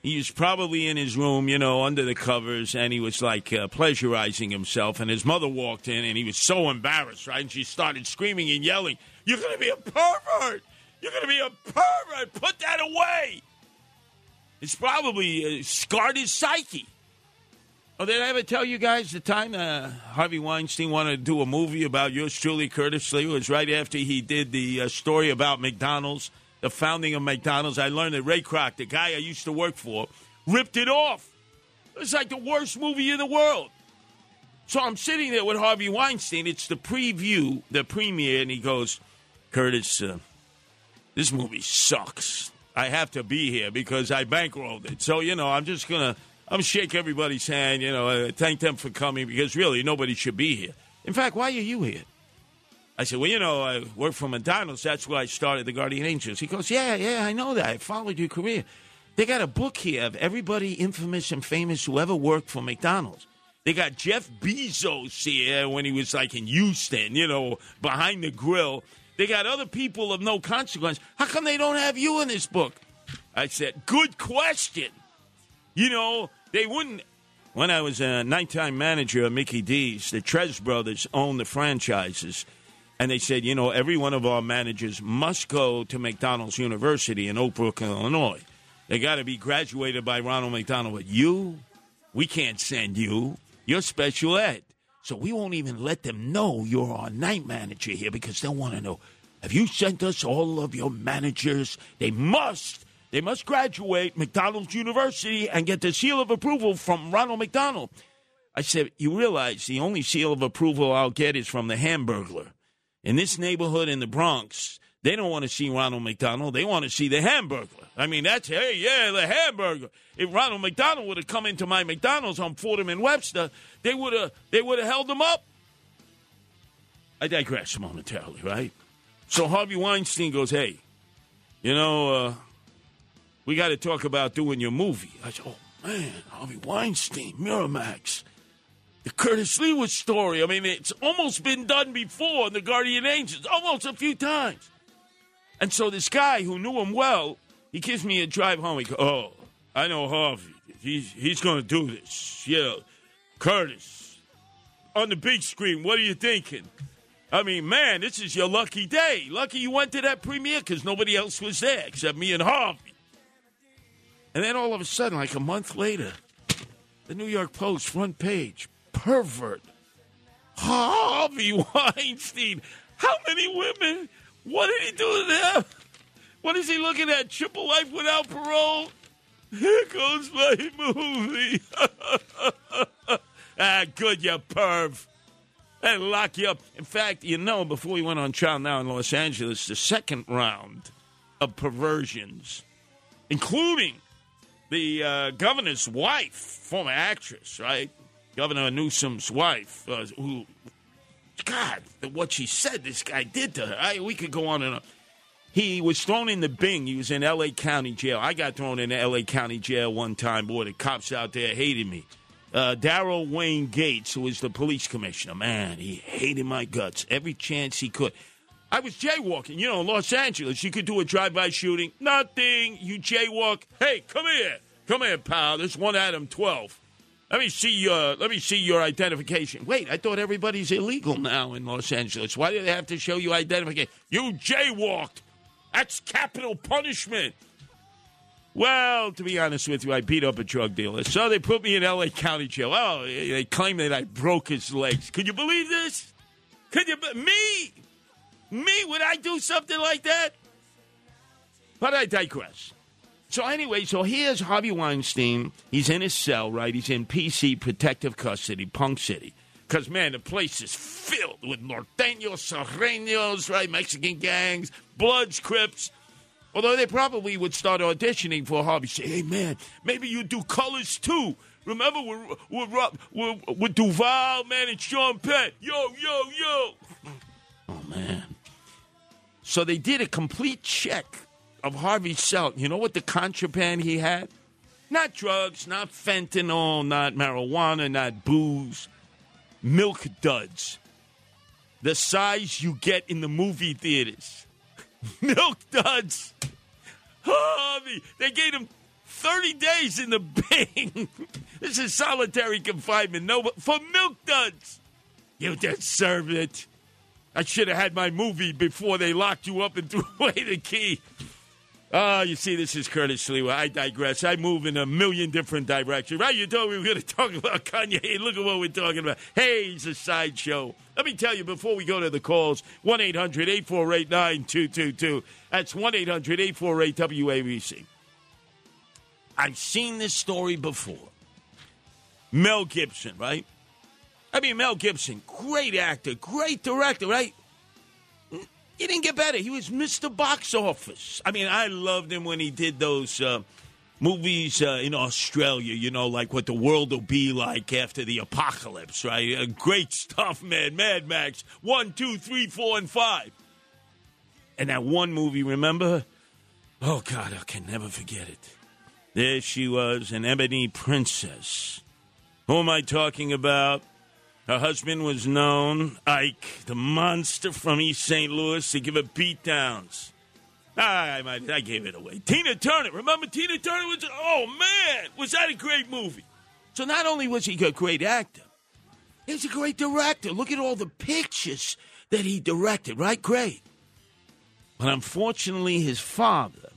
He was probably in his room, you know, under the covers, and he was like uh, pleasurizing himself. And his mother walked in, and he was so embarrassed, right? And she started screaming and yelling, You're going to be a pervert! You're going to be a pervert! Put that away! It's probably uh, scarred his psyche. Oh, did I ever tell you guys the time uh, Harvey Weinstein wanted to do a movie about yours truly, Curtis Sliwa? It was right after he did the uh, story about McDonald's, the founding of McDonald's. I learned that Ray Kroc, the guy I used to work for, ripped it off. It was like the worst movie in the world. So I'm sitting there with Harvey Weinstein. It's the preview, the premiere, and he goes, Curtis, uh, this movie sucks. I have to be here because I bankrolled it. So, you know, I'm just going to I'm shake everybody's hand, you know, uh, thank them for coming because really nobody should be here. In fact, why are you here? I said, well, you know, I work for McDonald's. That's where I started the Guardian Angels. He goes, yeah, yeah, I know that. I followed your career. They got a book here of everybody infamous and famous who ever worked for McDonald's. They got Jeff Bezos here when he was like in Houston, you know, behind the grill. They got other people of no consequence. How come they don't have you in this book? I said, good question. You know, they wouldn't. When I was a nighttime manager of Mickey D's, the Trez brothers owned the franchises. And they said, you know, every one of our managers must go to McDonald's University in Oak Brook, Illinois. They got to be graduated by Ronald McDonald. But you, we can't send you. You're special ed. So we won't even let them know you're our night manager here because they'll want to know have you sent us all of your managers? They must they must graduate McDonald's University and get the seal of approval from Ronald McDonald. I said, You realize the only seal of approval I'll get is from the Hamburglar. In this neighborhood in the Bronx, they don't want to see Ronald McDonald. They want to see the Hamburglar. I mean, that's, hey, yeah, the Hamburger. If Ronald McDonald would have come into my McDonald's on Fordham and Webster, they would have they would have held him up. I digress momentarily, right? So Harvey Weinstein goes, hey, you know, uh, we got to talk about doing your movie. I said, oh, man, Harvey Weinstein, Miramax. The Curtis Sliwa story. I mean, it's almost been done before in The Guardian Angels, almost a few times. And so this guy who knew him well, he gives me a drive home. He goes, oh, I know Harvey. He's, he's going to do this. Yeah, Curtis, on the big screen, what are you thinking? I mean, man, this is your lucky day. Lucky you went to that premiere because nobody else was there except me and Harvey. And then all of a sudden, like a month later, the New York Post front page, pervert, Harvey Weinstein. How many women? What did he do to them? What is he looking at? Triple life without parole? Here goes my movie. ah, good, you perv. And lock you up. In fact, you know, before we went on trial now in Los Angeles, the second round of perversions, including the uh, governor's wife, former actress, right? Governor Newsom's wife, uh, who, God, what she said this guy did to her. I, we could go on and on. He was thrown in the Bing. He was in L.A. County Jail. I got thrown in L.A. County Jail one time. Boy, the cops out there hated me. Uh, Daryl Wayne Gates, who was the police commissioner, man, he hated my guts every chance he could. I was jaywalking, you know, in Los Angeles. You could do a drive-by shooting. Nothing. You jaywalk. Hey, come here. Come here, pal. There's one Adam 12. Let me see your let me see your identification. Wait, I thought everybody's illegal now in Los Angeles. Why do they have to show you identification? You jaywalked. That's capital punishment. Well, to be honest with you, I beat up a drug dealer. So they put me in LA County Jail. Oh, they claim that I broke his legs. Could you believe this? Could you me? Me, would I do something like that? But I digress. So anyway, so here's Harvey Weinstein. He's in his cell, right? He's in PC protective custody, Punk City. Because, man, the place is filled with norteños, sureños, right? Mexican gangs, Bloods, Crips. Although they probably would start auditioning for Harvey. Say, hey, man, maybe you do colors too. Remember with, Rob- with, with Duvall, man, and Sean Penn. Yo, yo, yo. Oh, man. So they did a complete check of Harvey Selt. You know what the contraband he had? Not drugs, not fentanyl, not marijuana, not booze. Milk duds. The size you get in the movie theaters. Milk duds. Harvey, they gave him 30 days in the Bing. this is solitary confinement. No, for milk duds. You deserve it. I should have had my movie before they locked you up and threw away the key. Ah, you see, this is Curtis Sliwa. I digress. I move in a million different directions. Right? You told me we were going to talk about Kanye. Look at what we're talking about. Hey, he's a sideshow. Let me tell you before we go to the calls 1 800 848 9222. That's 1 800 848 WABC. I've seen this story before. Mel Gibson, right? I mean, Mel Gibson, great actor, great director, right? He didn't get better. He was Mr. Box Office. I mean, I loved him when he did those uh, movies uh, in Australia, you know, like what the world will be like after the apocalypse, right? Uh, great stuff, man. Mad Max 1, 2, 3, 4, and 5. And that one movie, remember? Oh, God, I can never forget it. There she was, an ebony princess. Who am I talking about? Her husband was known, Ike, the monster from East St. Louis, to give her beatdowns. I, I, I gave it away. Tina Turner. Remember Tina Turner was, oh man, was that a great movie? So not only was he a great actor, he's a great director. Look at all the pictures that he directed, right? Great. But unfortunately, his father,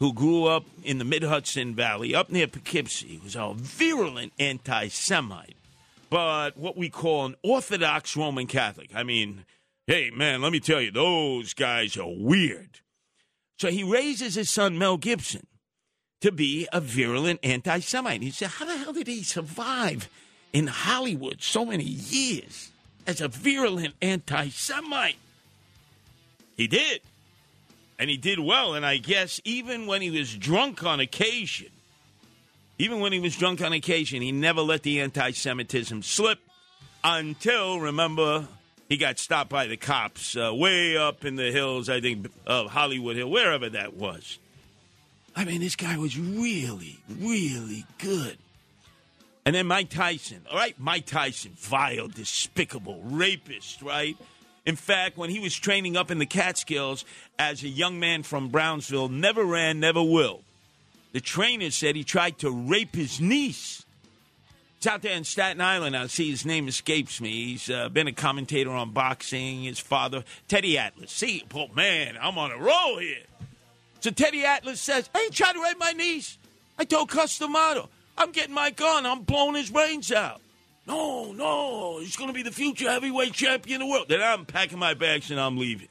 who grew up in the Mid Hudson Valley, up near Poughkeepsie, was a virulent anti Semite, but what we call an Orthodox Roman Catholic. I mean, hey, man, let me tell you, those guys are weird. So he raises his son, Mel Gibson, to be a virulent anti Semite. He said, How the hell did he survive in Hollywood so many years as a virulent anti Semite? He did. And he did well. And I guess even when he was drunk on occasion, even when he was drunk on occasion, he never let the anti Semitism slip until, remember, he got stopped by the cops uh, way up in the hills, I think, of Hollywood Hill, wherever that was. I mean, this guy was really, really good. And then Mike Tyson, all right? Mike Tyson, vile, despicable, rapist, right? In fact, when he was training up in the Catskills as a young man from Brownsville, never ran, never will. The trainer said he tried to rape his niece. It's out there in Staten Island. I see his name escapes me. He's uh, been a commentator on boxing. His father, Teddy Atlas. See, oh man, I'm on a roll here. So Teddy Atlas says, I ain't trying to rape my niece." I told Cus D'Amato, "I'm getting my gun. I'm blowing his brains out." No, no, he's going to be the future heavyweight champion of the world. Then I'm packing my bags and I'm leaving.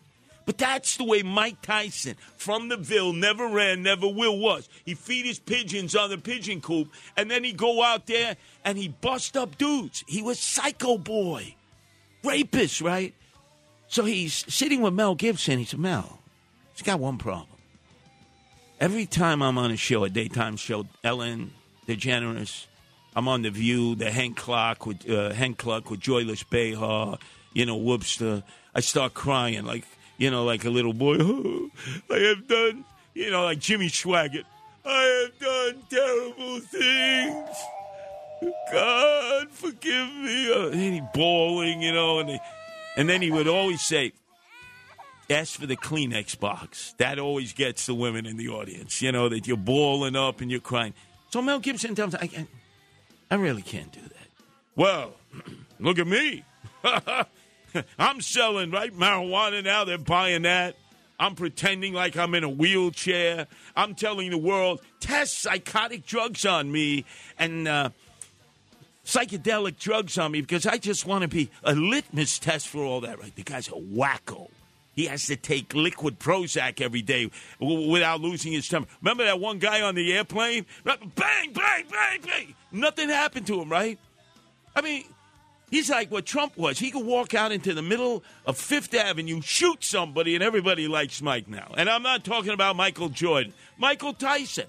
But that's the way Mike Tyson from the Ville never ran, never will was. He feed his pigeons on the pigeon coop, and then he go out there and he bust up dudes. He was psycho boy, rapist, right? So he's sitting with Mel Gibson. He said, Mel, he's got one problem. Every time I'm on a show, a daytime show, Ellen DeGeneres, I'm on the View, the Hank Clark with uh, Hank Clark with Joyless Behar, you know, Whoopster. I start crying like you know, like a little boy. I have done, you know, like Jimmy Swaggart. I have done terrible things. God forgive me. Uh, and he bawling, you know, and they, and then he would always say, "Ask for the Kleenex box." That always gets the women in the audience, you know, that you're bawling up and you're crying. So Mel Gibson tells me, I, I really can't do that. Well, look at me. I'm selling, right? Marijuana now, they're buying that. I'm pretending like I'm in a wheelchair. I'm telling the world, test psychotic drugs on me and uh, psychedelic drugs on me because I just want to be a litmus test for all that, right? The guy's a wacko. He has to take liquid Prozac every day w- without losing his temper. Remember that one guy on the airplane? Bang, bang, bang, bang. Nothing happened to him, right? I mean, He's like what Trump was. He could walk out into the middle of Fifth Avenue, shoot somebody, and everybody likes Mike now. And I'm not talking about Michael Jordan, Michael Tyson.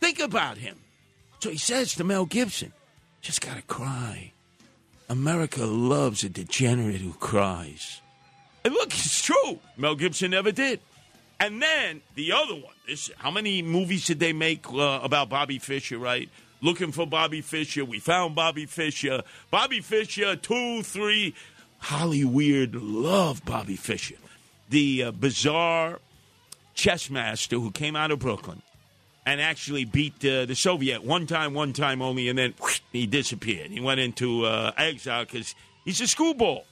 Think about him. So he says to Mel Gibson, just got to cry. America loves a degenerate who cries. And look, it's true. Mel Gibson never did. And then the other one. This, how many movies did they make uh, about Bobby Fischer? Right, looking for Bobby Fischer. We found Bobby Fischer. Bobby Fischer, two, three. Holly Weird loved Bobby Fischer, the uh, bizarre chess master who came out of Brooklyn and actually beat uh, the Soviet one time, one time only, and then whoosh, he disappeared. He went into uh, exile because he's a screwball.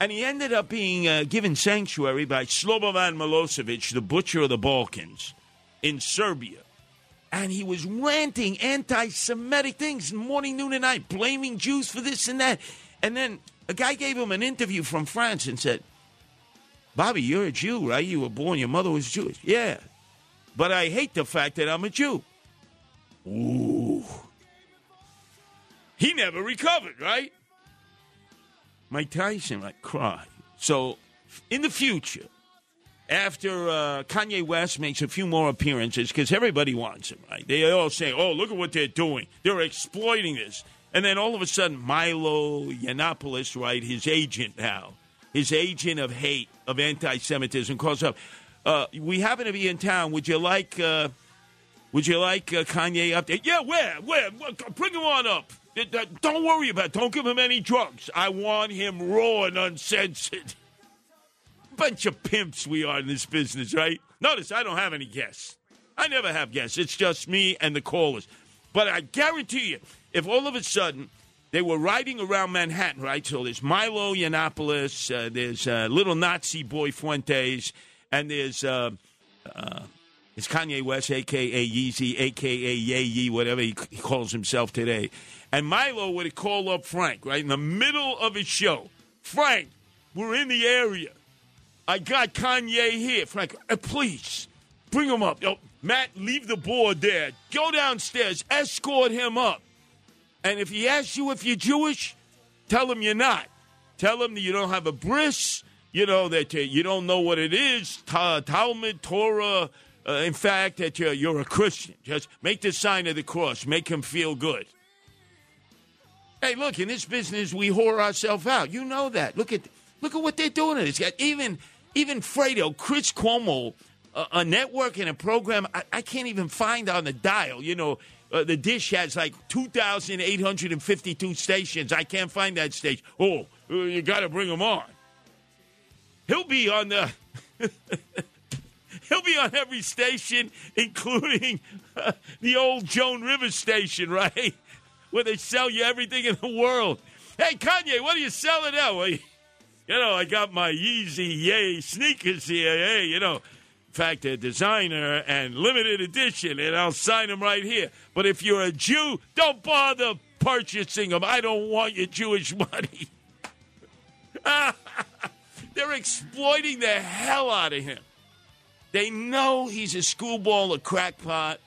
And he ended up being uh, given sanctuary by Slobodan Milosevic, the butcher of the Balkans, in Serbia. And he was ranting anti Semitic things morning, noon, and night, blaming Jews for this and that. And then a guy gave him an interview from France and said, Bobby, you're a Jew, right? You were born, your mother was Jewish. Yeah. But I hate the fact that I'm a Jew. Ooh. He never recovered, right? Mike Tyson, like, cry. So, in the future, after uh, Kanye West makes a few more appearances, because everybody wants him, right? They all say, oh, look at what they're doing. They're exploiting this. And then all of a sudden, Milo Yiannopoulos, right, his agent now, his agent of hate, of anti Semitism, calls up. Uh, we happen to be in town. Would you like, uh, would you like uh, Kanye up there? Yeah, where? Where? Bring him on up. Don't worry about it. Don't give him any drugs. I want him raw and uncensored. Bunch of pimps we are in this business, right? Notice I don't have any guests. I never have guests. It's just me and the callers. But I guarantee you, if all of a sudden they were riding around Manhattan, right? So there's Milo Yiannopoulos, uh, there's uh, little Nazi boy Fuentes, and there's uh, uh, it's Kanye West, aka Yeezy, aka Ye whatever he, he calls himself today. And Milo would call up Frank right in the middle of his show. Frank, we're in the area. I got Kanye here. Frank, uh, please bring him up. Yo, Matt, leave the board there. Go downstairs, escort him up. And if he asks you if you're Jewish, tell him you're not. Tell him that you don't have a bris, you know, that uh, you don't know what it is, Ta- Talmud, Torah. Uh, in fact, that you're, you're a Christian. Just make the sign of the cross. Make him feel good. Hey, look, in this business, we whore ourselves out. You know that. Look at look at what they're doing this guy. Even even Fredo, Chris Cuomo, a network and a program I, I, can't even find on the dial. You know, uh, the dish has like 2,852 stations. I can't find that station. Oh, uh, you got to bring him on. He'll be on the. He'll be on every station, including uh, the old Joan Rivers station, right? Where they sell you everything in the world. Hey, Kanye, what are you selling now? You know, I got my Yeezy Yay sneakers here. Hey, you know, in fact, they're designer and limited edition, and I'll sign them right here. But if you're a Jew, don't bother purchasing them. I don't want your Jewish money. They're exploiting the hell out of him. They know he's a schoolball, a crackpot,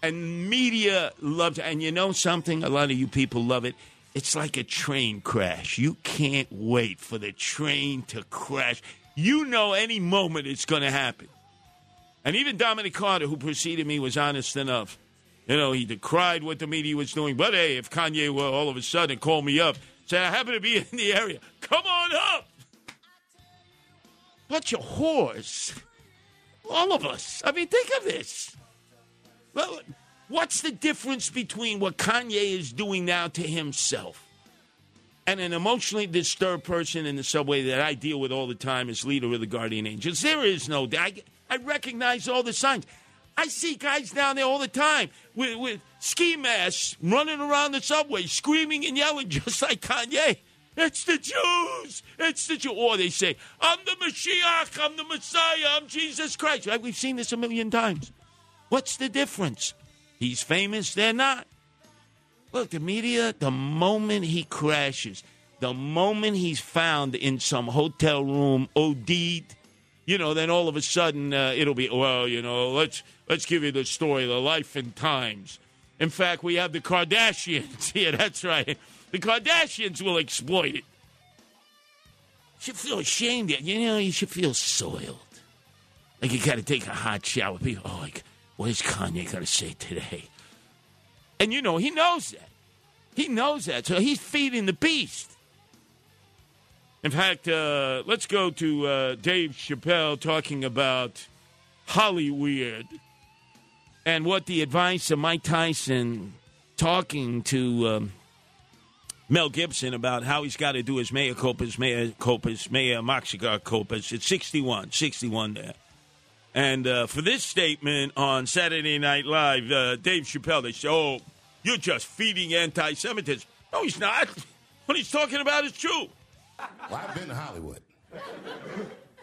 and media loves. And you know something? A lot of you people love it. It's like a train crash. You can't wait for the train to crash. You know any moment it's going to happen. And even Dominic Carter, who preceded me, was honest enough. You know, he decried what the media was doing. But hey, if Kanye were all of a sudden call me up, say I happen to be in the area, come on up. Bunch of whores. All of us. I mean, think of this. Well, what's the difference between what Kanye is doing now to himself and an emotionally disturbed person in the subway that I deal with all the time as leader of the Guardian Angels? There is no. I, I recognize all the signs. I see guys down there all the time with, with ski masks running around the subway, screaming and yelling just like Kanye. It's the Jews. It's the Jews. Or they say, I'm the Mashiach. I'm the Messiah. I'm Jesus Christ. Right? We've seen this a million times. What's the difference? He's famous. They're not. Look, the media, the moment he crashes, the moment he's found in some hotel room OD'd, you know, then all of a sudden uh, it'll be, well, you know, let's let's give you the story, the life and times. In fact, we have the Kardashians. Yeah, that's right. The Kardashians will exploit it. You should feel ashamed. You know, you should feel soiled. Like you got to take a hot shower. People, oh, like, what is Kanye going to say today? And you know, he knows that. He knows that. So he's feeding the beast. In fact, uh, let's go to uh, Dave Chappelle talking about Hollyweird and what the advice of Mike Tyson talking to um, Mel Gibson about how he's got to do his mea culpas, mea culpas, mea maxica culpas. It's 61, 61 there. And uh, for this statement on Saturday Night Live, uh, Dave Chappelle, they say, oh, you're just feeding anti Semitism. No, he's not. What he's talking about is true. Well, I've been to Hollywood.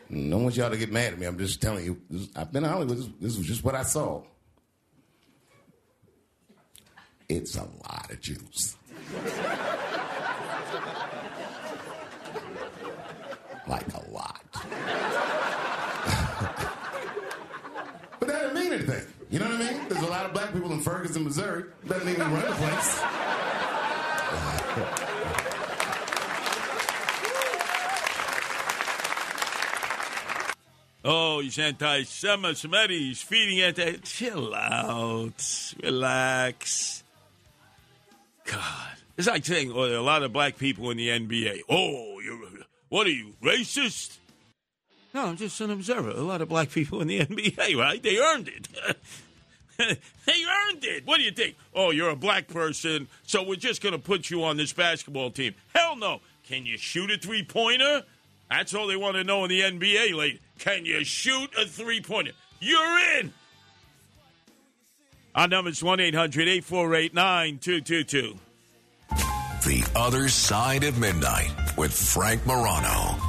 No one want y'all to get mad at me. I'm just telling you. This, I've been to Hollywood. This, this was just what I saw. It's a lot of Jews. like a lot. but that didn't mean anything. You know what I mean? There's a lot of black people in Ferguson, Missouri. Doesn't even run the place. Oh, he's anti-Semitic. He's feeding anti. Chill out. Relax. God, it's like saying oh, a lot of black people in the NBA. Oh, you're what are you racist? No, I'm just an observer. A lot of black people in the NBA, right? They earned it. they earned it. What do you think? Oh, you're a black person, so we're just going to put you on this basketball team. Hell no. Can you shoot a three pointer? That's all they want to know in the NBA, lady. Can you shoot a three pointer? You're in. Our number is 1 800 848 9222. The Other Side of Midnight with Frank Morano.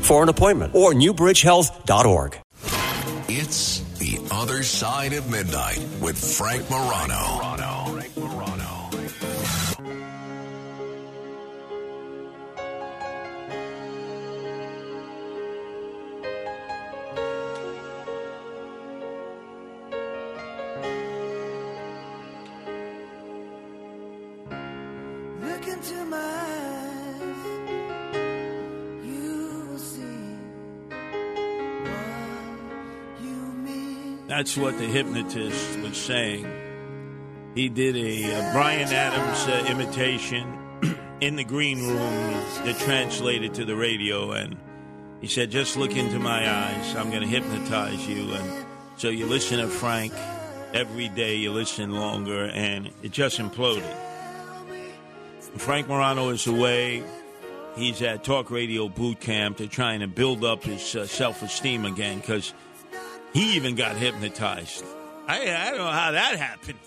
for an appointment or newbridgehealth.org. It's The Other Side of Midnight with Frank Morano. That's what the hypnotist was saying. He did a uh, Bryan Adams uh, imitation in the green room that translated to the radio, and he said, "Just look into my eyes. I'm going to hypnotize you." And so you listen to Frank every day. You listen longer, and it just imploded. Frank Morano is away. He's at Talk Radio Boot Camp. They're trying to build up his uh, self esteem again because he even got hypnotized. I, I don't know how that happened.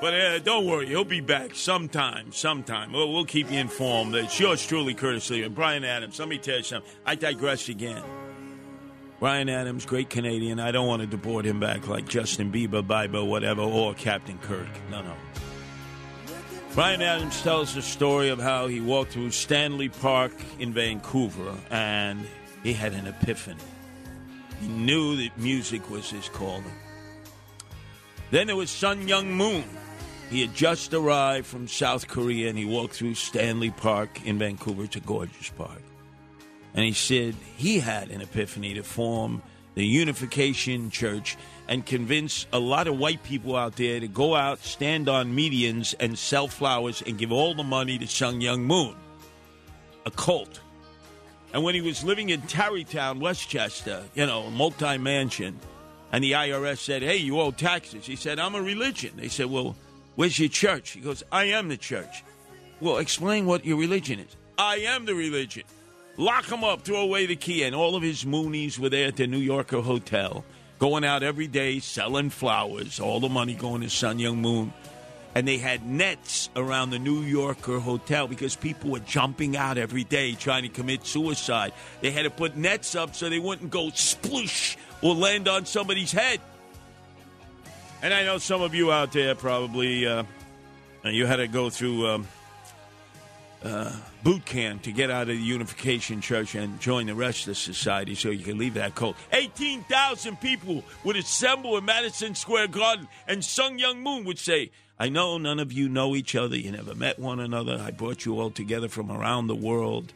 But uh, don't worry, he'll be back sometime, sometime. We'll, we'll keep you informed. It's yours truly, Curtis Sliwa. Bryan Adams, let me tell you something. I digress again. Bryan Adams, great Canadian. I don't want to deport him back like Justin Bieber, Biber, whatever, or Captain Kirk. No, no. Bryan Adams tells the story of how he walked through Stanley Park in Vancouver and he had an epiphany. He knew that music was his calling. Then there was Sun Myung Moon. He had just arrived from South Korea and he walked through Stanley Park in Vancouver. It's a gorgeous park. And he said he had an epiphany to form the Unification Church and convince a lot of white people out there to go out, stand on medians, and sell flowers and give all the money to Sun Myung Moon, a cult. And when he was living in Tarrytown, Westchester, you know, a multi mansion, and the IRS said, Hey, you owe taxes. He said, I'm a religion. They said, Well, where's your church? He goes, I am the church. Well, explain what your religion is. I am the religion. Lock him up, throw away the key. And all of his Moonies were there at the New Yorker Hotel going out every day selling flowers, all the money going to Sun Myung Moon. And they had nets around the New Yorker hotel because people were jumping out every day trying to commit suicide. They had to put nets up so they wouldn't go sploosh or land on somebody's head. And I know some of you out there probably uh, you had to go through um, uh, boot camp to get out of the Unification Church and join the rest of society so you can leave that cult. 18,000 people would assemble in Madison Square Garden, and Sun Myung Moon would say, I know none of you know each other. You never met one another. I brought you all together from around the world.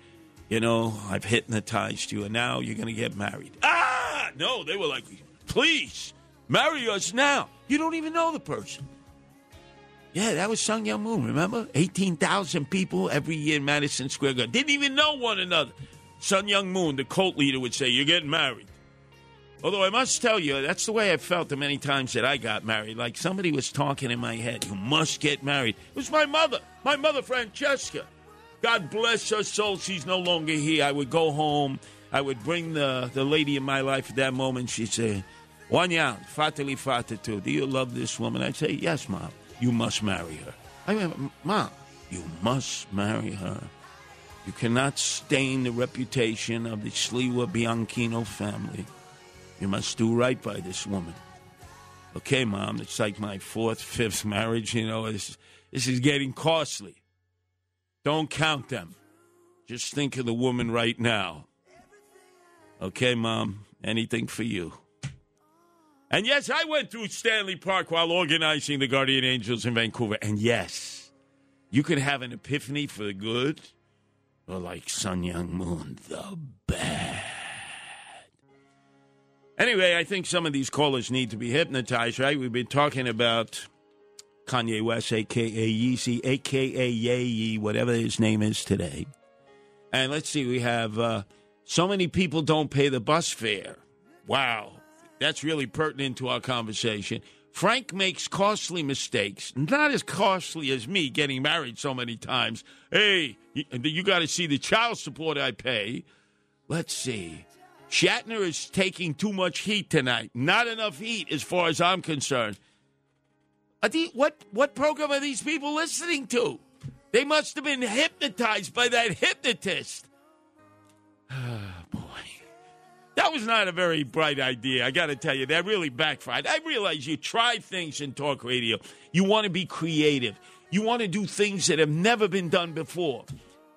You know, I've hypnotized you, and now you're going to get married. Ah! No, they were like, please, marry us now. You don't even know the person. Yeah, that was Sun Myung Moon, remember? 18,000 people every year in Madison Square Garden. Didn't even know one another. Sun Myung Moon, the cult leader, would say, You're getting married. Although I must tell you, that's the way I felt the many times that I got married. Like somebody was talking in my head, You must get married. It was my mother, my mother, Francesca. God bless her soul. She's no longer here. I would go home. I would bring the, the lady in my life at that moment. She'd say, Wanyan, fatali fatatu. Do you love this woman? I'd say, Yes, Mom. You must marry her. I mean, Mom, you must marry her. You cannot stain the reputation of the Sliwa Bianchino family. You must do right by this woman. Okay, Mom, it's like my fourth, fifth marriage. You know, this, this is getting costly. Don't count them. Just think of the woman right now. Okay, Mom, anything for you. And yes, I went through Stanley Park while organizing the Guardian Angels in Vancouver. And yes, you could have an epiphany for the good, or like Sun Myung Moon, the bad. Anyway, I think some of these callers need to be hypnotized, right? We've been talking about Kanye West, aka Yeezy, aka Ye, whatever his name is today. And let's see, we have uh, so many people don't pay the bus fare. Wow, that's really pertinent to our conversation. Frank makes costly mistakes, not as costly as me getting married so many times. Hey, you, you got to see the child support I pay. Let's see. Shatner is taking too much heat tonight. Not enough heat, as far as I'm concerned. The, what what program are these people listening to? They must have been hypnotized by that hypnotist. Boy, that was not a very bright idea. I got to tell you, that really backfired. I realize you try things in talk radio. You want to be creative. You want to do things that have never been done before.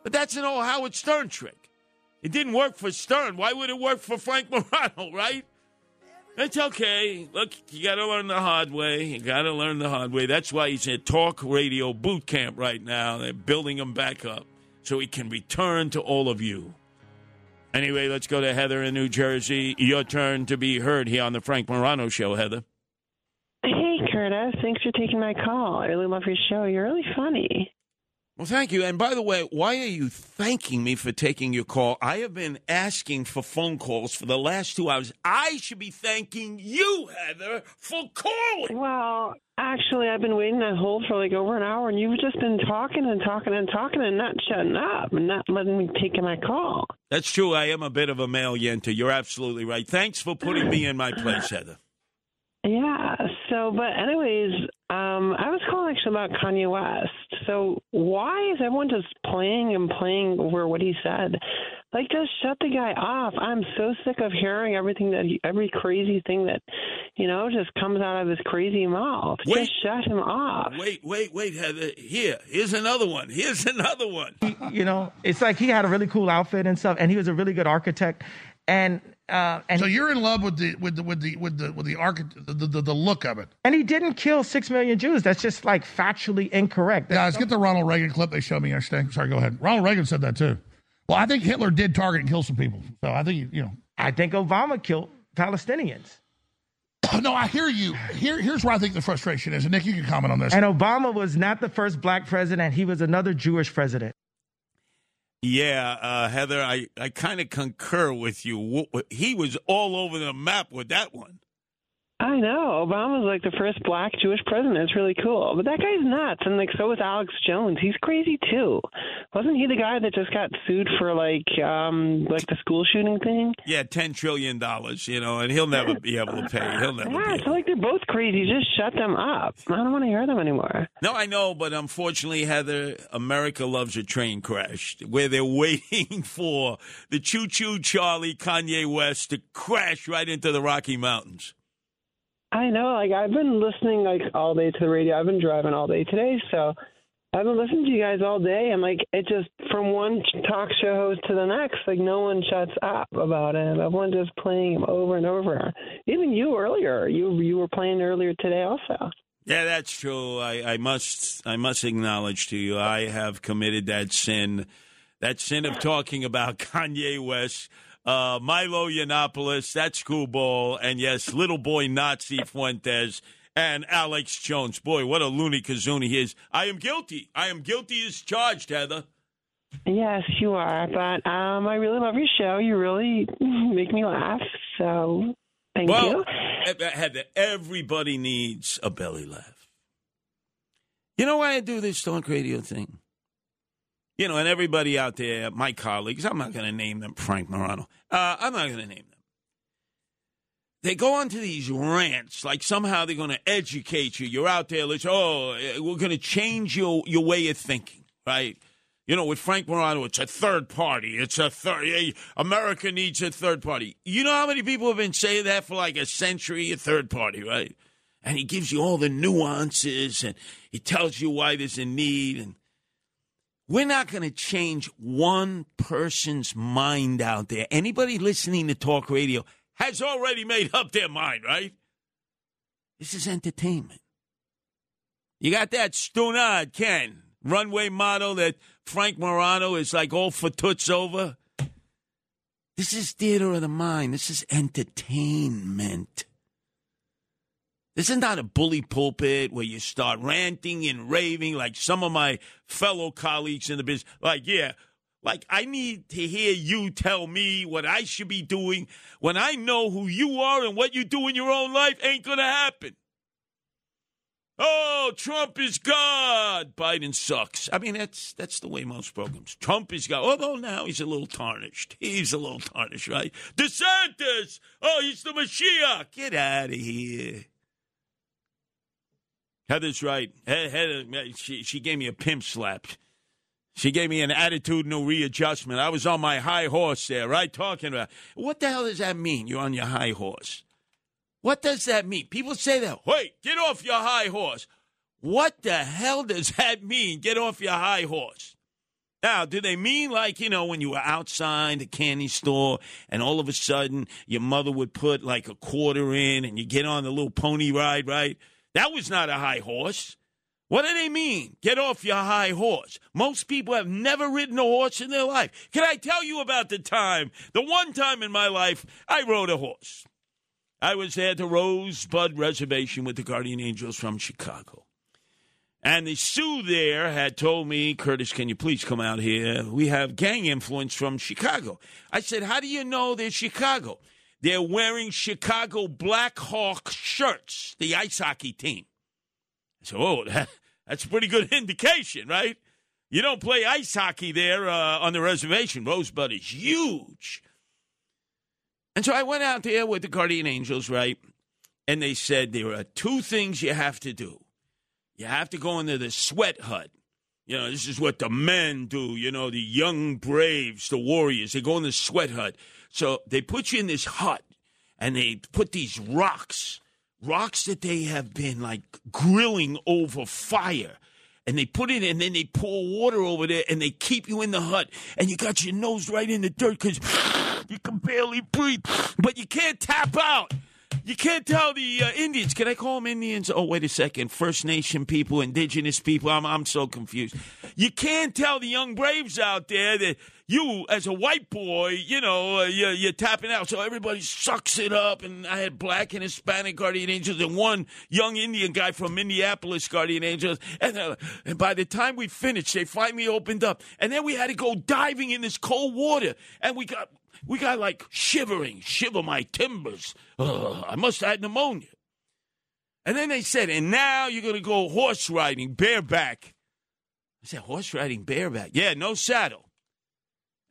But that's an old Howard Stern trick. It didn't work for Stern. Why would it work for Frank Morano, right? It's okay. Look, you got to learn the hard way. You got to learn the hard way. That's why he's at talk radio boot camp right now. They're building him back up so he can return to all of you. Anyway, let's go to Heather in New Jersey. Your turn to be heard here on the Frank Morano Show, Heather. Hey, Curtis. Thanks for taking my call. I really love your show. You're really funny. Well, thank you. And by the way, why are you thanking me for taking your call? I have been asking for phone calls for the last two hours. I should be thanking you, Heather, for calling. Well, actually, I've been waiting on hold for like over an hour, and you've just been talking and talking and talking and not shutting up and not letting me take my call. That's true. I am a bit of a male yenta. You're absolutely right. Thanks for putting me in my place, Heather. Yeah. So, but anyways, um, I was calling actually about Kanye West. So, why is everyone just playing and playing over what he said? Like, just shut the guy off. I'm so sick of hearing everything that he, every crazy thing that, you know, just comes out of his crazy mouth. Wait. Just shut him off. Wait, wait, wait, Heather. Here, here's another one. Here's another one. you know, it's like he had a really cool outfit and stuff, and he was a really good architect. And uh, and so you're in love with the with the with the with the with the archi- the, the, the look of it. and he didn't kill six million Jews. That's just like factually incorrect. Guys, get the Ronald Reagan clip they showed me yesterday. Sorry, go ahead. Ronald Reagan said that too. Well, I think Hitler did target and kill some people. So I think you know. I think Obama killed Palestinians. No, I hear you. Here, here's where I think the frustration is, and Nick, you can comment on this. And Obama was not the first black president. He was another Jewish president. Yeah, uh, Heather, I, I kind of concur with you. He was all over the map with that one. I know Obama's like the first black Jewish president. It's really cool, but that guy's nuts, and like so is Alex Jones. He's crazy too. Wasn't he the guy that just got sued for like um like the school shooting thing? Yeah, ten trillion dollars, you know, and he'll never be able to pay. He'll never. Yeah, Be it's like they're both crazy. Just shut them up. I don't want to hear them anymore. No, I know, but unfortunately, Heather, America loves a train crash where they're waiting for the choo choo Charlie Kanye West to crash right into the Rocky Mountains. I know. Like I've been listening like all day to the radio. I've been driving all day today, so I've been listening to you guys all day, and like it just from one talk show host to the next, like no one shuts up about it. Everyone just playing him over and over. Even you earlier, you you were playing earlier today also. Yeah, that's true. I, I must I must acknowledge to you, I have committed that sin, that sin of talking about Kanye West, uh, Milo Yiannopoulos, that screwball, and yes, little boy Nazi Fuentes and Alex Jones. Boy, what a loony kazoonie he is. I am guilty. I am guilty as charged, Heather. Yes, you are. But um, I really love your show. You really make me laugh. So thank well, you. eh, Heather, everybody needs a belly laugh. You know why I do this talk radio thing? You know, and everybody out there, my colleagues, I'm not going to name them Frank Morano. Uh, I'm not going to name them. They go on to these rants like somehow they're going to educate you. You're out there, let's, oh, eh, we're going to change your, your way of thinking, right? You know, with Frank Morano, it's a third party. It's a third. America needs a third party. You know how many people have been saying that for like a century? A third party, right? And he gives you all the nuances, and he tells you why there's a need. And we're not going to change one person's mind out there. Anybody listening to talk radio has already made up their mind, right? This is entertainment. You got that Stunad Ken runway model that Frank Morano is like all for toots over. This is theater of the mind. This is entertainment. This is not a bully pulpit where you start ranting and raving like some of my fellow colleagues in the business. Like, yeah, like I need to hear you tell me what I should be doing when I know who you are and what you do in your own life ain't going to happen. Oh, Trump is God. Biden sucks. I mean, that's that's the way most programs. Trump is God. Although now he's a little tarnished. He's a little tarnished, right? DeSantis. Oh, he's the Mashiach. Get out of here. Heather's right. Heather, she, she gave me a pimp slap. She gave me an attitudinal readjustment. I was on my high horse there, right? Talking about what the hell does that mean? You're on your high horse. What does that mean? People say that. Wait, get off your high horse. What the hell does that mean? Get off your high horse. Now, do they mean like, you know, when you were outside the candy store and all of a sudden your mother would put like a quarter in and you get on the little pony ride, right? That was not a high horse. What do they mean? Get off your high horse. Most people have never ridden a horse in their life. Can I tell you about the time, the one time in my life I rode a horse? I was at the Rosebud Reservation with the Guardian Angels from Chicago. And the Sioux there had told me, Curtis, can you please come out here? We have gang influence from Chicago. I said, How do you know they're Chicago? They're wearing Chicago Blackhawk shirts, the ice hockey team. Said, Oh, that, that's a pretty good indication, right? You don't play ice hockey there uh, on the reservation. Rosebud is huge. And so I went out there with the Guardian Angels, right? And they said there are two things you have to do. You have to go into the sweat hut. You know, this is what the men do, you know, the young braves, the warriors. They go in the sweat hut. So they put you in this hut and they put these rocks, rocks that they have been like grilling over fire. And they put it and then they pour water over there and they keep you in the hut. And you got your nose right in the dirt because you can barely breathe, but you can't tap out. You can't tell the uh, Indians. Can I call them Indians? Oh, wait a second. First Nation people, indigenous people. I'm, I'm so confused. You can't tell the young braves out there that you, as a white boy, you know, uh, you're, you're tapping out. So everybody sucks it up. And I had black and Hispanic guardian angels and one young Indian guy from Minneapolis guardian angels. And, uh, and by the time we finished, they finally opened up. And then we had to go diving in this cold water. And we got we got like shivering, shiver my timbers. Ugh, I must have had pneumonia. And then they said, and now you're going to go horse riding bareback. I said, horse riding bareback? Yeah, no saddle.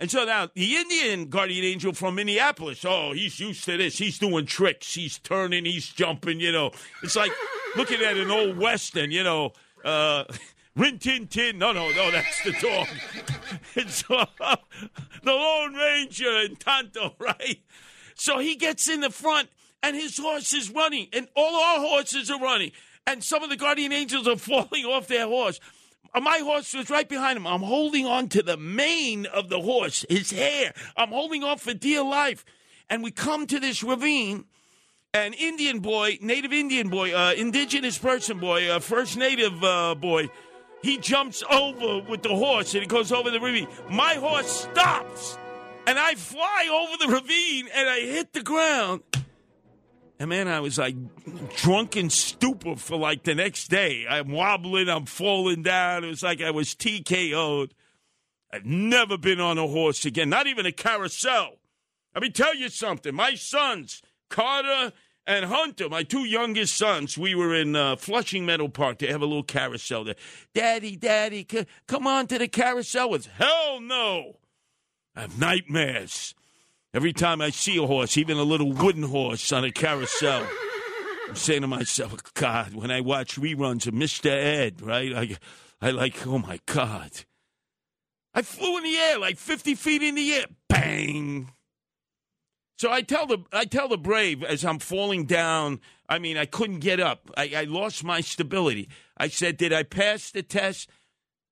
And so now the Indian guardian angel from Minneapolis, oh, he's used to this. He's doing tricks. He's turning, he's jumping, you know. It's like looking at an old Western, you know. Uh, Rin Tin Tin. No, no, no, that's the dog. it's uh, the Lone Ranger and Tonto, right? So he gets in the front and his horse is running, and all our horses are running. And some of the guardian angels are falling off their horse. Uh, My horse was right behind him. I'm holding on to the mane of the horse, his hair. I'm holding on for dear life. And we come to this ravine, an Indian boy, native Indian boy, uh, indigenous person boy, uh, first native uh, boy, he jumps over with the horse and he goes over the ravine. My horse stops and I fly over the ravine and I hit the ground. And man, I was like drunk and stupor for like the next day. I'm wobbling, I'm falling down. It was like I was TKO'd. I've never been on a horse again, not even a carousel. Let me tell you something. My sons, Carter and Hunter, my two youngest sons, we were in uh, Flushing Meadow Park. They have a little carousel there. Daddy, Daddy, c- come on to the carousel with hell no. I have nightmares. Every time I see a horse, even a little wooden horse on a carousel, I'm saying to myself, God, when I watch reruns of Mr. Ed, right? I, I like, oh my God. I flew in the air, like 50 feet in the air. Bang. So I tell the I tell the brave as I'm falling down. I mean, I couldn't get up. I, I lost my stability. I said, "Did I pass the test?"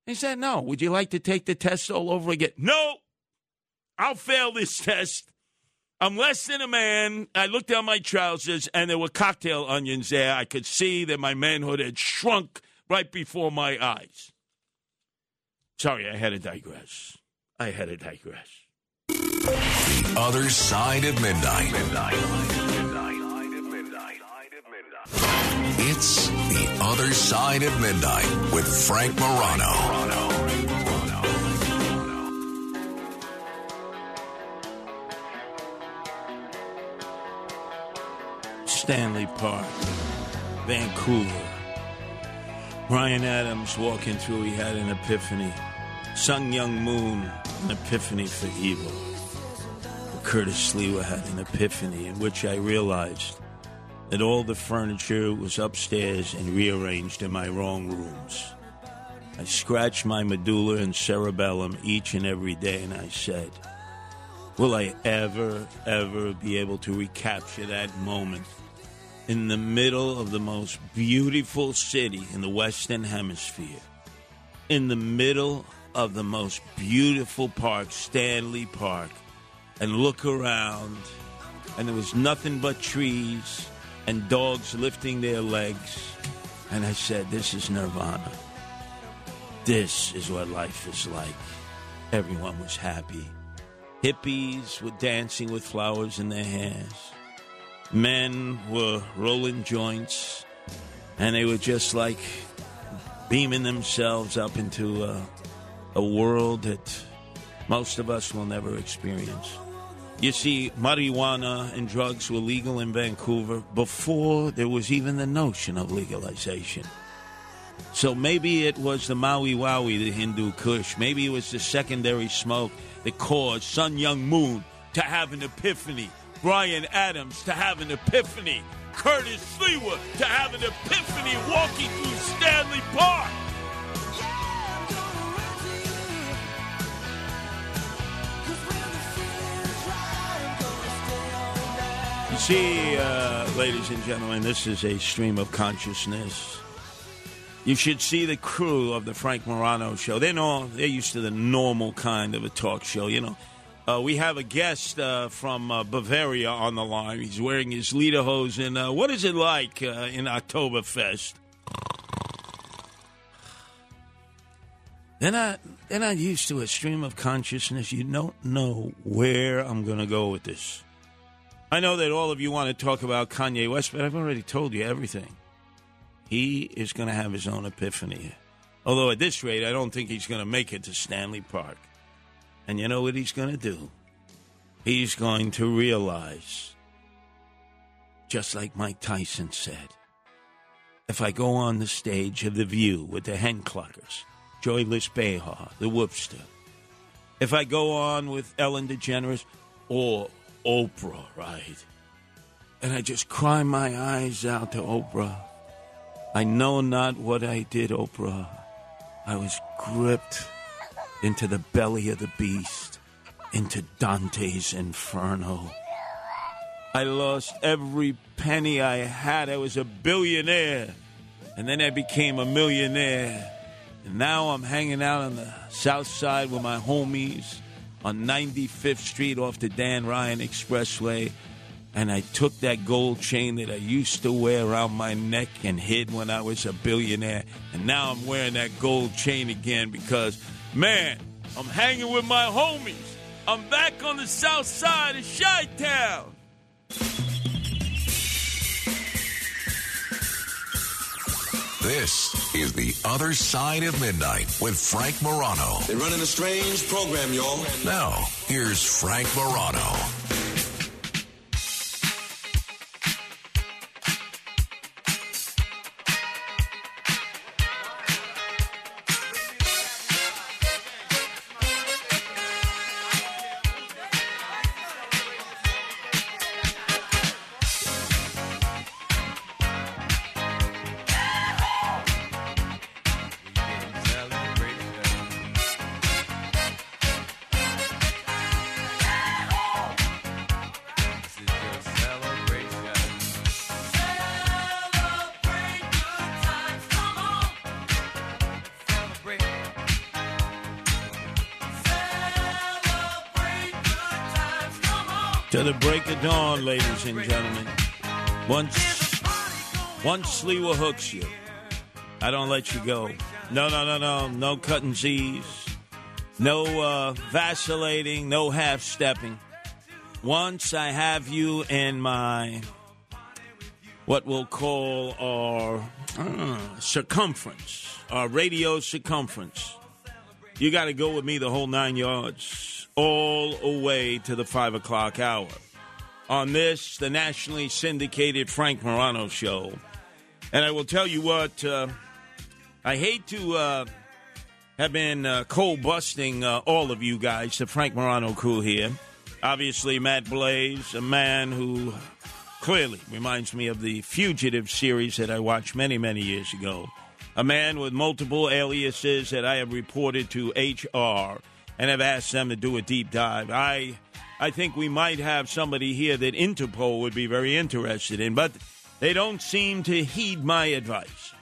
He said, "No." Would you like to take the test all over again? No. I'll fail this test. I'm less than a man. I looked down my trousers, and there were cocktail onions there. I could see that my manhood had shrunk right before my eyes. Sorry, I had to digress. I had to digress. The other side of midnight. It's the other side of midnight with Frank Morano. Stanley Park, Vancouver. Bryan Adams walking through, he had an epiphany. Sun Myung Moon, an epiphany for evil. Curtis Sliwa had an epiphany in which I realized that all the furniture was upstairs and rearranged in my wrong rooms. I scratched my medulla and cerebellum each and every day, and I said, Will I ever, ever be able to recapture that moment in the middle of the most beautiful city in the Western Hemisphere? In the middle of the most beautiful park, Stanley Park, and look around, and there was nothing but trees and dogs lifting their legs. And I said, This is nirvana. This is what life is like. Everyone was happy. Hippies were dancing with flowers in their hairs. Men were rolling joints, and they were just like beaming themselves up into a, a world that most of us will never experience. You see, marijuana and drugs were legal in Vancouver before there was even the notion of legalization. So maybe it was the Maui Wowie, the Hindu Kush. Maybe it was the secondary smoke that caused Sun Myung Moon to have an epiphany. Bryan Adams to have an epiphany. Curtis Sliwa to have an epiphany walking through Stanley Park. You see, uh, ladies and gentlemen, this is a stream of consciousness. You should see the crew of the Frank Morano show. They're no, they're used to the normal kind of a talk show. You know, uh, we have a guest uh, from uh, Bavaria on the line. He's wearing his lederhosen. Uh, what is it like uh, in Oktoberfest? They're not, they're not used to a stream of consciousness. You don't know where I'm going to go with this. I know that all of you want to talk about Kanye West, but I've already told you everything. He is going to have his own epiphany. Although at this rate, I don't think he's going to make it to Stanley Park. And you know what he's going to do? He's going to realize, just like Mike Tyson said, if I go on the stage of The View with the Hen Cluckers, Joyless Behar, the Whoopster, if I go on with Ellen DeGeneres or Oprah, right? And I just cry my eyes out to Oprah. I know not what I did, Oprah. I was gripped into the belly of the beast, into Dante's Inferno. I lost every penny I had. I was a billionaire. And then I became a millionaire. And now I'm hanging out on the south side with my homies on 95th Street off the Dan Ryan Expressway. And I took that gold chain that I used to wear around my neck and hid when I was a billionaire. And now I'm wearing that gold chain again because, man, I'm hanging with my homies. I'm back on the south side of Chi Town. This is The Other Side of Midnight with Frank Morano. They're running a strange program, y'all. Now, here's Frank Morano. Dawn, ladies and gentlemen. Once, once Sliwa hooks you, I don't let you go. No, no, no, no, no cutting Z's, no uh, vacillating, no half stepping. Once I have you in my what we'll call our uh, circumference, our radio circumference, you got to go with me the whole nine yards, all the way to the five o'clock hour. On this, the nationally syndicated Frank Morano show. And I will tell you what, uh, I hate to uh, have been uh, cold busting uh, all of you guys, the Frank Morano crew here. Obviously, Matt Blaze, a man who clearly reminds me of the Fugitive series that I watched many, many years ago. A man with multiple aliases that I have reported to HR and have asked them to do a deep dive. I, I think we might have somebody here that Interpol would be very interested in, but they don't seem to heed my advice.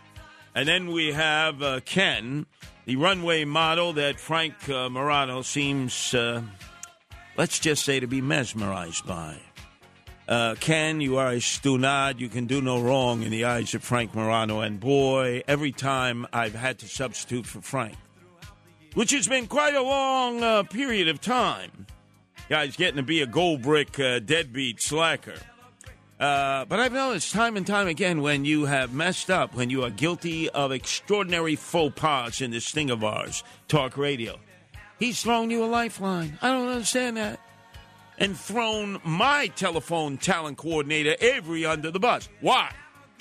And then we have uh, Ken, the runway model that Frank uh, Morano seems, uh, let's just say, to be mesmerized by. Uh, Ken, you are a stunad. You can do no wrong in the eyes of Frank Morano. And boy, every time I've had to substitute for Frank, which has been quite a long uh, period of time, guys getting to be a gold brick uh, deadbeat slacker. Uh, but I've noticed time and time again when you have messed up, when you are guilty of extraordinary faux pas in this thing of ours, talk radio, he's thrown you a lifeline. I don't understand that. And thrown my telephone talent coordinator, Avery, under the bus. Why?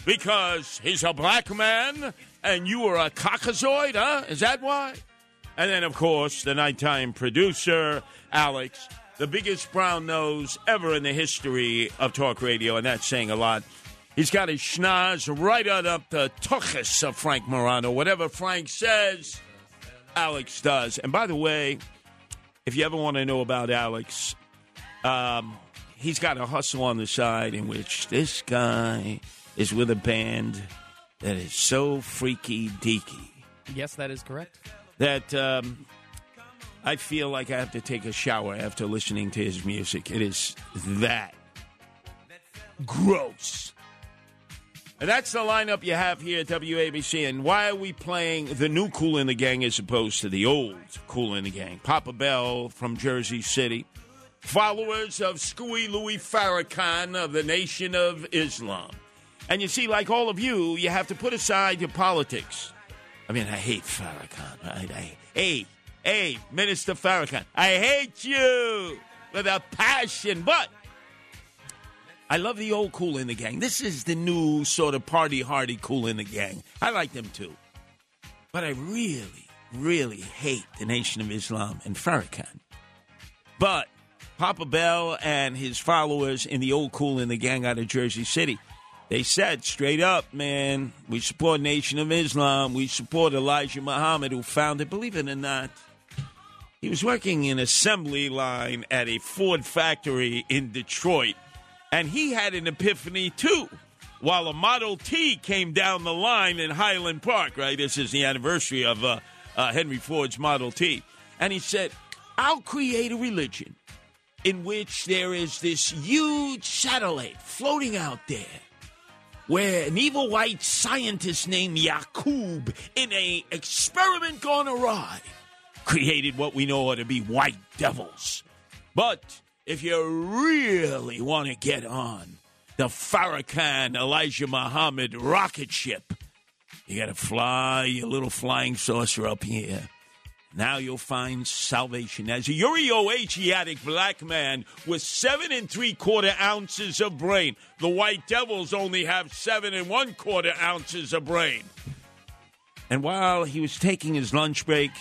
Because he's a black man and you are a cockazoid, huh? Is that why? And then, of course, the nighttime producer, Alex, the biggest brown nose ever in the history of talk radio, and that's saying a lot. He's got his schnoz right on up the tuchus of Frank Morano. Whatever Frank says, Alex does. And by the way, if you ever want to know about Alex, um, he's got a hustle on the side in which this guy is with a band that is so freaky deaky Yes, that is correct. that um, I feel like I have to take a shower after listening to his music. It is that gross. And that's the lineup you have here at WABC. And why are we playing the new Kool & the Gang as opposed to the old Kool & the Gang? Papa Bell from Jersey City. Followers of Scooey Louis Farrakhan of the Nation of Islam. And you see, like all of you, you have to put aside your politics. I mean, I hate Farrakhan, right? I, hey, hey, Minister Farrakhan, I hate you with a passion. But I love the old Kool & the Gang. This is the new sort of party hardy Kool & the Gang. I like them too. But I really, really hate the Nation of Islam and Farrakhan. But Papa Bell and his followers in the old Kool & the Gang out of Jersey City, they said straight up, man, we support Nation of Islam. We support Elijah Muhammad, who founded, believe it or not, he was working in assembly line at a Ford factory in Detroit, and he had an epiphany too. While a Model T came down the line in Highland Park, right? This is the anniversary of uh, uh, Henry Ford's Model T. And he said, I'll create a religion in which there is this huge satellite floating out there where an evil white scientist named Yakub, in a experiment gone awry, created what we know are to be white devils. But if you really want to get on the Farrakhan Elijah Muhammad rocket ship, you got to fly your little flying saucer up here. Now you'll find salvation as a Uriel Asiatic black man with seven and three quarter ounces of brain. The White Devils only have seven and one quarter ounces of brain. And while he was taking his lunch break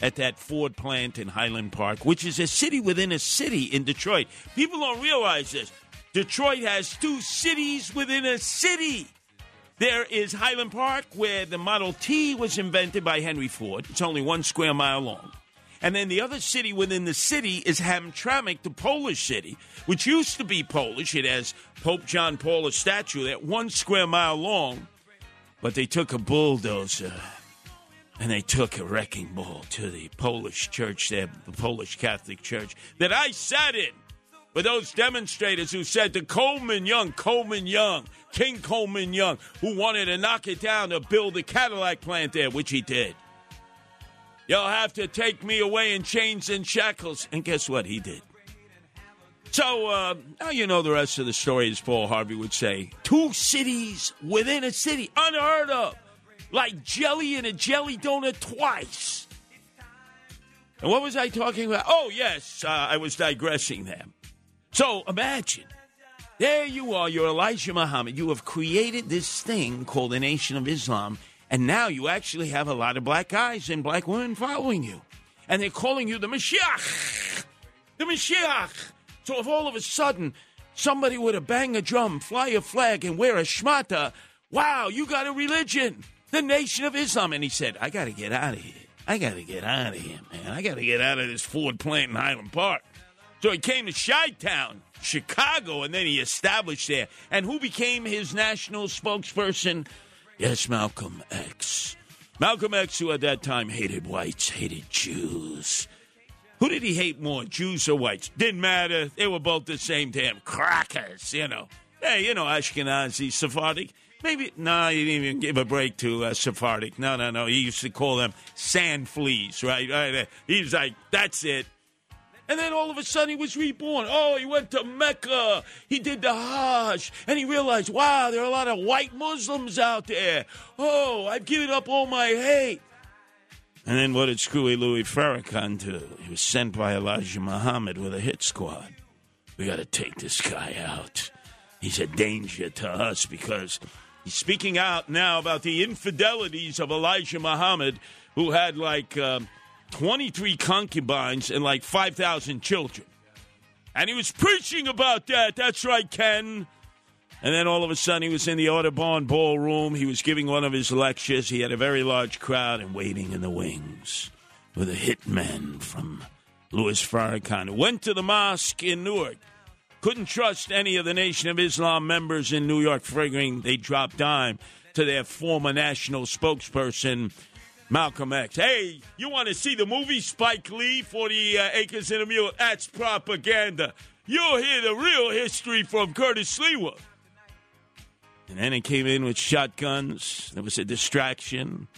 at that Ford plant in Highland Park, which is a city within a city in Detroit, people don't realize this. Detroit has two cities within a city. There is Highland Park, where the Model T was invented by Henry Ford. It's only one square mile long. And then the other city within the city is Hamtramck, the Polish city, which used to be Polish. It has Pope John Paul a statue that one square mile long, but they took a bulldozer and they took a wrecking ball to the Polish church there, the Polish Catholic Church that I sat in with those demonstrators who said to Coleman Young, Coleman Young, King Coleman Young, who wanted to knock it down to build a Cadillac plant there, which he did. You'll have to take me away in chains and shackles. And guess what? He did. So uh, now you know the rest of the story, as Paul Harvey would say. Two cities within a city, unheard of. Like jelly in a jelly donut twice. And what was I talking about? Oh, yes, uh, I was digressing there. So imagine, there you are, you're Elijah Muhammad. You have created this thing called the Nation of Islam, and now you actually have a lot of black guys and black women following you. And they're calling you the Mashiach. The Mashiach. So if all of a sudden somebody were to bang a drum, fly a flag, and wear a shmata, wow, you got a religion, the Nation of Islam. And he said, I got to get out of here. I got to get out of here, man. I got to get out of this Ford plant in Highland Park. So he came to Chi Town, Chicago, and then he established there. And who became his national spokesperson? Yes, Malcolm X. Malcolm X, who at that time hated whites, hated Jews. Who did he hate more, Jews or whites? Didn't matter. They were both the same damn crackers, you know. Hey, you know, Ashkenazi, Sephardic. Maybe, no, he didn't even give a break to uh, Sephardic. No, no, no. He used to call them sand fleas, right? right? He was like, that's it. And then all of a sudden he was reborn. Oh, he went to Mecca. He did the Hajj. And he realized, wow, there are a lot of white Muslims out there. Oh, I've given up all my hate. And then what did Screwy Louis Farrakhan do? He was sent by Elijah Muhammad with a hit squad. We got to take this guy out. He's a danger to us because he's speaking out now about the infidelities of Elijah Muhammad, who had like. Um, 23 concubines and like 5,000 children. And he was preaching about that. That's right, Ken. And then all of a sudden, he was in the Audubon ballroom. He was giving one of his lectures. He had a very large crowd and waiting in the wings with a hitman from Louis Farrakhan. Who went to the mosque in Newark. Couldn't trust any of the Nation of Islam members in New York, figuring they dropped dime to their former national spokesperson, Malcolm X. Hey, you want to see the movie Spike Lee, 40 uh, Acres and a Mule? That's propaganda. You'll hear the real history from Curtis Sliwa. And then it came in with shotguns. There was a distraction.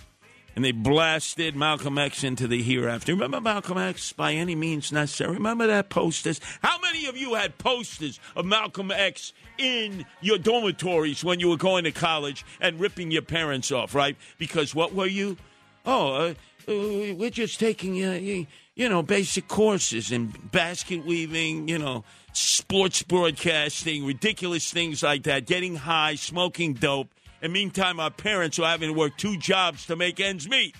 And they blasted Malcolm X into the hereafter. Remember Malcolm X by any means necessary? Remember that posters? How many of you had posters of Malcolm X in your dormitories when you were going to college and ripping your parents off, right? Because what were you? Oh, uh, uh, we're just taking, uh, you, know, basic courses in basket weaving, you know, sports broadcasting, ridiculous things like that, getting high, smoking dope. And meantime, our parents were having to work two jobs to make ends meet.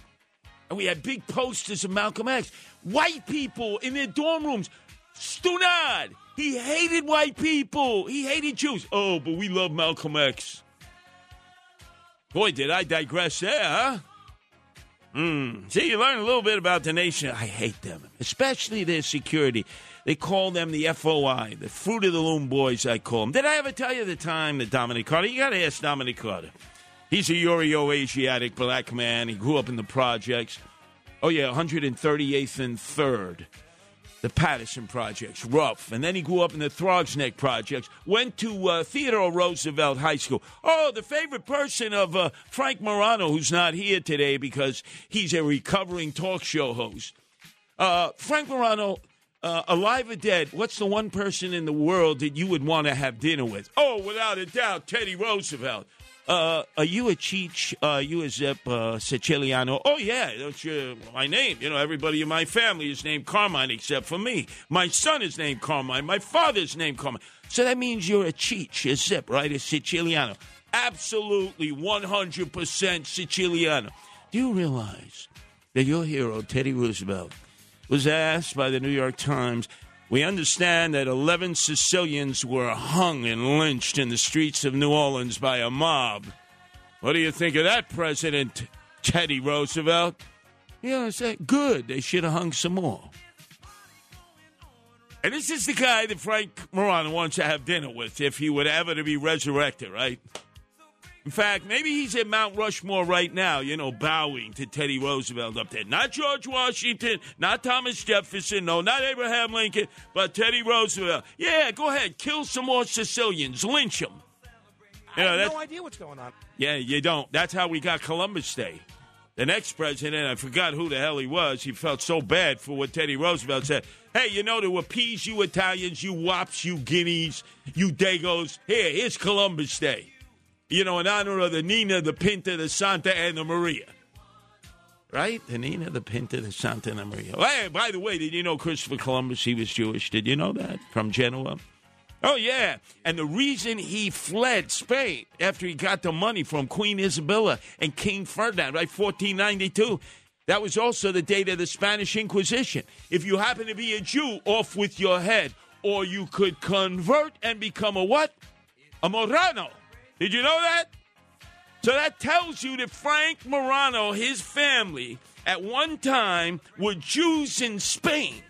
And we had big posters of Malcolm X. White people in their dorm rooms. Stunad. He hated white people. He hated Jews. Oh, but we love Malcolm X. Boy, did I digress there, huh? Hmm. See, you learn a little bit about the nation. I hate them, especially their security. They call them the FOI, the Fruit of the Loom Boys, I call them. Did I ever tell you the time that Dominic Carter? You got to ask Dominic Carter. He's a Euro Asiatic black man. He grew up in the projects. Oh, yeah, 138th and 3rd. The Patterson Projects, rough. And then he grew up in the Throgs Neck Projects. Went to uh, Theodore Roosevelt High School. Oh, the favorite person of uh, Frank Morano, who's not here today because he's a recovering talk show host. Uh, Frank Morano, uh, alive or dead, what's the one person in the world that you would want to have dinner with? Oh, without a doubt, Teddy Roosevelt. Uh, are you a Cheech? Uh, you a Zip uh, Siciliano? Oh yeah, that's your, my name. You know, everybody in my family is named Carmine except for me. My son is named Carmine. My father's named Carmine. So that means you're a Cheech, a Zip, right? A Siciliano. Absolutely, 100% Siciliano. Do you realize that your hero, Teddy Roosevelt, was asked by the New York Times we understand that 11 Sicilians were hung and lynched in the streets of New Orleans by a mob. What do you think of that, President Teddy Roosevelt? You know, say, good. They should have hung some more. And this is the guy that Frank Morano wants to have dinner with if he would ever to be resurrected, right? In fact, maybe he's at Mount Rushmore right now, you know, bowing to Teddy Roosevelt up there. Not George Washington, not Thomas Jefferson, no, not Abraham Lincoln, but Teddy Roosevelt. Yeah, go ahead, kill some more Sicilians, lynch them. I have no idea what's going on. Yeah, you don't. That's how we got Columbus Day. The next president, I forgot who the hell he was, he felt so bad for what Teddy Roosevelt said. Hey, you know, to appease you Italians, you wops, you guineas, you dagos, here, here's Columbus Day you know, in honor of the Nina, the Pinta, the Santa, and the Maria. Right? The Nina, the Pinta, the Santa, and the Maria. Hey, by the way, did you know Christopher Columbus, he was Jewish? Did you know that? From Genoa? Oh, yeah. And the reason he fled Spain after he got the money from Queen Isabella and King Ferdinand, right? 1492. That was also the date of the Spanish Inquisition. If you happen to be a Jew, off with your head. Or you could convert and become a what? A Morano. Did you know that? So that tells you that Frank Morano, his family, at one time were Jews in Spain.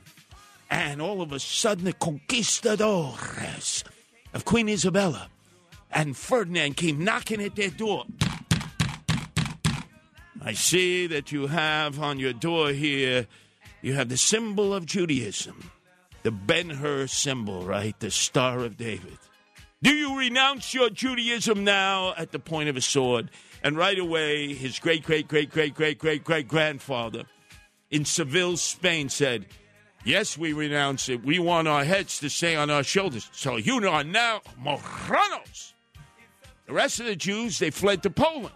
And all of a sudden, the conquistadores of Queen Isabella and Ferdinand came knocking at their door. I see that you have on your door here, you have the symbol of Judaism, the Ben Hur symbol, right? The Star of David. Do you renounce your Judaism now at the point of a sword? And right away, his great, great, great, great, great, great, great grandfather in Seville, Spain said, Yes, we renounce it. We want our heads to stay on our shoulders. So you are now Moranos. The rest of the Jews, they fled to Poland.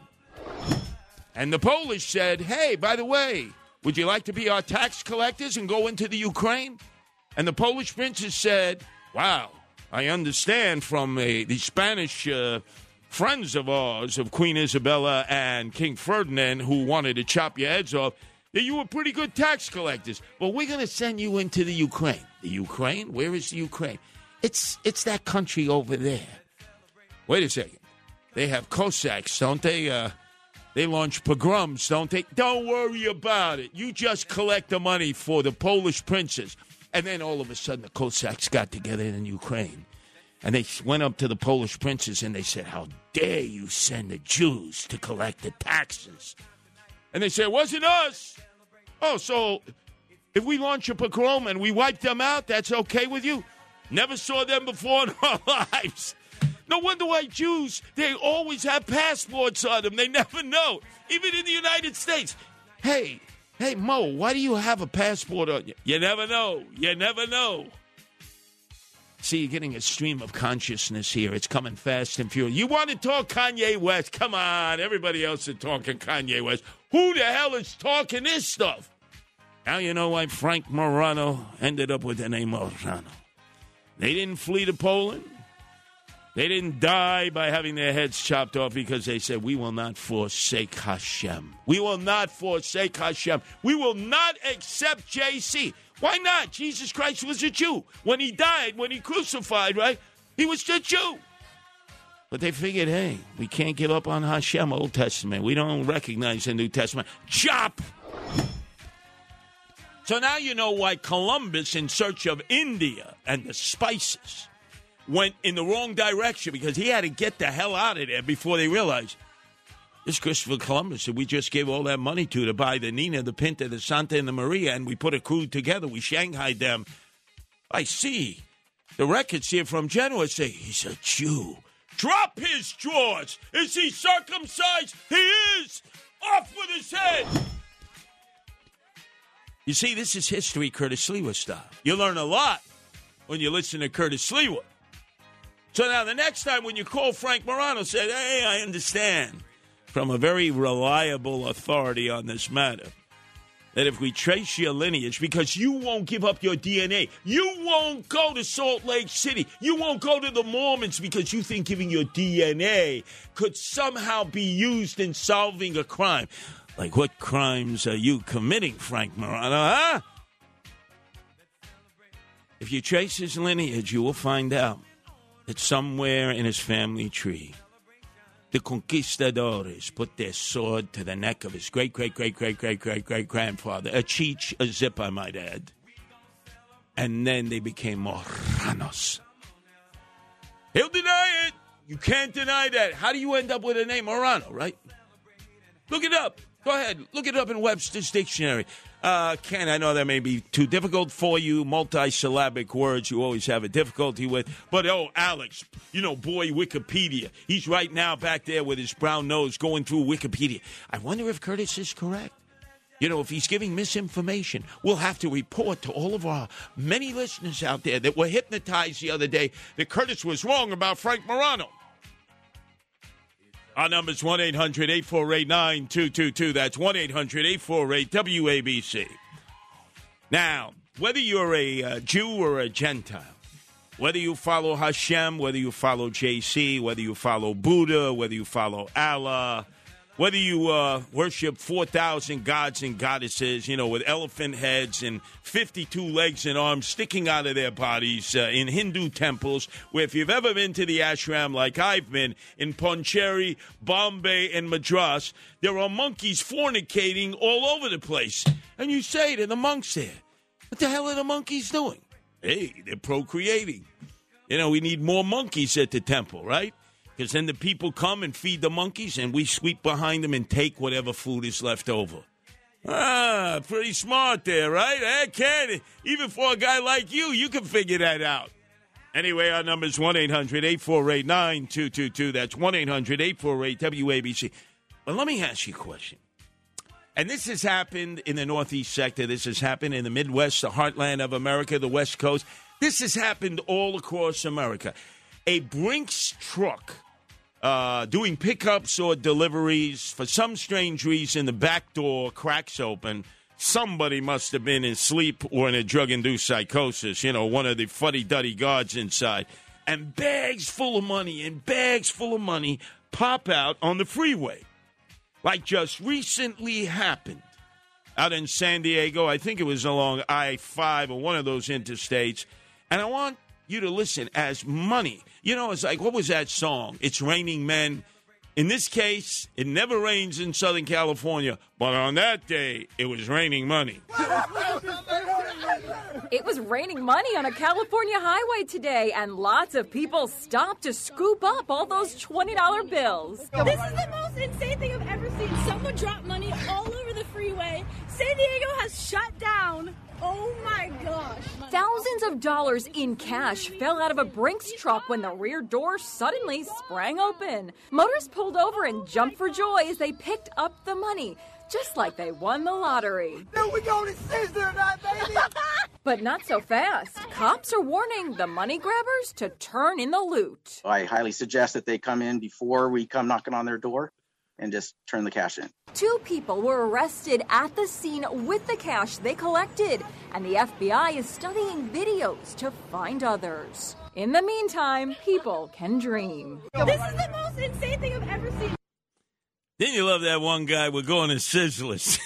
And the Polish said, Hey, by the way, would you like to be our tax collectors and go into the Ukraine? And the Polish princes said, Wow, I understand from uh, the Spanish uh, friends of ours, of Queen Isabella and King Ferdinand, who wanted to chop your heads off, that you were pretty good tax collectors. But we're going to send you into the Ukraine. The Ukraine? Where is the Ukraine? It's it's that country over there. Wait a second. They have Cossacks, don't they? Uh, they launch pogroms, don't they? Don't worry about it. You just collect the money for the Polish princes. And then all of a sudden, the Cossacks got together in Ukraine. And they went up to the Polish princes and they said, How dare you send the Jews to collect the taxes? And they said, It wasn't us. Oh, so if we launch a pogrom and we wipe them out, that's okay with you? Never saw them before in our lives. No wonder why Jews, they always have passports on them. They never know. Even in the United States. Hey, Hey, Mo, why do you have a passport on you? You never know. You never know. See, you're getting a stream of consciousness here. It's coming fast and furious. You want to talk Kanye West? Come on. Everybody else is talking Kanye West. Who the hell is talking this stuff? Now you know why Frank Morano ended up with the name Morano. They didn't flee to Poland. They didn't die by having their heads chopped off because they said, We will not forsake Hashem. We will not forsake Hashem. We will not accept JC. Why not? Jesus Christ was a Jew. When he died, when he crucified, right? He was a Jew. But they figured, hey, we can't give up on Hashem, Old Testament. We don't recognize the New Testament. Chop! So now you know why Columbus, in search of India and the spices, went in the wrong direction because he had to get the hell out of there before they realized this Christopher Columbus that we just gave all that money to to buy the Nina, the Pinta, the Santa, and the Maria, and we put a crew together. We shanghaied them. I see. The records here from Genoa say he's a Jew. Drop his jaws. Is he circumcised? He is. Off with his head. You see, this is history Curtis Sliwa style. You learn a lot when you listen to Curtis Sliwa. So now the next time when you call Frank Morano, say, hey, I understand from a very reliable authority on this matter that if we trace your lineage, because you won't give up your DNA, you won't go to Salt Lake City, you won't go to the Mormons because you think giving your DNA could somehow be used in solving a crime. Like, what crimes are you committing, Frank Morano, huh? If you trace his lineage, you will find out that somewhere in his family tree, the conquistadores put their sword to the neck of his great, great, great, great, great, great, great grandfather, a cheech, a zip, I might add. And then they became Moranos. He'll deny it. You can't deny that. How do you end up with a name Morano, right? Look it up. Go ahead. Look it up in Webster's Dictionary. Uh, Ken, I know that may be too difficult for you. Multisyllabic words you always have a difficulty with. But oh, Alex, you know, boy, Wikipedia. He's right now back there with his brown nose going through Wikipedia. I wonder if Curtis is correct. You know, if he's giving misinformation, we'll have to report to all of our many listeners out there that were hypnotized the other day that Curtis was wrong about Frank Morano. Our number is 1 800 848 9222. That's 1 800 848 WABC. Now, whether you're a uh, Jew or a Gentile, whether you follow Hashem, whether you follow JC, whether you follow Buddha, whether you follow Allah, whether you uh, worship 4,000 gods and goddesses, you know, with elephant heads and 52 legs and arms sticking out of their bodies uh, in Hindu temples, where if you've ever been to the ashram like I've been in Pondicherry, Bombay, and Madras, there are monkeys fornicating all over the place. And you say to the monks there, what the hell are the monkeys doing? Hey, they're procreating. You know, we need more monkeys at the temple, right? Because then the people come and feed the monkeys, and we sweep behind them and take whatever food is left over. Ah, pretty smart there, right? Eh, Ken? Even for a guy like you, you can figure that out. Anyway, our number is 1 800 848 9222. That's 1 800 848 WABC. But let me ask you a question. And this has happened in the Northeast sector. This has happened in the Midwest, the heartland of America, the West Coast. This has happened all across America. A Brink's truck uh, doing pickups or deliveries. For some strange reason, the back door cracks open. Somebody must have been in sleep or in a drug induced psychosis, you know, one of the fuddy duddy guards inside. And bags full of money and bags full of money pop out on the freeway. Like just recently happened out in San Diego. I think it was along I 5 or one of those interstates. And I want you to listen as money. You know, it's like, what was that song? It's Raining Men. In this case, it never rains in Southern California, but on that day, it was raining money. It was raining money on a California highway today, and lots of people stopped to scoop up all those $20 bills. This is the most insane thing I've ever seen. Someone dropped money all over the freeway. San Diego has shut down. Oh my gosh. Thousands of dollars in cash fell out of a Brink's truck when the rear door suddenly sprang open. Motors pulled over and jumped for joy as they picked up the money, just like they won the lottery. Then we going to Sizzler tonight, baby. But not so fast. Cops are warning the money grabbers to turn in the loot. I highly suggest that they come in before we come knocking on their door and just turn the cash in. Two people were arrested at the scene with the cash they collected, and the FBI is studying videos to find others. In the meantime, people can dream. This is the most insane thing I've ever seen. Didn't you love that one guy? We're going to Sizzlers.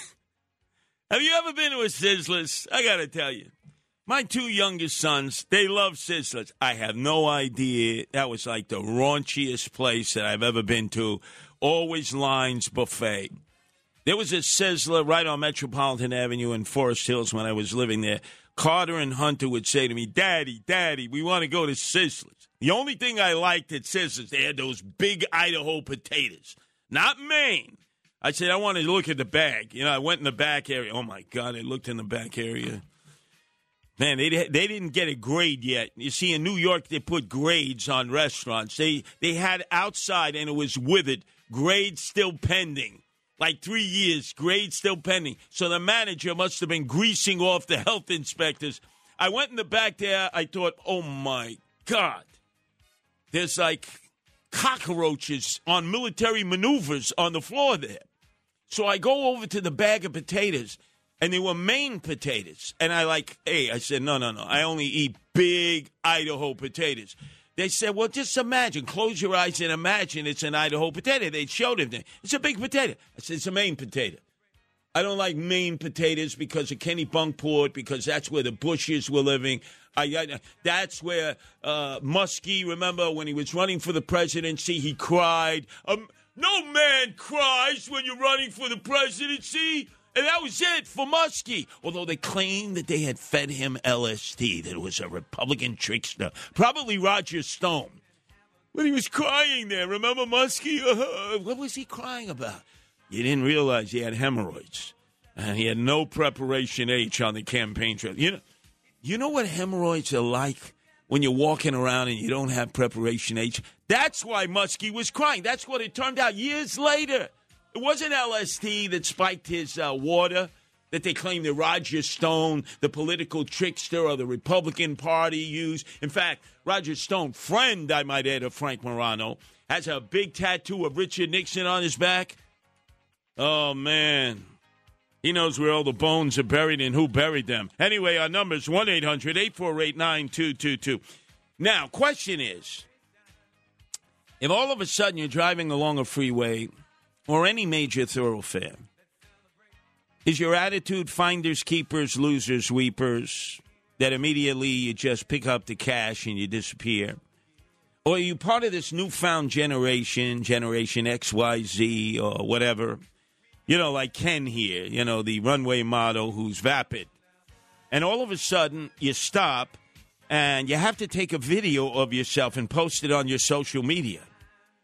Have you ever been to a Sizzlers? I got to tell you. My two youngest sons, they love Sizzlers. I have no idea. That was like the raunchiest place that I've ever been to. Always lines buffet. There was a Sizzler right on Metropolitan Avenue in Forest Hills when I was living there. Carter and Hunter would say to me, Daddy, Daddy, we want to go to Sizzlers. The only thing I liked at Sizzlers, they had those big Idaho potatoes, not Maine. I said, I want to look at the bag. You know, I went in the back area. Oh, my God, I looked in the back area. Man, they they didn't get a grade yet. You see, in New York, they put grades on restaurants. They they had outside, and it was withered. Grade still pending, like three years. Grade still pending. So the manager must have been greasing off the health inspectors. I went in the back there. I thought, oh my god, there's like cockroaches on military maneuvers on the floor there. So I go over to the bag of potatoes and they were Maine potatoes. And I like, hey, I said, no, no, no. I only eat big Idaho potatoes. They said, well, just imagine, close your eyes and imagine it's an Idaho potato. They showed him. It's a big potato. I said, it's a Maine potato. I don't like Maine potatoes because of Kennebunkport, because that's where the Bushes were living. I, I, that's where uh, Muskie, remember when he was running for the presidency, he cried. Um, no man cries when you're running for the presidency. And that was it for Muskie. Although they claimed that they had fed him LSD, that it was a Republican trickster, probably Roger Stone. But he was crying there. Remember Muskie? Uh, what was he crying about? You didn't realize he had hemorrhoids. And he had no preparation H on the campaign trail. You know, you know what hemorrhoids are like when you're walking around and you don't have preparation H? That's why Muskie was crying. That's what it turned out years later. It wasn't LSD that spiked his uh, water that they claim that Roger Stone, the political trickster of the Republican Party, used. In fact, Roger Stone, friend, I might add, of Frank Morano, has a big tattoo of Richard Nixon on his back. Oh, man. He knows where all the bones are buried and who buried them. Anyway, our number is 1 800 848 9222. Now, question is if all of a sudden you're driving along a freeway or any major thoroughfare, is your attitude finders, keepers, losers, weepers, that immediately you just pick up the cash and you disappear? Or are you part of this newfound generation, Generation XYZ or whatever? You know, like Ken here, you know, the runway model who's vapid. And all of a sudden, you stop and you have to take a video of yourself and post it on your social media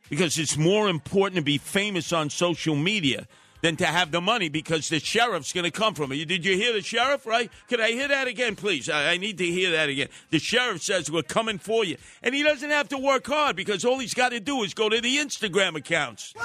because it's more important to be famous on social media than to have the money because the sheriff's going to come from it. Did you hear the sheriff, right? Could I hear that again, please? I, I, need to hear that again. The sheriff says we're coming for you. And he doesn't have to work hard because all he's got to do is go to the Instagram accounts.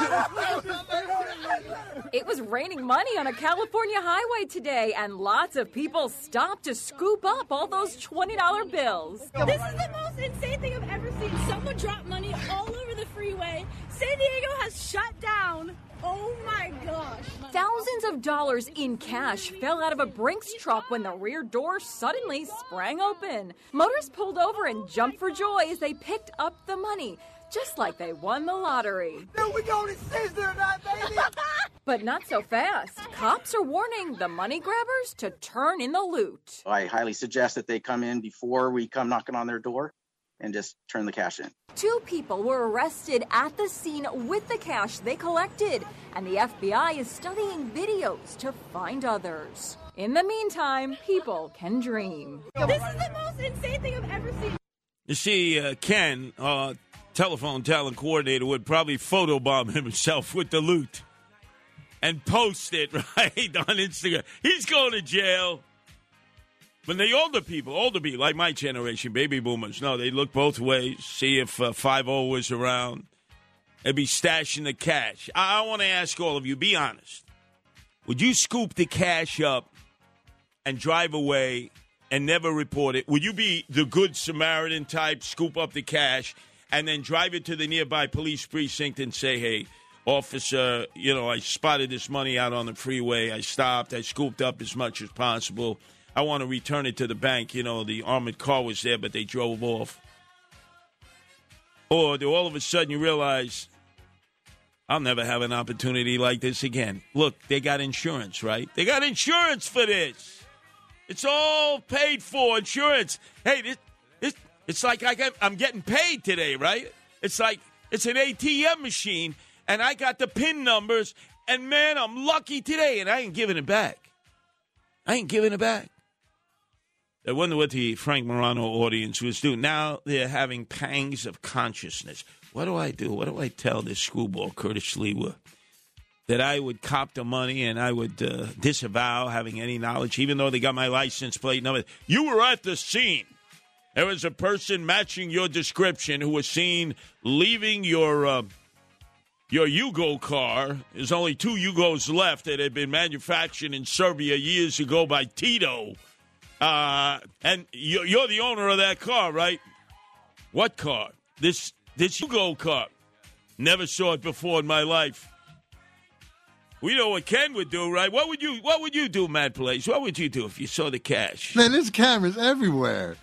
It was raining money on a California highway today, and lots of people stopped to scoop up all those $20 bills. This is the most insane thing I've ever seen. Someone dropped money all over the freeway. San Diego has shut down. Oh my gosh. Thousands of dollars in cash fell out of a Brink's truck when the rear door suddenly sprang open. Motorists pulled over and jumped for joy as they picked up the money, just like they won the lottery. Then we going to Sizzler tonight, baby. But not so fast. Cops are warning the money grabbers to turn in the loot. I highly suggest that they come in before we come knocking on their door and just turn the cash in. Two people were arrested at the scene with the cash they collected, and the FBI is studying videos to find others. In the meantime, people can dream. This is the most insane thing I've ever seen. You see, uh, Ken, uh, telephone talent coordinator, would probably photobomb himself with the loot and post it right on Instagram. He's going to jail. But the older people, older people, like my generation, baby boomers, no, they look both ways, see if uh, 5 was around. They'd be stashing the cash. I, I want to ask all of you, be honest. Would you scoop the cash up and drive away and never report it? Would you be the good Samaritan type, scoop up the cash, and then drive it to the nearby police precinct and say, hey, officer, you know, I spotted this money out on the freeway. I stopped. I scooped up as much as possible. I want to return it to the bank. You know, the armored car was there, but they drove off. Or all of a sudden you realize I'll never have an opportunity like this again. Look, they got insurance, right? They got insurance for this. It's all paid for insurance. Hey, this, this it's like I I'm getting paid today, right? It's like it's an ATM machine, and I got the PIN numbers, and man, I'm lucky today, and I ain't giving it back. I ain't giving it back. I wonder what the Frank Morano audience was doing. Now they're having pangs of consciousness. What do I do? What do I tell this screwball, Curtis Sliwa? That I would cop the money and I would uh, disavow having any knowledge, even though they got my license plate number. You were at the scene. There was a person matching your description who was seen leaving your uh, your Yugo car. There's only two Yugos left that had been manufactured in Serbia years ago by Tito. Uh, and you- you're the owner of that car, right? What car? This this Yugo car. Never saw it before in my life. We know what Ken would do, right? What would you What would you do, Matt Place? What would you do if you saw the cash? Man, there's cameras everywhere.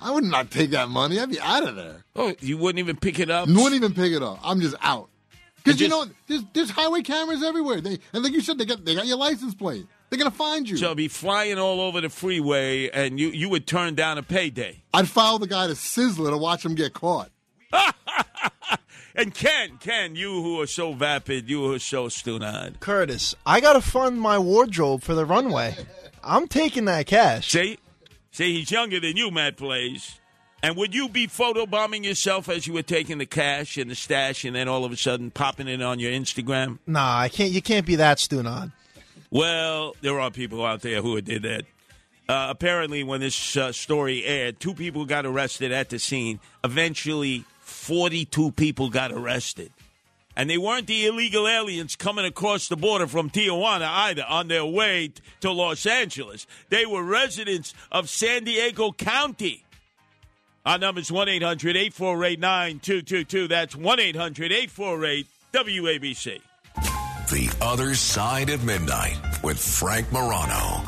I would not take that money. I'd be out of there. Oh, you wouldn't even pick it up? Wouldn't even pick it up. I'm just out. Because you know, there's, there's highway cameras everywhere. They and like you said, they got they got your license plate. They're gonna find you. So be flying all over the freeway, and you you would turn down a payday. I'd follow the guy to Sizzler to watch him get caught. And Ken, Ken, you who are so vapid, you who are so stunad. Curtis, I gotta fund my wardrobe for the runway. I'm taking that cash. See, see, he's younger than you, Matt Plays. And would you be photobombing yourself as you were taking the cash and the stash, and then all of a sudden popping it on your Instagram? Nah, I can't. You can't be that stunad. Well, there are people out there who did that. Uh, apparently, when this uh, story aired, two people got arrested at the scene. Eventually, 42 people got arrested. And they weren't the illegal aliens coming across the border from Tijuana either on their way t- to Los Angeles. They were residents of San Diego County. Our number is 1 800 848 9222. That's 1 800 848 WABC. The Other Side of Midnight with Frank Morano.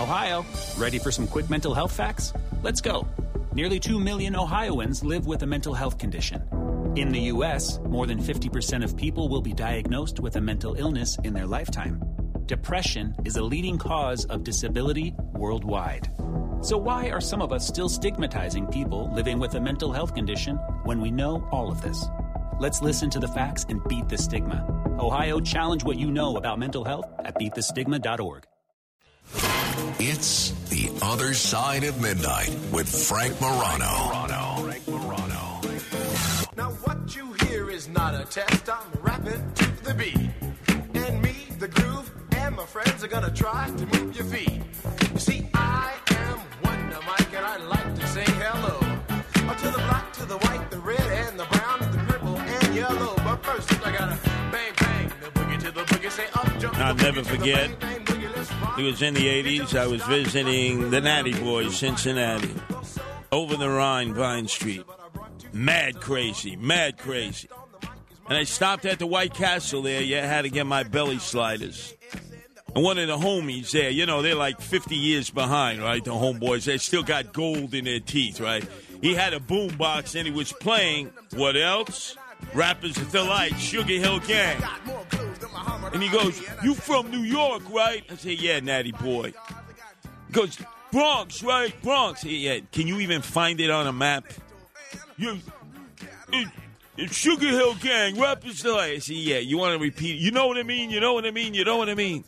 Ohio, ready for some quick mental health facts? Let's go. Nearly 2 million Ohioans live with a mental health condition. In the U.S., more than 50% of people will be diagnosed with a mental illness in their lifetime. Depression is a leading cause of disability worldwide. So, why are some of us still stigmatizing people living with a mental health condition when we know all of this? Let's listen to the facts and beat the stigma. Ohio, challenge what you know about mental health at beatthestigma.org. It's The Other Side of Midnight with Frank Morano. Now what you hear is not a test. I'm rapping to the beat. Friends are gonna try to move your feet. You see, I am Wonder Mike, and I like to say hello. Uh, To the black, to the white, the red, and the brown, the purple, and yellow. But first, I gotta bang, bang, the boogie to the boogie, say up, jump. I'll never boogie to the forget. bang, bang, boogie. It was in the 80s. I was visiting the Natty Boys, Cincinnati, over the Rhine, Vine Street. Mad crazy, mad crazy. And I stopped at the White Castle there. Yeah, I had to get my belly sliders. And one of the homies there, you know, they're like 50 years behind, right? The homeboys, they still got gold in their teeth, right? He had a boombox and he was playing, what else? Rappers Delight, Sugar Hill Gang. And he goes, You from New York, right? I say, Yeah, natty boy. He goes, Bronx, right? Bronx. Yeah, can you even find it on a map? You, it, it's Sugar Hill Gang, rappers delight. I say, Yeah, you want to repeat? You know what I mean? You know what I mean? You know what I mean?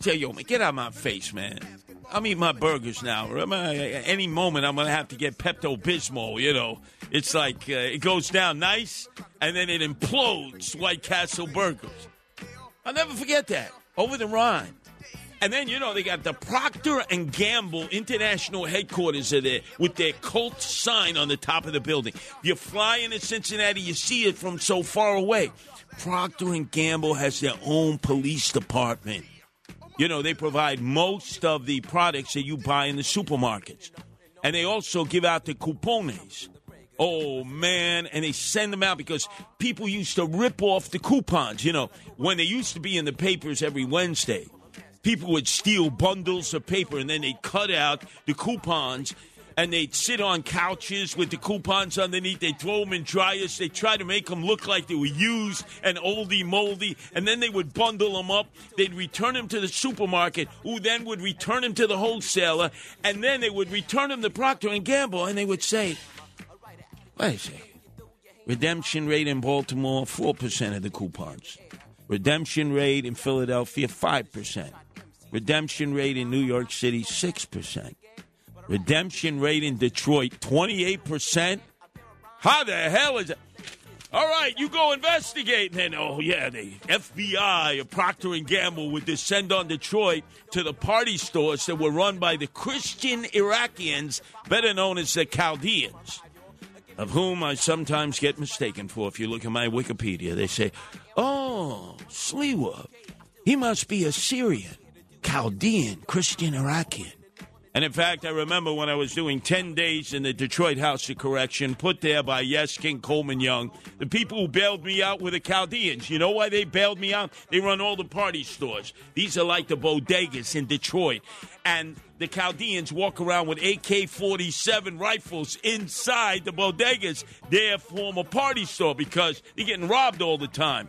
I say, Yo, man, get out of my face, man. I'm eating my burgers now. Any moment I'm going to have to get Pepto Bismol, you know. It's like uh, it goes down nice and then it implodes White Castle burgers. I'll never forget that. Over the Rhine. And then, you know, they got the Procter and Gamble International Headquarters are there with their cult sign on the top of the building. You fly into Cincinnati, you see it from so far away. Procter and Gamble has their own police department. You know, they provide most of the products that you buy in the supermarkets. And they also give out the coupones. Oh man, and they send them out because people used to rip off the coupons. You know, when they used to be in the papers every Wednesday, people would steal bundles of paper and then they'd cut out the coupons and they'd sit on couches with the coupons underneath. They'd throw them in dryers. They try to make them look like they were used and oldie moldy. And then they would bundle them up. They'd return them to the supermarket, who then would return them to the wholesaler. And then they would return them to Procter and Gamble, and they would say, "Wait a second. Redemption rate in Baltimore, four percent of the coupons. Redemption rate in Philadelphia, five percent. Redemption rate in New York City, six percent." Redemption rate in Detroit, 28%. How the hell is it? All right, you go investigate. And then, oh, yeah, the FBI or Procter & Gamble would descend on Detroit to the party stores that were run by the Christian Iraqians, better known as the Chaldeans, of whom I sometimes get mistaken for. If you look at my Wikipedia, they say, oh, Sliwa, he must be a Syrian, Chaldean, Christian Iraqian. And in fact, I remember when I was doing 10 days in the Detroit House of Correction, put there by Yes King Coleman Young, the people who bailed me out were the Chaldeans. You know why they bailed me out? They run all the party stores. These are like the bodegas in Detroit. And the Chaldeans walk around with AK 47 rifles inside the bodegas. They form a party store because they're getting robbed all the time.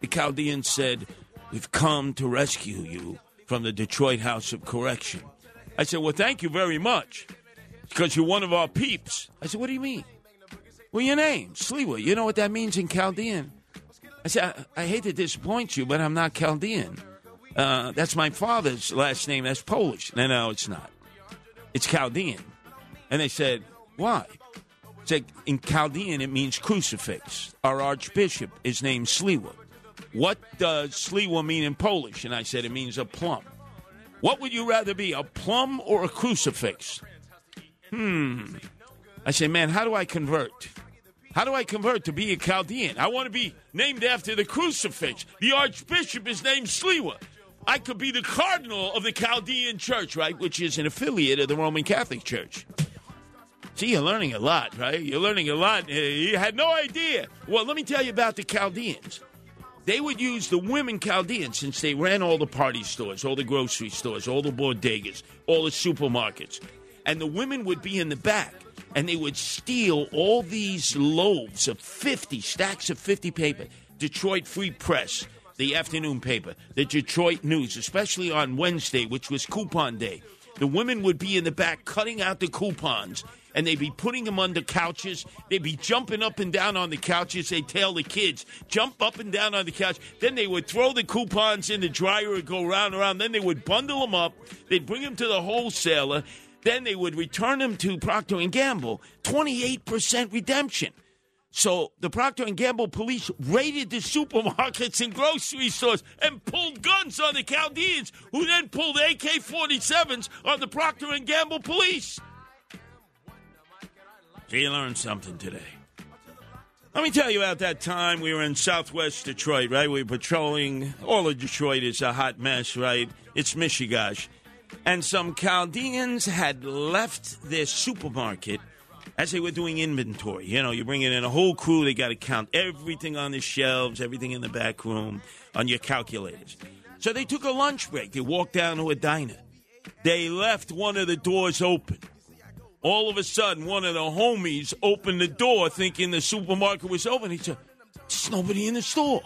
The Chaldeans said, We've come to rescue you from the Detroit House of Correction. I said, Well, thank you very much. Because you're one of our peeps. I said, What do you mean? Well, your name, Sliwa. You know what that means in Chaldean? I said, I, I hate to disappoint you, but I'm not Chaldean. Uh, that's my father's last name. That's Polish. No, no, it's not. It's Chaldean. And they said, Why? I said, In Chaldean, it means crucifix. Our archbishop is named Sliwa. What does Sliwa mean in Polish? And I said, It means a plum. What would you rather be, a plum or a crucifix? Hmm. I say, man, how do I convert? How do I convert to be a Chaldean? I want to be named after the crucifix. The archbishop is named Sliwa. I could be the cardinal of the Chaldean Church, right? Which is an affiliate of the Roman Catholic Church. See, you're learning a lot, right? You're learning a lot. Uh, You had no idea. Well, let me tell you about the Chaldeans. They would use the women Chaldeans since they ran all the party stores, all the grocery stores, all the bodegas, all the supermarkets. And the women would be in the back and they would steal all these loaves of 50, stacks of 50 paper. Detroit Free Press, the afternoon paper, the Detroit News, especially on Wednesday, which was coupon day. The women would be in the back cutting out the coupons and they'd be putting them under couches. They'd be jumping up and down on the couches. They'd tell the kids, jump up and down on the couch. Then they would throw the coupons in the dryer and go round and around. Then they would bundle them up. They'd bring them to the wholesaler. Then they would return them to Procter & Gamble. 28% redemption. So the Procter and Gamble police raided the supermarkets and grocery stores and pulled guns on the Chaldeans, who then pulled AK-47s on the Procter and Gamble police. So you learned something today. Let me tell you about that time we were in southwest Detroit, right? We were patrolling. All of Detroit is a hot mess, right? It's Michigash. And some Chaldeans had left their supermarket as they were doing inventory. You know, you're bringing in a whole crew, they got to count everything on the shelves, everything in the back room, on your calculators. So they took a lunch break. They walked down to a diner. They left one of the doors open. All of a sudden, one of the homies opened the door thinking the supermarket was open. He said, There's nobody in the store.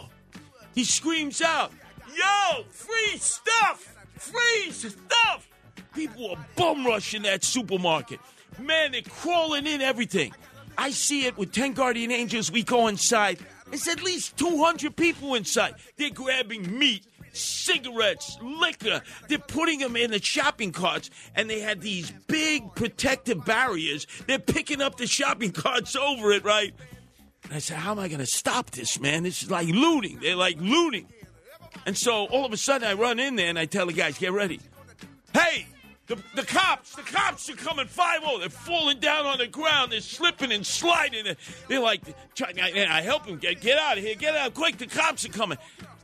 He screams out, Yo, free stuff! Free stuff! People are bum rushing that supermarket. Man, they're crawling in everything. I see it with 10 guardian angels. We go inside. There's at least 200 people inside. They're grabbing meat, cigarettes, liquor. They're putting them in the shopping carts, and they had these big protective barriers. They're picking up the shopping carts over it, right? And I said, How am I going to stop this, man? This is like looting. They're like looting. And so all of a sudden, I run in there and I tell the guys, Get ready. Hey, the, the cops, the cops are coming 5 0. They're falling down on the ground. They're slipping and sliding. They're like, I, I help them get, get out of here. Get out quick. The cops are coming.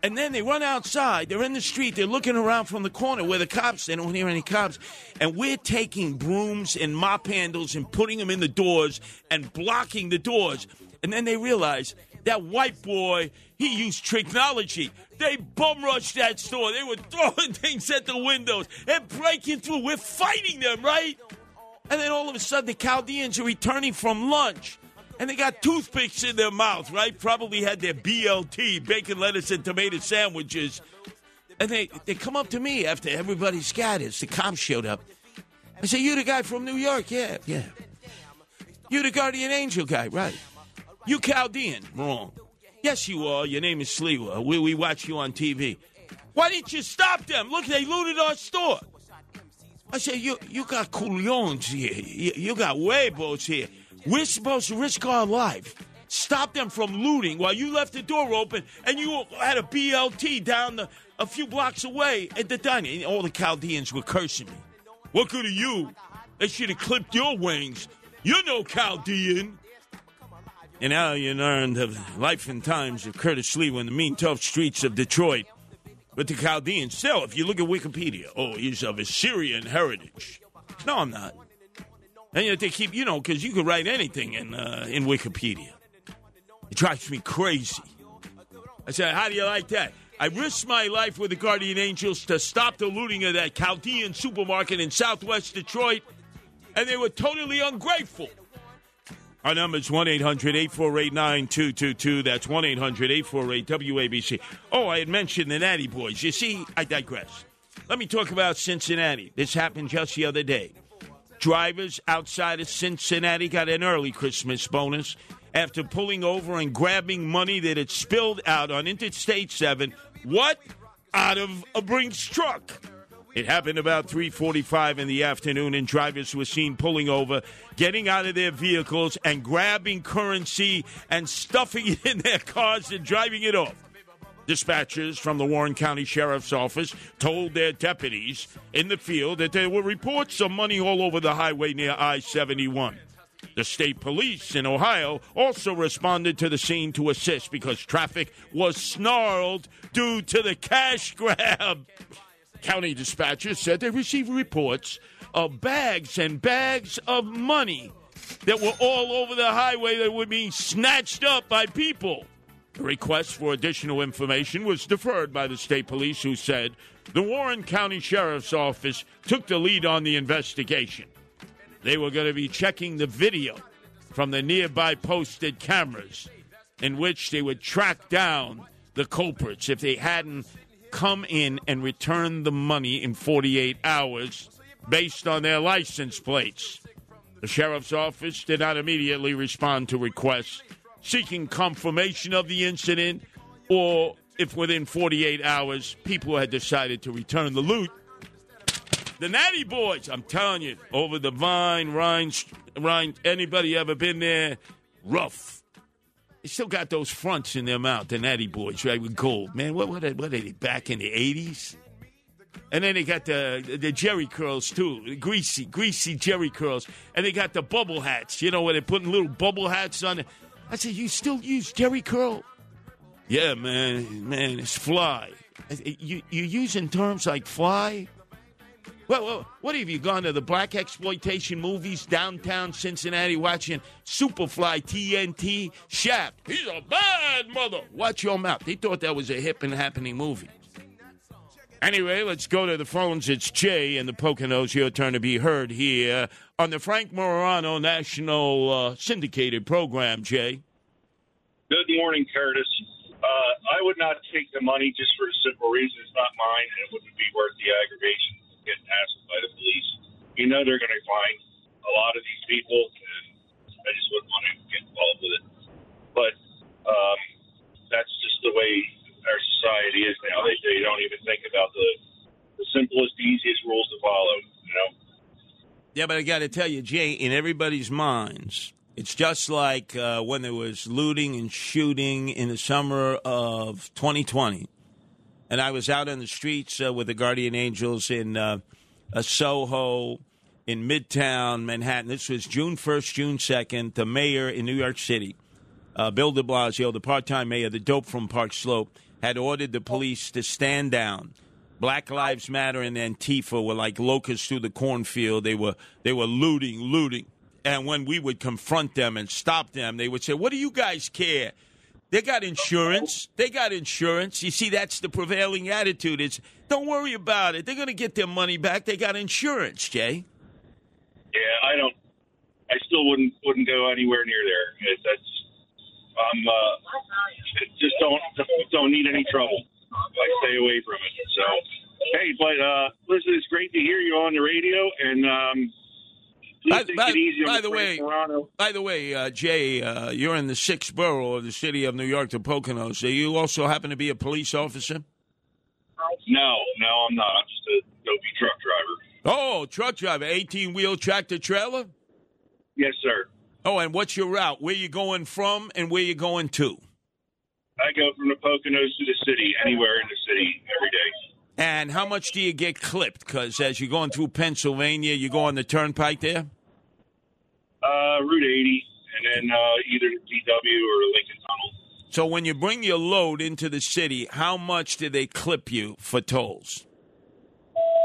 And then they run outside. They're in the street. They're looking around from the corner where the cops. They don't hear any cops. And we're taking brooms and mop handles and putting them in the doors and blocking the doors. And then they realize that white boy, he used technology. They bum rushed that store. They were throwing things at the windows and breaking through. We're fighting them, right? And then all of a sudden, the Chaldeans are returning from lunch. And they got toothpicks in their mouth, right? Probably had their BLT, bacon, lettuce, and tomato sandwiches. And they, they come up to me after everybody scatters. The cops showed up. I say, You the guy from New York? Yeah, yeah. You the guardian angel guy, right? You Chaldean? Wrong. Yes, you are. Your name is Sliwa. We, we watch you on TV. Why didn't you stop them? Look, they looted our store. I said, you you got coolions here. You, you got huevos here. We're supposed to risk our life. Stop them from looting while you left the door open and you had a BLT down the, a few blocks away at the dining. All the Chaldeans were cursing me. What good are you? They should have clipped your wings. You're no Chaldean. And now you learned the life and times of Curtis Sliwa in the mean, tough streets of Detroit. But the Chaldeans, still, if you look at Wikipedia, oh, he's of Assyrian heritage. No, I'm not. And yet they keep, you know, because you can write anything in uh, in Wikipedia. It drives me crazy. I said, how do you like that? I risked my life with the Guardian Angels to stop the looting of that Chaldean supermarket in southwest Detroit, and they were totally ungrateful. Our number is 1 800 848 9222. That's 1 800 848 WABC. Oh, I had mentioned the Natty Boys. You see, I digress. Let me talk about Cincinnati. This happened just the other day. Drivers outside of Cincinnati got an early Christmas bonus after pulling over and grabbing money that had spilled out on Interstate 7. What? Out of a Brink's truck. It happened about 3:45 in the afternoon and drivers were seen pulling over, getting out of their vehicles and grabbing currency and stuffing it in their cars and driving it off. Dispatchers from the Warren County Sheriff's Office told their deputies in the field that there were reports of money all over the highway near I 71. The state police in Ohio also responded to the scene to assist because traffic was snarled due to the cash grab. County dispatchers said they received reports of bags and bags of money that were all over the highway that were being snatched up by people. The request for additional information was deferred by the state police, who said the Warren County Sheriff's Office took the lead on the investigation. They were going to be checking the video from the nearby posted cameras in which they would track down the culprits if they hadn't come in and return the money in 48 hours based on their license plates. The sheriff's office did not immediately respond to requests seeking confirmation of the incident or if within 48 hours people had decided to return the loot. The Natty Boys, I'm telling you, over the Vine, Rhine, Rhine, anybody ever been there? Rough. They still got those fronts in their mouth, the Natty Boys, right, with gold. Man, what, what, what are they, back in the 80s? And then they got the the Jerry curls too, greasy, greasy Jerry curls, and they got the bubble hats. You know where they're putting little bubble hats on. I said, you still use Jerry curl? Yeah, man, man, it's fly. You you using terms like fly? Well, well, what have you gone to the black exploitation movies downtown Cincinnati watching Superfly TNT Shaft? He's a bad mother. Watch your mouth. They thought that was a hip and happening movie. Anyway, let's go to the phones. It's Jay in the Poconos. Your turn to be heard here on the Frank Morano National uh, Syndicated Program, Jay. Good morning, Curtis. Uh, I would not take the money just for a simple reason. It's not mine, and it wouldn't be worth the aggravation getting hassled by the police. You know they're going to find a lot of these people, and I just wouldn't want to get involved with it. But um, that's just the way our society is now. They, they don't even think about the, the simplest, easiest rules to follow, you know? Yeah, but I got to tell you, Jay, in everybody's minds, it's just like uh, when there was looting and shooting in the summer of 2020. And I was out on the streets uh, with the Guardian Angels in uh, a Soho, in Midtown Manhattan. This was June 1st, June 2nd. The mayor in New York City, uh, Bill de Blasio, the part time mayor, the dope from Park Slope, had ordered the police to stand down. Black Lives Matter and Antifa were like locusts through the cornfield. They were they were looting, looting. And when we would confront them and stop them, they would say, "What do you guys care? They got insurance. They got insurance. You see, that's the prevailing attitude. Is don't worry about it. They're going to get their money back. They got insurance, Jay. Yeah, I don't. I still wouldn't wouldn't go anywhere near there. It, that's I'm uh, just don't don't need any trouble. I stay away from it. So, hey, but uh, listen, it's great to hear you on the radio, and um, By, by- by the way, by the way, uh, Jay, uh, you're in the sixth borough of the city of New York, the Poconos. So you also happen to be a police officer? No, no, I'm not. I'm just a dopey truck driver. Oh, truck driver, 18 wheel tractor trailer? Yes, sir. Oh, and what's your route? Where you going from and where you going to? I go from the Poconos to the city, anywhere in the city, every day. And how much do you get clipped? Because as you're going through Pennsylvania, you go on the turnpike there? Uh, Route 80, and then uh, either the GW or Lincoln Tunnel. So when you bring your load into the city, how much do they clip you for tolls?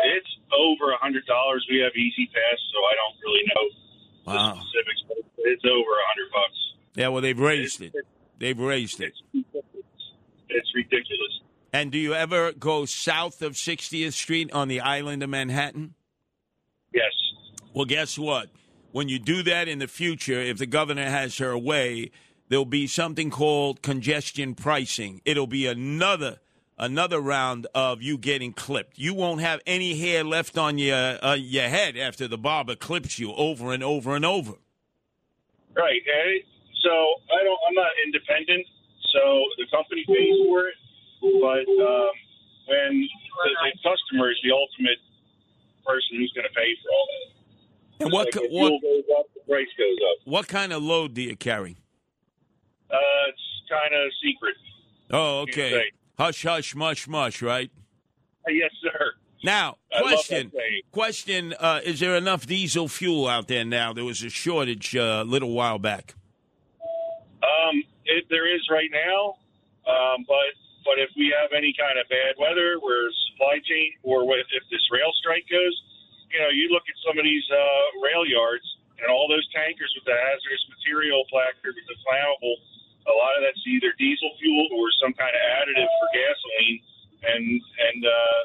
It's over a hundred dollars. We have E-ZPass, so I don't really know Wow. the specifics, but it's over a hundred bucks. Yeah, well, they've raised it. They've raised it. It's ridiculous. And do you ever go south of 60th Street on the island of Manhattan? Yes. Well, guess what? When you do that in the future, if the governor has her way, there'll be something called congestion pricing. It'll be another another round of you getting clipped. You won't have any hair left on your uh, your head after the barber clips you over and over and over. Right. So I don't. I'm not independent, so the company pays for it. But um, when the, the customer is the ultimate person who's going to pay for all that. And what Like what up, the price goes up. what kind of load do you carry? Uh, it's kind of secret. Oh, okay. Hush, hush, mush, mush, right? Uh, Yes, sir. Now, I love that question. Question: uh, Is there enough diesel fuel out there now? There was a shortage uh, a little while back. Um, it, there is right now, um, but but if we have any kind of bad weather, where supply chain, or if this rail strike goes, you know, you look at some of these uh, rail yards and all those tankers with the hazardous material placard with the flammable. A lot of that's either diesel fuel or some kind of additive for gasoline, and and uh,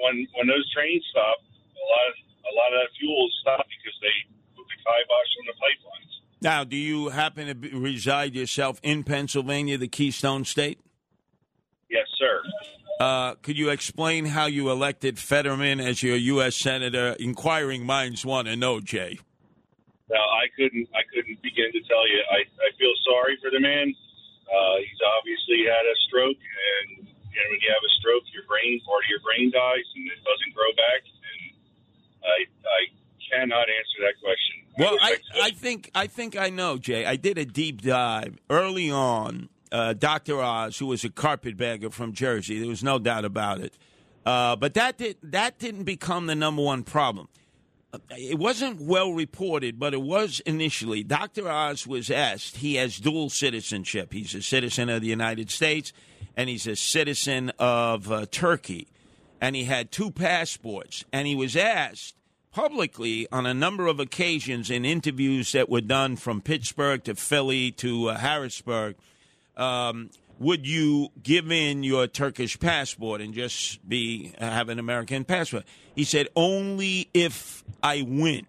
when when those trains stop, a lot of a lot of that fuel is stopped because they put the kibosh on the pipelines. Now, do you happen to be, reside yourself in Pennsylvania, the Keystone State? Yes, sir. Uh, could you explain how you elected Fetterman as your U.S. senator? Inquiring minds want to know, Jay. Now I couldn't I couldn't begin to tell you. I, I feel sorry for the man. Uh, he's obviously had a stroke, and you know, when you have a stroke, your brain part of your brain dies and it doesn't grow back. And I I cannot answer that question. Well, I, I think I think I know, Jay. I did a deep dive early on. Uh, Dr. Oz, who was a carpetbagger from Jersey, there was no doubt about it. Uh, but that did that didn't become the number one problem. It wasn't well reported, but it was initially. Dr. Oz was asked. He has dual citizenship. He's a citizen of the United States, and he's a citizen of uh, Turkey. And he had two passports. And he was asked publicly on a number of occasions in interviews that were done from Pittsburgh to Philly to uh, Harrisburg. Um, would you give in your Turkish passport and just be uh, have an American passport? He said only if I win.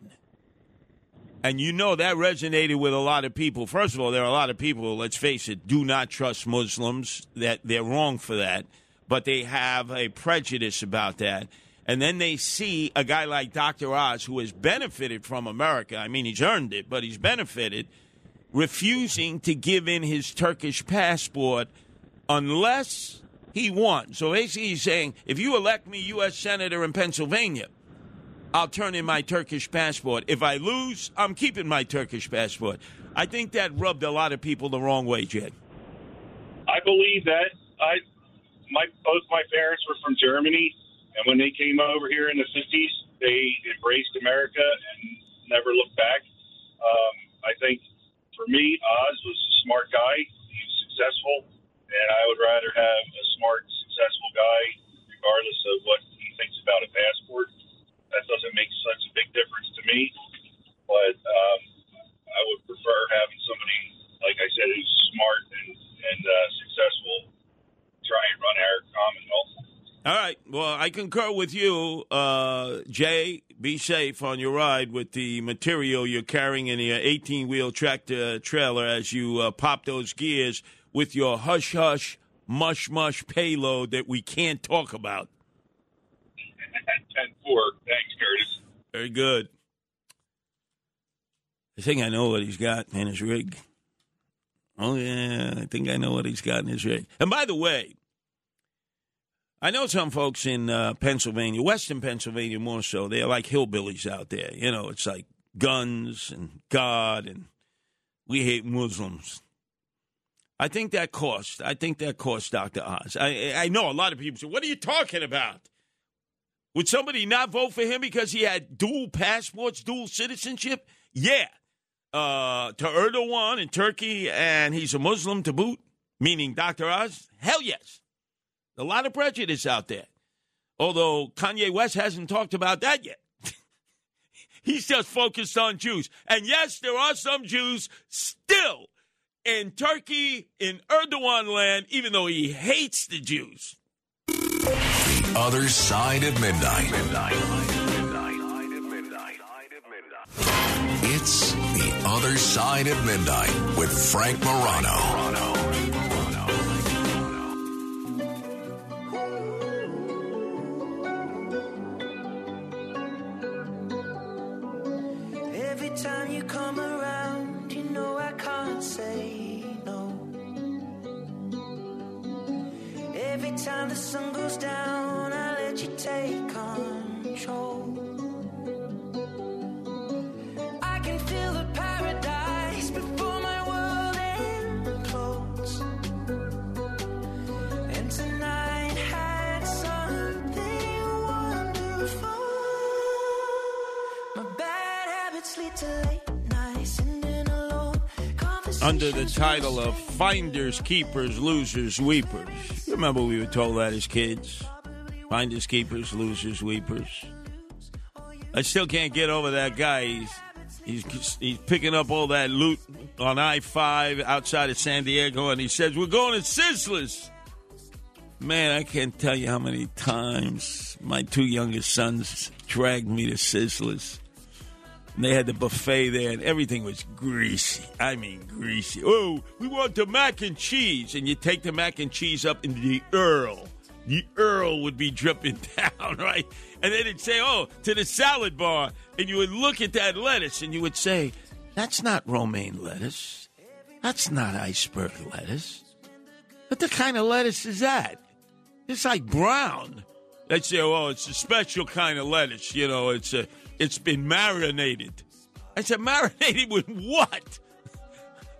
And you know that resonated with a lot of people. First of all, there are a lot of people, let's face it, do not trust Muslims. That they're wrong for that, but they have a prejudice about that. And then they see a guy like Dr. Oz, who has benefited from America. I mean, he's earned it, but he's benefited, refusing to give in his Turkish passport unless he won. So basically, he's saying, if you elect me U.S. Senator in Pennsylvania, I'll turn in my Turkish passport. If I lose, I'm keeping my Turkish passport. I think that rubbed a lot of people the wrong way, Jay. I believe that. I my both my parents were from Germany, and when they came over here in the fifties, they embraced America and never looked back. Um, I think for me, Oz was a smart guy. He's successful, and I would rather have a smart, successful guy, regardless of what he thinks about a passport. That doesn't make such a big difference to me, but um, I would prefer having somebody, like I said, who's smart and, and uh, successful, try and run our Commonwealth. All right. Well, I concur with you, uh, Jay. Be safe on your ride with the material you're carrying in your 18 wheel tractor trailer as you uh, pop those gears with your hush hush, mush mush payload that we can't talk about. 10 4. Thanks, Curtis. Very good. I think I know what he's got in his rig. Oh, yeah. I think I know what he's got in his rig. And by the way, I know some folks in uh, Pennsylvania, Western Pennsylvania more so, they're like hillbillies out there. You know, it's like guns and God and we hate Muslims. I think that cost. I think that cost Dr. Oz. I, I know a lot of people say, what are you talking about? Would somebody not vote for him because he had dual passports, dual citizenship? Yeah. Uh, to Erdogan in Turkey, and he's a Muslim to boot, meaning Dr. Oz? Hell yes. A lot of prejudice out there. Although Kanye West hasn't talked about that yet. He's just focused on Jews. And yes, there are some Jews still in Turkey, in Erdogan land, even though he hates the Jews. The other side of midnight. It's the other side of midnight with Frank Morano. Time the sun goes down, I let you take control. I can feel the paradise before my world implodes. And tonight had something wonderful. My bad habits lead to late nights and alone Under the title of Finders, Keepers, Losers, Weepers. Remember we were told that as kids? Finders, Keepers, Losers, Weepers. I still can't get over that guy. He's, he's, he's picking up all that loot on I 5 outside of San Diego, and he says, We're going to Sizzlers. Man, I can't tell you how many times my two youngest sons dragged me to Sizzlers. And they had the buffet there, and everything was greasy. I mean, greasy. Oh, we want the mac and cheese. And you take the mac and cheese up into the Earl. The Earl would be dripping down, right? And then it'd say, oh, to the salad bar. And you would look at that lettuce and you would say, that's not romaine lettuce. That's not iceberg lettuce. What the kind of lettuce is that? It's like brown. They'd say, oh, it's a special kind of lettuce. You know, it's a, it's been marinated. I said, marinated with what?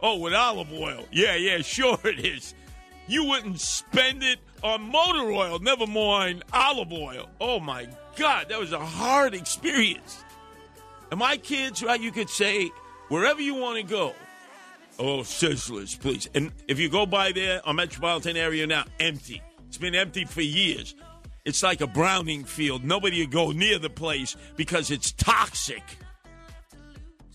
Oh, with olive oil. Yeah, yeah, sure it is. You wouldn't spend it on motor oil, never mind olive oil. Oh my God, that was a hard experience. And my kids, right, you could say, wherever you want to go, oh, Sizzlers, please. And if you go by there, our metropolitan area now, empty. It's been empty for years. It's like a browning field. Nobody would go near the place because it's toxic.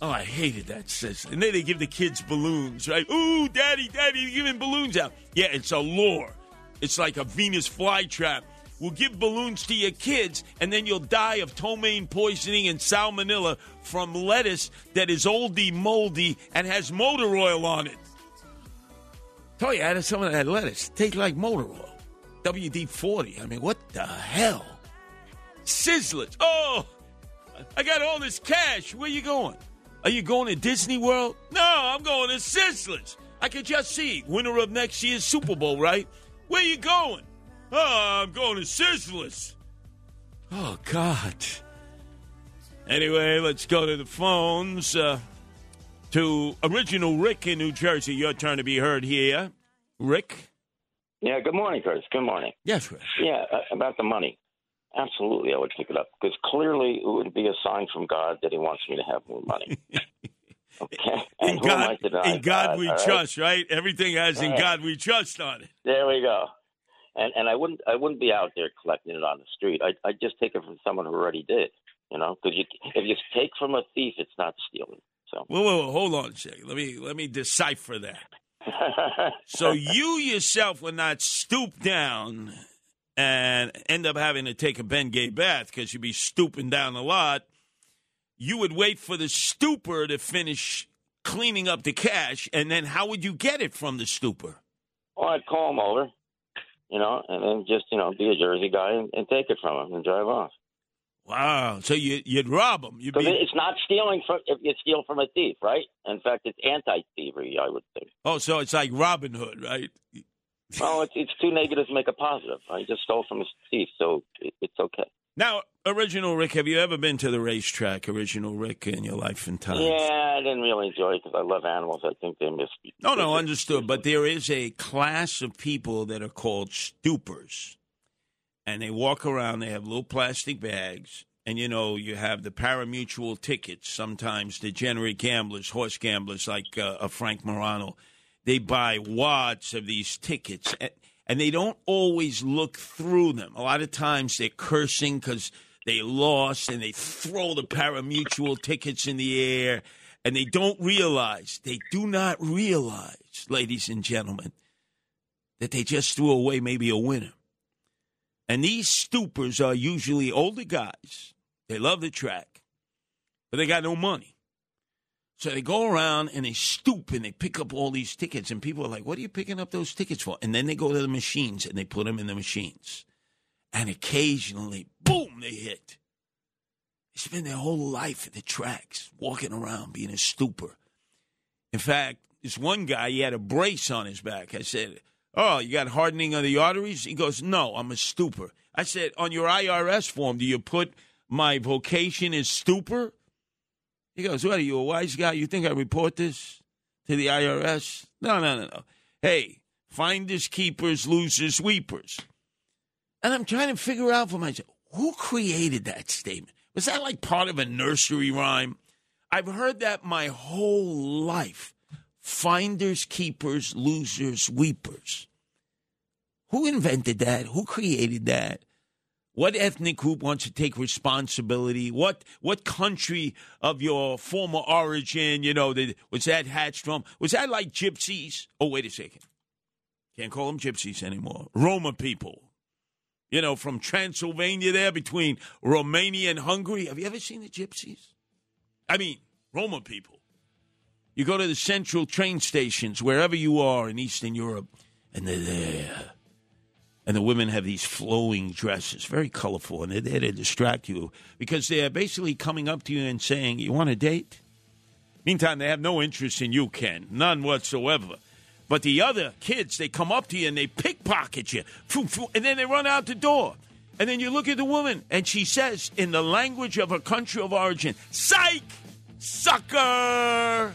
Oh, I hated that Sizzler. And then they give the kids balloons, right? Ooh, daddy, daddy, you're giving balloons out. Yeah, it's a lure. It's like a Venus flytrap. We'll give balloons to your kids, and then you'll die of ptomaine poisoning and salmonella from lettuce that is oldie moldy and has motor oil on it. Tell you, I had some of that lettuce. Tastes like motor oil. WD 40. I mean, what the hell? Sizzlers. Oh, I got all this cash. Where you going? Are you going to Disney World? No, I'm going to Sizzlers. I could just see winner of next year's Super Bowl, right? Where you going? Oh, I'm going to Sizzlers. Oh, God. Anyway, let's go to the phones. Uh, to original Rick in New Jersey. Your turn to be heard here. Rick? Yeah, good morning, Curtis. Good morning. Yes, Rick. Yeah, uh, about the money. Absolutely, I would pick it up because clearly it would be a sign from God that He wants me to have more money. Okay. In And who am I God, in God we all right? trust, right? Everything has in Right. God we trust on it. There we go. And and I wouldn't I wouldn't be out there collecting it on the street. I I just take it from someone who already did. You know, because you if you take from a thief, it's not stealing. So Whoa, whoa, whoa, hold on a second. Let me let me decipher that. So you yourself would not stoop down and end up having to take a Ben Gay bath because you'd be stooping down a lot. You would wait for the stooper to finish cleaning up the cash, and then how would you get it from the stooper? Well, I'd call him over, you know, and then just you know be a Jersey guy and, and take it from him and drive off. Wow. So you, you'd rob him. You'd be, it's not stealing from if you steal from a thief, right? In fact, it's anti-thievery, I would think. oh, so it's like Robin Hood, right? Well, it's it's two negatives make a positive. I just stole from a thief, so it, it's okay. Now, original Rick, have you ever been to the racetrack, original Rick, in your life and time? Yeah, I didn't really enjoy it because I love animals. I think they miss. No, no, understood. But there is a class of people that are called stoopers. And they walk around, they have little plastic bags. And, you know, you have the parimutuel tickets, sometimes degenerate gamblers, horse gamblers like uh, Frank Morano. They buy wads of these tickets. And, and they don't always look through them. A lot of times they're cursing because they lost and they throw the parimutuel tickets in the air and they don't realize, they do not realize, ladies and gentlemen, that they just threw away maybe a winner. And these stoopers are usually older guys. They love the track, but they got no money. So they go around and they stoop and they pick up all these tickets, and people are like, What are you picking up those tickets for? And then they go to the machines and they put them in the machines. And occasionally, boom, they hit. They spend their whole life at the tracks, walking around, being a stooper. In fact, this one guy, he had a brace on his back. I said, Oh, you got hardening of the arteries? He goes, No, I'm a stooper. I said, On your IRS form, do you put my vocation is stooper? He goes, What are you, a wise guy? You think I report this to the IRS? No, no, no, no. Hey, finders, keepers, losers, sweepers. And I'm trying to figure out for myself who created that statement? Was that like part of a nursery rhyme? I've heard that my whole life. Finders, keepers, losers, weepers. Who invented that? Who created that? What ethnic group wants to take responsibility? What what country of your former origin, you know, did, was that hatched from? Was that like gypsies? Oh, wait a second. Can't call them gypsies anymore. Roma people. You know, from Transylvania there between Romania and Hungary. Have you ever seen the gypsies? I mean, Roma people. You go to the central train stations, wherever you are in Eastern Europe, and they're there. And the women have these flowing dresses, very colorful, and they're there to distract you because they're basically coming up to you and saying, You want a date? Meantime, they have no interest in you, Ken, none whatsoever. But the other kids, they come up to you and they pickpocket you, and then they run out the door. And then you look at the woman, and she says, in the language of her country of origin, Psych! Sucker!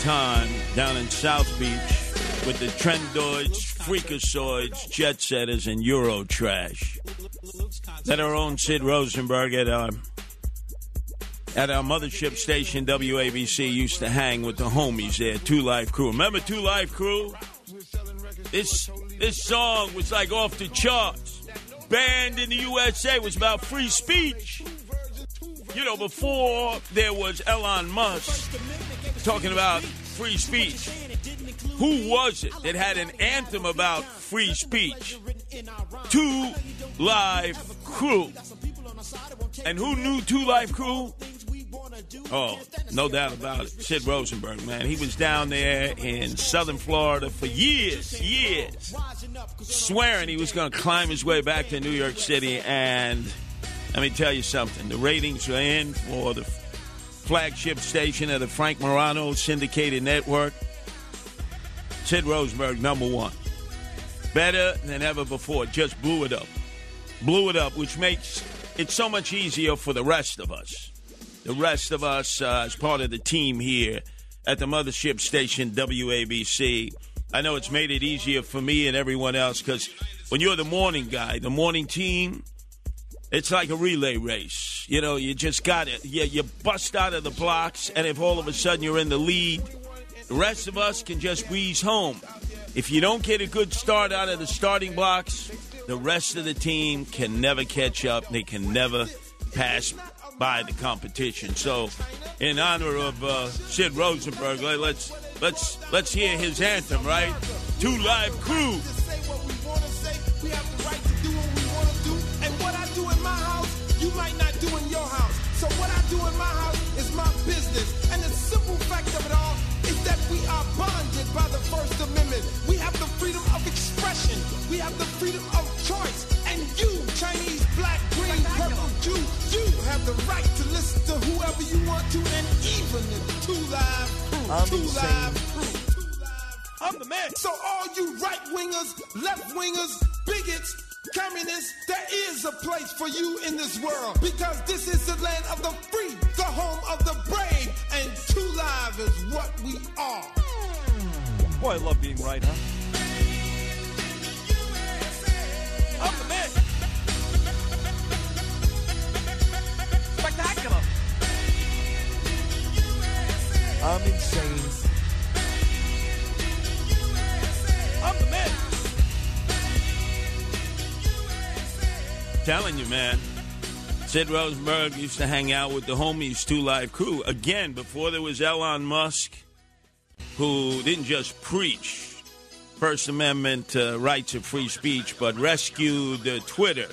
Time down in South Beach with the Trendoids, Freakazoids, Jet Setters, and Euro Trash that our own Sid Rosenberg at our at our mothership station WABC used to hang with the homies there, Two Live Crew. Remember Two Live Crew? This this song was like off the charts. Banned in the USA was about free speech. You know, before there was Elon Musk talking about free speech, who was it that had an anthem about free speech? Two Live Crew. And who knew Two Live Crew? Oh, no doubt about it. Sid Rosenberg, man. He was down there in southern Florida for years, years, swearing he was going to climb his way back to New York City. And let me tell you something the ratings are in for the flagship station of the Frank Morano syndicated network. Sid Rosenberg, number one. Better than ever before. Just blew it up. Blew it up, which makes it so much easier for the rest of us. The rest of us, uh, as part of the team here at the mothership station WABC. I know it's made it easier for me and everyone else because when you're the morning guy, the morning team, it's like a relay race. You know, you just got it. You, you bust out of the blocks, and if all of a sudden you're in the lead, the rest of us can just wheeze home. If you don't get a good start out of the starting blocks, the rest of the team can never catch up. They can never pass by the competition. So, in honor of uh, Sid Rosenberg, let- let's let's let's hear his anthem, right? Two live crew. Might not do in your house. So what I do in my house is my business. And the simple fact of it all is that we are bonded by the First Amendment. We have the freedom of expression. We have the freedom of choice. And you, Chinese, black, green, purple, Jew, you have the right to listen to whoever you want to, and even the two live crew. Two live crew. I'm the man. So all you right wingers, left wingers, bigots, communists, there is a place for you in this world because this is the land of the free, the home of the brave, and Two Live is what we are. Boy, I love being right, huh? I'm the man. Spectacular. I'm insane. I'm the man. Telling you, man. Sid Rosenberg used to hang out with the homies Two Live Crew. Again, before there was Elon Musk, who didn't just preach First Amendment uh, rights of free speech, but rescued uh, Twitter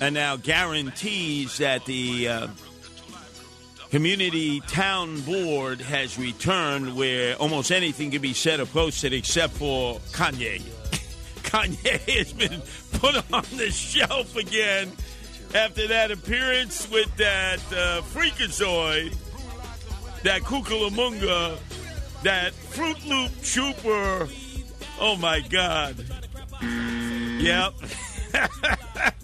and now guarantees that the uh, community town board has returned where almost anything can be said or posted except for Kanye. Kanye has been put on the shelf again after that appearance with that uh, freakazoid, that Kukulamunga, that Fruit Loop Trooper. Oh my God. Yep.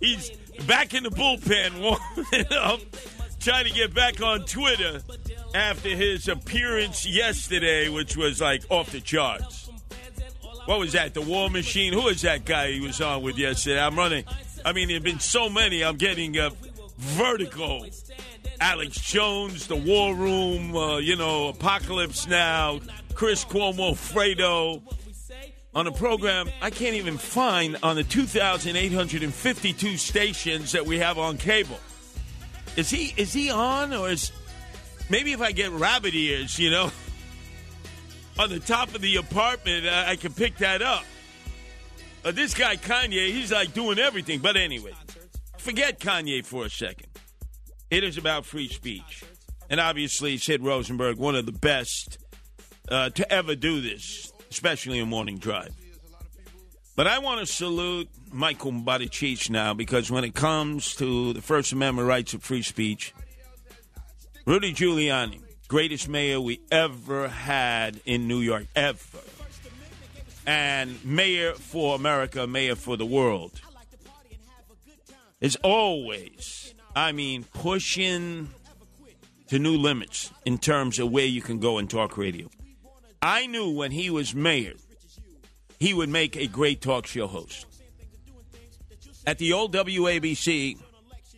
He's back in the bullpen warming up, trying to get back on Twitter after his appearance yesterday, which was like off the charts. What was that? The War Machine? Who is that guy he was on with yesterday? I'm running. I mean, there have been so many. I'm getting uh, vertigo. Alex Jones, The War Room, uh, you know, Apocalypse Now, Chris Cuomo, Fredo. On a program I can't even find on the 2,852 stations that we have on cable. Is he is he on or is maybe if I get rabbit ears, you know, on the top of the apartment, I, I can pick that up. Uh, this guy Kanye, he's like doing everything. But anyway, forget Kanye for a second. It is about free speech, and obviously Sid Rosenberg, one of the best uh, to ever do this, especially in morning drive. But I want to salute Michael Buttigieg now because when it comes to the First Amendment rights of free speech, Rudy Giuliani, greatest mayor we ever had in New York, ever. And mayor for America, mayor for the world, is always, I mean, pushing to new limits in terms of where you can go and talk radio. I knew when he was mayor, he would make a great talk show host. At the old WABC,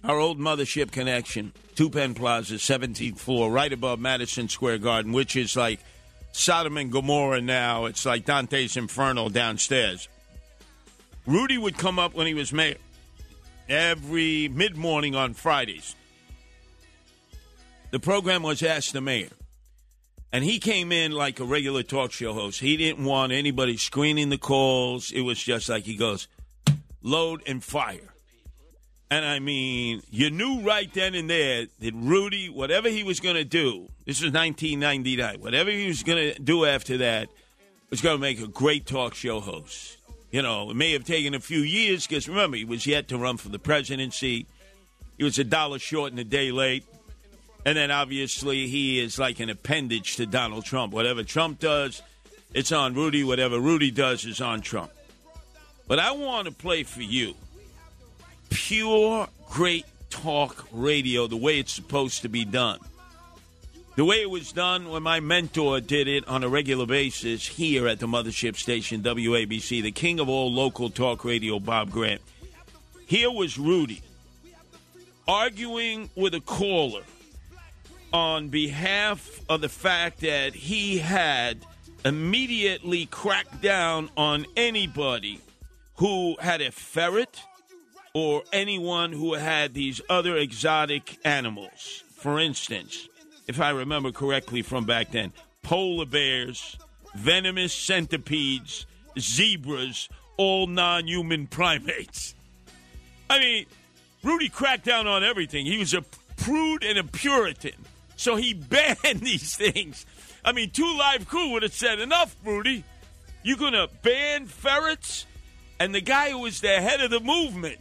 our old mothership connection, Two Penn Plaza, 17th floor, right above Madison Square Garden, which is like Sodom and Gomorrah now. It's like Dante's Inferno downstairs. Rudy would come up when he was mayor every mid morning on Fridays. The program was Ask the Mayor. And he came in like a regular talk show host. He didn't want anybody screening the calls. It was just like he goes, load and fire. And I mean, you knew right then and there that Rudy, whatever he was going to do, this was 1999, whatever he was going to do after that was going to make a great talk show host. You know, it may have taken a few years because remember, he was yet to run for the presidency. He was a dollar short and a day late. And then obviously he is like an appendage to Donald Trump. Whatever Trump does, it's on Rudy. Whatever Rudy does is on Trump. But I want to play for you pure, great talk radio the way it's supposed to be done. The way it was done when my mentor did it on a regular basis here at the mothership station, WABC, the king of all local talk radio, Bob Grant. Here was Rudy arguing with a caller on behalf of the fact that he had immediately cracked down on anybody who had a ferret or anyone who had these other exotic animals. For instance, if I remember correctly from back then, polar bears, venomous centipedes, zebras, all non human primates. I mean, Rudy cracked down on everything. He was a prude and a Puritan. So he banned these things. I mean, Two Live Crew would have said, enough, Rudy. You're going to ban ferrets? And the guy who was the head of the movement,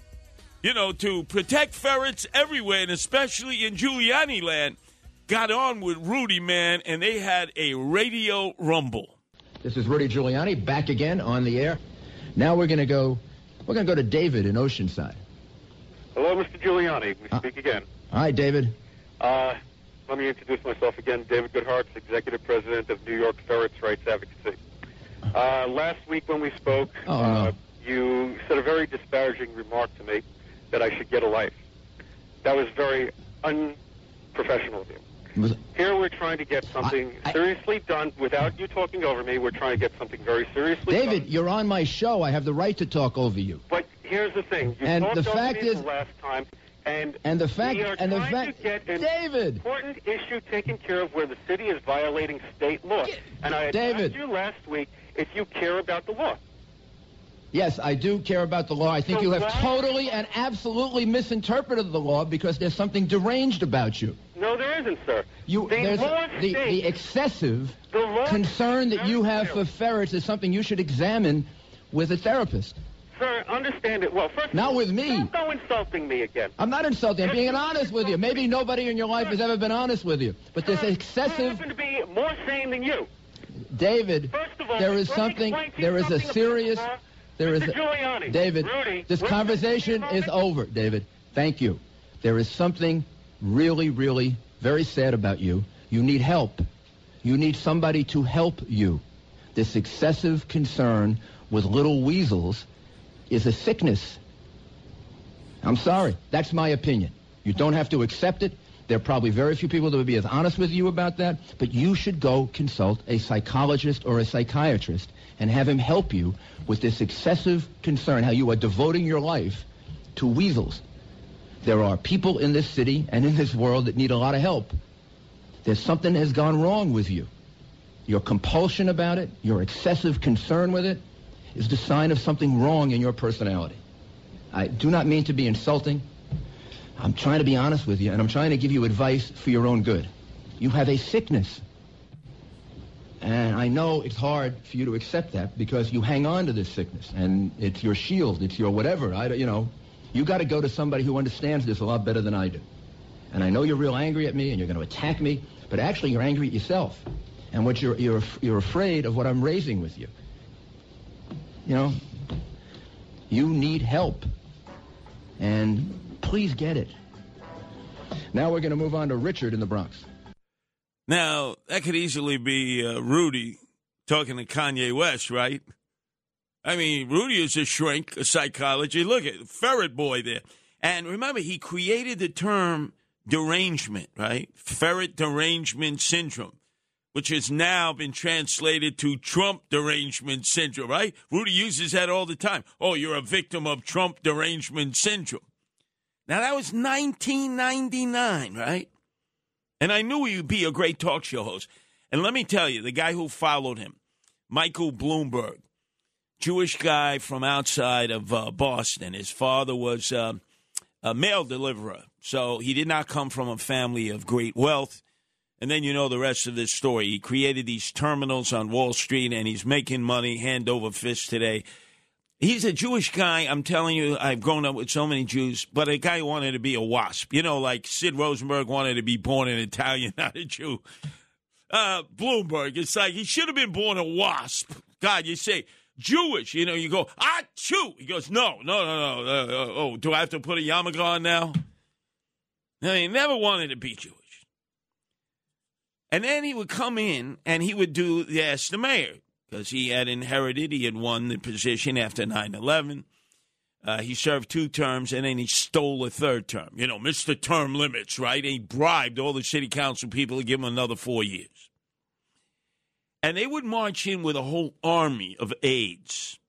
you know, to protect ferrets everywhere, and especially in Giuliani land, got on with Rudy, man, and they had a radio rumble. This is Rudy Giuliani back again on the air. Now we're going to go. We're going to go to David in Oceanside. Hello, Mr. Giuliani. We speak again. Hi, David. Uh, let me introduce myself again. David Goodhart, Executive President of New York Ferrets Rights Advocacy. Uh, last week when we spoke, Oh, uh, no. you said a very disparaging remark to me that I should get a life. That was very unprofessional of you. Here we're trying to get something seriously done without you talking over me. We're trying to get something very seriously done. David, you're on my show. I have the right to talk over you. But here's the thing. You And talked the fact is- the last time, and And the fact- we are and the trying fact- to get an David! important issue taken care of where the city is violating state law. And I David. asked you last week if you care about the law. Yes, I do care about the law. I think So you have why- totally and absolutely misinterpreted the law because there's something deranged about you. No, there isn't, sir. You, the law the, excessive the law concern that you have for ferrets is something you should examine with a therapist. sir, understand it. Well, first, Not with me. don't go insulting me again. I'm not insulting. I'm being honest with you. Maybe nobody in your life has ever been honest with you. But this I excessive, happen to be more sane than you. David, First of all, there is something, explain to you there is a something about serious, law. There is Mr. a, Giuliani, David, Rudy, this conversation is over, David. Thank you. There is something really, really very sad about you. You need help. You need somebody to help you. This excessive concern with little weasels is a sickness. I'm sorry. That's my opinion. You don't have to accept it. There are probably very few people that would be as honest with you about that, but you should go consult a psychologist or a psychiatrist and have him help you with this excessive concern, how you are devoting your life to weasels. There are people in this city and in this world that need a lot of help. There's something has gone wrong with you. Your compulsion about it, your excessive concern with it, is the sign of something wrong in your personality. I do not mean to be insulting. I'm trying to be honest with you, and I'm trying to give you advice for your own good. You have a sickness. And I know it's hard for you to accept that because you hang on to this sickness and it's your shield, it's your whatever. I, you know, you got to go to somebody who understands this a lot better than I do. And I know you're real angry at me and you're going to attack me, but actually you're angry at yourself. And what you're, you're, you're afraid of what I'm raising with you. You know, you need help. And please get it. Now we're going to move on to Richard in the Bronx. Now, that could easily be uh, Rudy talking to Kanye West, right? I mean, Rudy is a shrink, a psychology. Look at Ferret Boy there. And remember, he created the term derangement, right? Ferret derangement syndrome, which has now been translated to Trump derangement syndrome, right? Rudy uses that all the time. Oh, you're a victim of Trump derangement syndrome. Now, that was 1999, right? And I knew he would be a great talk show host. And let me tell you, the guy who followed him, Michael Bloomberg, Jewish guy from outside of uh, Boston. His father was uh, a mail deliverer, so he did not come from a family of great wealth. And then you know the rest of this story. He created these terminals on Wall Street, and he's making money hand over fist today. He's a Jewish guy. I'm telling you, I've grown up with so many Jews, but a guy wanted to be a wasp. You know, like Sid Rosenberg wanted to be born an Italian, not a Jew. Uh, Bloomberg, it's like he should have been born a wasp. God, you say Jewish, you know, you go, ah, Jew. He goes, no, no, no, no. Uh, uh, oh, do I have to put a yarmulke on now? No, he never wanted to be Jewish. And then he would come in and he would do the the Mayor because he had inherited, he had won the position after 9 11. Uh, he served two terms and then he stole a third term. You know, Mr. Term Limits, right? And he bribed all the city council people to give him another four years. And they would march in with a whole army of aides.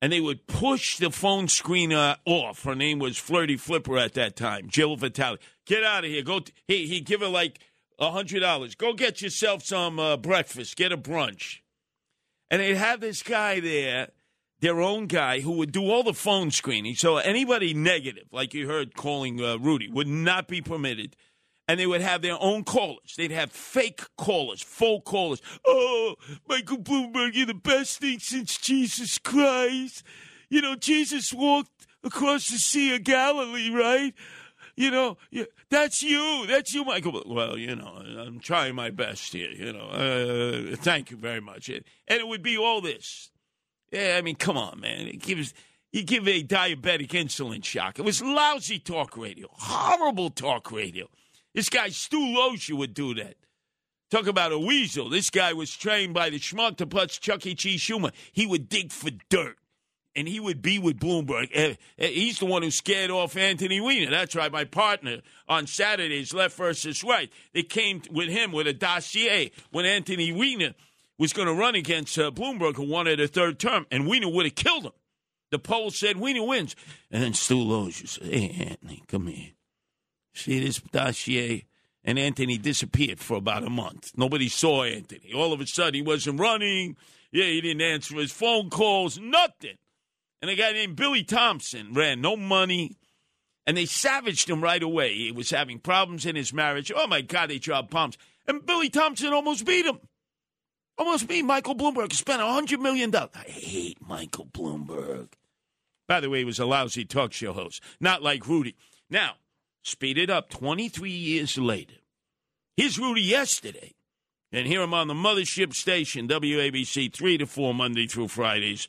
And they would push the phone screener off. Her name was Flirty Flipper at that time, Jill Vitale. Get out of here. Go. T- he he'd give her like a hundred dollars. Go get yourself some uh, breakfast. Get a brunch. And they'd have this guy there, their own guy, who would do all the phone screening. So anybody negative, like you heard calling uh, Rudy, would not be permitted. And they would have their own callers. They'd have fake callers, full callers. Oh, Michael Bloomberg, you're the best thing since Jesus Christ. You know, Jesus walked across the Sea of Galilee, right? You know, that's you. That's you, Michael. Well, you know, I'm trying my best here. You know, uh, thank you very much. And it would be all this. Yeah, I mean, come on, man. It gives you give a diabetic insulin shock. It was lousy talk radio, horrible talk radio. This guy Stu Loeser would do that. Talk about a weasel. This guy was trained by the schmuck to plus Chuck E. Cheese Schumer. He would dig for dirt and he would be with Bloomberg. Eh, eh, He's the one who scared off Anthony Weiner. That's right, my partner on Saturdays, left versus right. They came with him with a dossier when Anthony Weiner was going to run against uh, Bloomberg, who wanted a third term, and Weiner would have killed him. The poll said Weiner wins. And then Stu Loeser said, Hey, Anthony, come here. See this dossier? And Anthony disappeared for about a month. Nobody saw Anthony. All of a sudden, he wasn't running. Yeah, he didn't answer his phone calls, nothing. And a guy named Billy Thompson ran no money, and they savaged him right away. He was having problems in his marriage. Oh my God, they dropped bombs. And Billy Thompson almost beat him. Almost beat Michael Bloomberg. Spent a $100 million. I hate Michael Bloomberg. By the way, he was a lousy talk show host, not like Rudy. Now, speed it up 23 years later. Here's Rudy yesterday. And here I'm on the mothership station, WABC, 3 to 4, Monday through Fridays.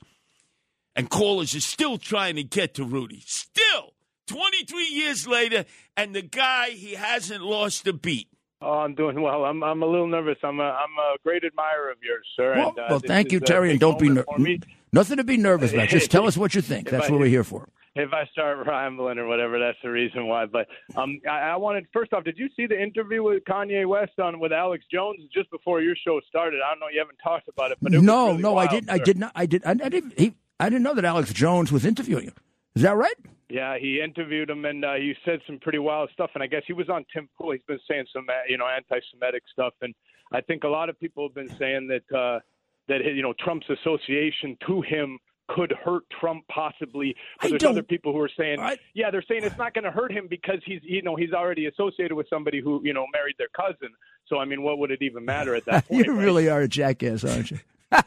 And callers are still trying to get to Rudy. Still, 23 years later, and the guy, he hasn't lost a beat. Oh, I'm doing well. I'm I'm a little nervous. I'm a I'm a great admirer of yours, sir. Well, and, uh, well thank you, Terry, and don't be moment ner- nothing to be nervous about. Just tell us what you think. That's I- what we're here for. If I start rambling or whatever, that's the reason why. But um, I, I wanted first off, did you see the interview with Kanye West on with Alex Jones just before your show started? I don't know. You haven't talked about it, but it no, was really no, I didn't. I did not. I did. I, I didn't. He, I didn't know that Alex Jones was interviewing you. Is that right? Yeah, he interviewed him and uh, he said some pretty wild stuff. And I guess he was on Tim Pool. He's been saying some, you know, anti-Semitic stuff. And I think a lot of people have been saying that uh, that you know Trump's association to him could hurt Trump possibly. But I there's other people who are saying, yeah, they're saying it's not going to hurt him because he's you know he's already associated with somebody who you know married their cousin. So I mean, what would it even matter at that point? you really are a jackass, aren't you?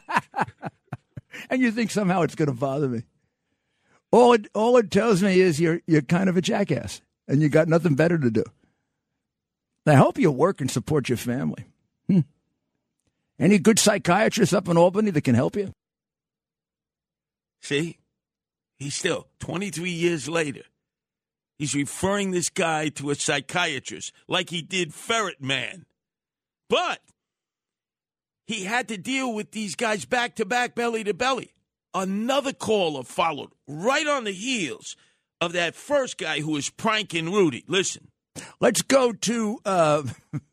and you think somehow it's going to bother me. All it all it tells me is you're you're kind of a jackass, and you got nothing better to do. I hope you work and support your family. Hmm. Any good psychiatrist up in Albany that can help you? See? He's still 23 years later. He's referring this guy to a psychiatrist like he did Ferret Man. But he had to deal with these guys back to back, belly to belly. Another caller followed right on the heels of that first guy who was pranking Rudy. Listen. Let's go to uh,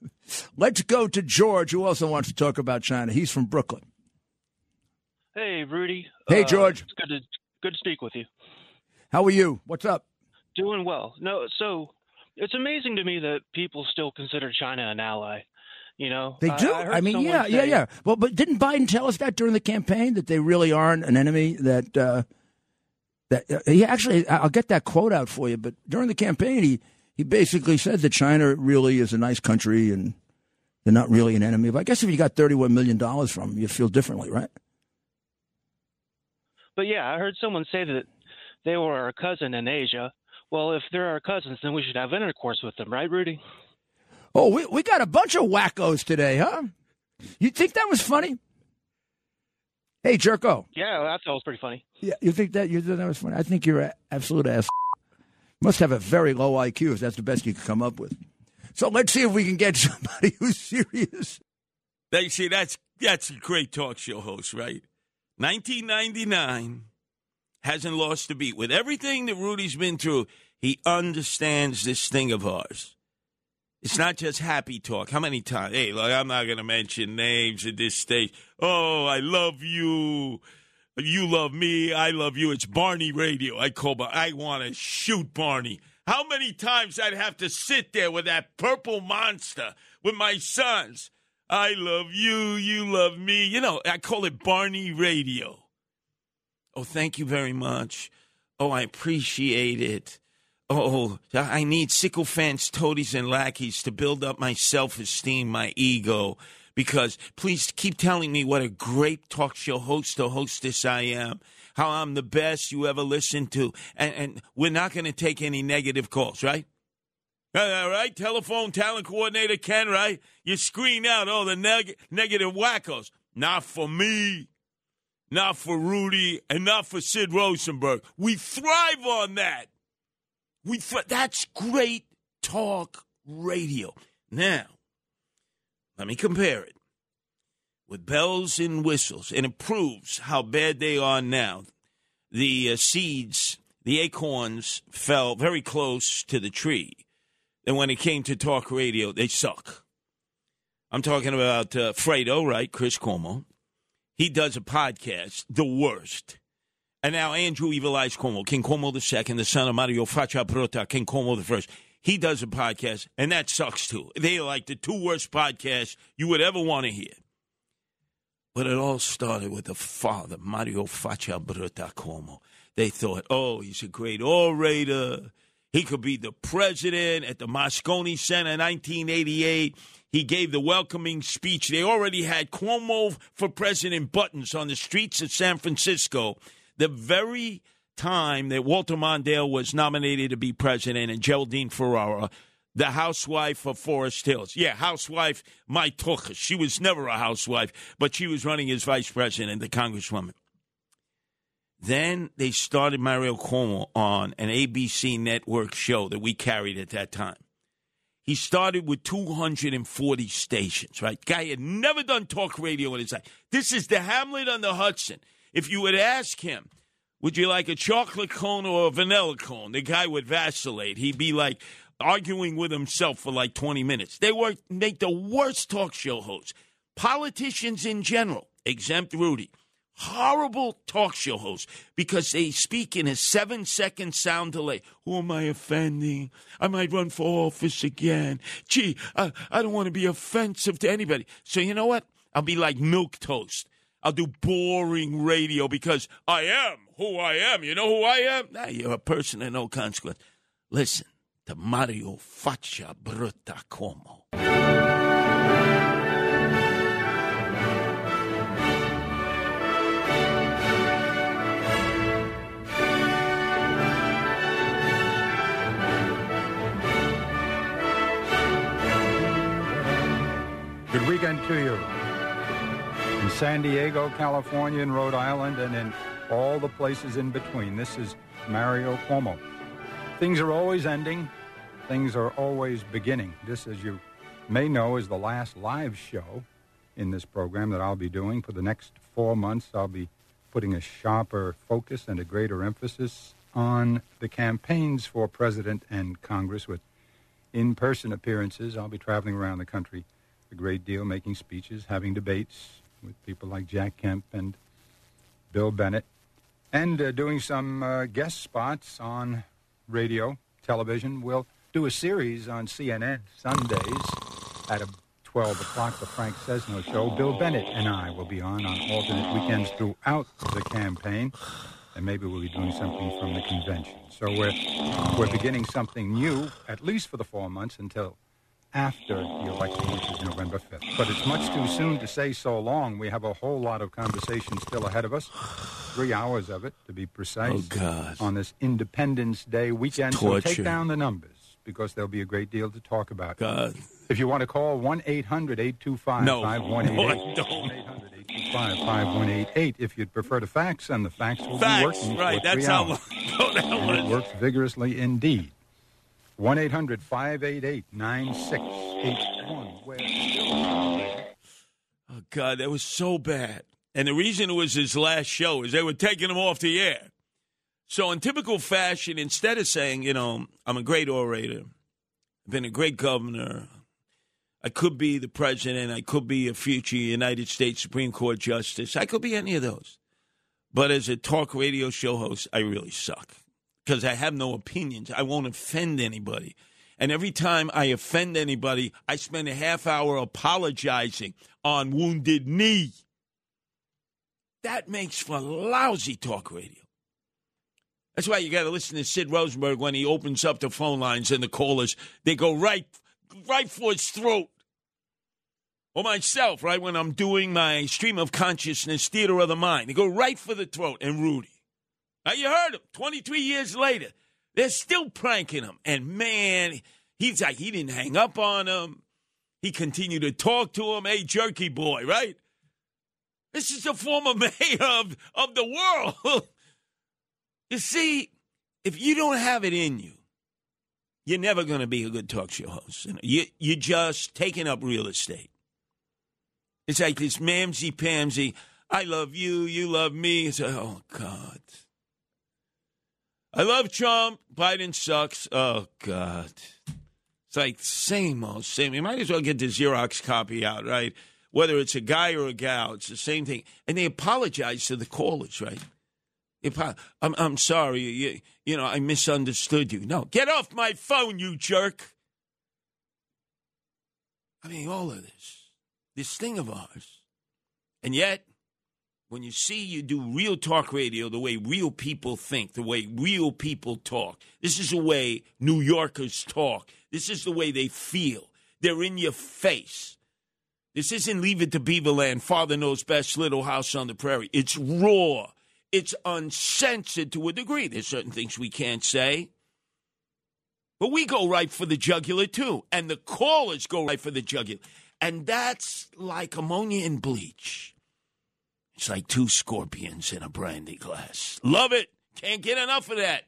let's go to George, who also wants to talk about China. He's from Brooklyn. Hey, Rudy. Hey, Uh, George. It's good to good to speak with you. How are you? What's up? Doing well. No, so it's amazing to me that people still consider China an ally. You know, They do. I, heard I, mean, yeah, yeah, say- yeah. Well, but didn't Biden tell us that during the campaign that they really aren't an enemy? That uh, that uh, he actually, I- I'll get that quote out for you. But during the campaign, he he basically said that China really is a nice country and they're not really an enemy. But I guess if you got thirty one million dollars from them, you feel differently, right? But yeah, I heard someone say that they were our cousin in Asia. Well, if they're our cousins, then we should have intercourse with them, right, Rudy? Oh, we we got a bunch of wackos today, huh? You think that was funny? Hey, Jerko. Yeah, that was pretty funny. Yeah, you think that you think that was funny? I think you're an absolute ass. Must have a very low IQ if that's the best you could come up with. So let's see if we can get somebody who's serious. They see that's that's a great talk show host, right? 1999 hasn't lost a beat. With everything that Rudy's been through, he understands this thing of ours. It's not just happy talk. How many times? Hey, look, I'm not going to mention names at this stage. Oh, I love you. You love me. I love you. It's Barney Radio. I call. Bar- I want to shoot Barney. How many times I'd have to sit there with that purple monster with my sons? I love you. You love me. You know, I call it Barney Radio. Oh, thank you very much. Oh, I appreciate it. Oh, I need sycophants, toadies, and lackeys to build up my self esteem, my ego. Because please keep telling me what a great talk show host or hostess I am, how I'm the best you ever listened to. And, and we're not going to take any negative calls, right? All right, telephone talent coordinator Ken, right? You screen out all the neg- negative wackos. Not for me, not for Rudy, and not for Sid Rosenberg. We thrive on that. We th- that's great talk radio. Now, let me compare it with bells and whistles, and it proves how bad they are now. The uh, seeds, the acorns, fell very close to the tree. And when it came to talk radio, they suck. I'm talking about uh, Fredo, right? Chris Cuomo. He does a podcast, the worst. And now Andrew Evil Eyes Cuomo, King Cuomo the second, the son of Mario Faccia Brutta, King Cuomo the first. He does a podcast, and that sucks too. They are like the two worst podcasts you would ever want to hear. But it all started with the father, Mario Faccia Brutta Cuomo. They thought, oh, he's a great orator. He could be the president at the Moscone Center in 1988. He gave the welcoming speech. They already had Cuomo for president buttons on the streets of San Francisco. The very time that Walter Mondale was nominated to be president and Geraldine Ferraro, the housewife of Forest Hills. Yeah, housewife, my tuchus. She was never a housewife, but she was running as vice president, the congresswoman. Then they started Mario Cuomo on an ABC network show that we carried at that time. He started with 240 stations, right? Guy had never done talk radio in his life. This is the Hamlet on the Hudson. If you would ask him, would you like a chocolate cone or a vanilla cone? The guy would vacillate. He'd be like arguing with himself for like 20 minutes. They were make the worst talk show hosts. Politicians in general, exempt Rudy, horrible talk show hosts because they speak in a seven second sound delay. Who am I offending? I might run for office again. Gee, I, I don't want to be offensive to anybody. So you know what? I'll be like milk toast. I'll do boring radio because I am who I am. You know who I am? Now nah, you're a person of no consequence. Listen to Mario Faccia Brutta Cuomo. Good weekend to you. San Diego, California, and Rhode Island, and in all the places in between. This is Mario Cuomo. Things are always ending, things are always beginning. This, as you may know, is the last live show in this program that I'll be doing. For the next four months, I'll be putting a sharper focus and a greater emphasis on the campaigns for president and Congress with in person appearances. I'll be traveling around the country a great deal, making speeches, having debates with people like Jack Kemp and Bill Bennett, and uh, doing some uh, guest spots on radio, television. We'll do a series on CNN Sundays at a 12 o'clock, the Frank Sesno Show. Bill Bennett and I will be on on alternate weekends throughout the campaign, and maybe we'll be doing something from the convention. So we're, we're beginning something new, at least for the four months until after the election, which is November 5th. But it's much too soon to say so long. We have a whole lot of conversation still ahead of us. Three hours of it, to be precise. Oh, God. On this Independence Day weekend. So take down the numbers because there'll be a great deal to talk about. God. If you want to call 1 800 825 No. 5188. I don't. 825 5188. If you'd prefer to fax, and the fax will Facts, be working. right, that's three how hours. long that And It works vigorously indeed. 1 800 588 9681. Oh God, that was so bad. And the reason it was his last show is they were taking him off the air. So in typical fashion, instead of saying, you know, I'm a great orator, I've been a great governor, I could be the president, I could be a future United States Supreme Court justice, I could be any of those. But as a talk radio show host, I really suck because I have no opinions. I won't offend anybody. And every time I offend anybody, I spend a half hour apologizing on wounded knee. That makes for lousy talk radio. That's why you got to listen to Sid Rosenberg when he opens up the phone lines and the callers, they go right, right for his throat. Or myself, right when I'm doing my stream of consciousness theater of the mind, they go right for the throat. And Rudy, now you heard him. 23 years later, they're still pranking him. And man, he's like he didn't hang up on him. He continued to talk to him. Hey, jerky boy, right? This is the former mayor of, of the world. you see, if you don't have it in you, you're never going to be a good talk show host. You you're just taking up real estate. It's like this mamsy pamsy. I love you, you love me. It's like, oh, God. I love Trump. Biden sucks. Oh, God. It's like same old same. You might as well get the Xerox copy out, right? Whether it's a guy or a gal, it's the same thing. And they apologize to the callers, right? I'm, I'm sorry. You, you know, I misunderstood you. No, get off my phone, you jerk. I mean, all of this, this thing of ours. And yet, when you see you do real talk radio the way real people think, the way real people talk, this is the way New Yorkers talk. This is the way they feel. They're in your face. This isn't Leave It to Beaverland, Father Knows Best, Little House on the Prairie. It's raw. It's uncensored to a degree. There's certain things we can't say. But we go right for the jugular, too. And the callers go right for the jugular. And that's like ammonia and bleach. It's like two scorpions in a brandy glass. Love it. Can't get enough of that.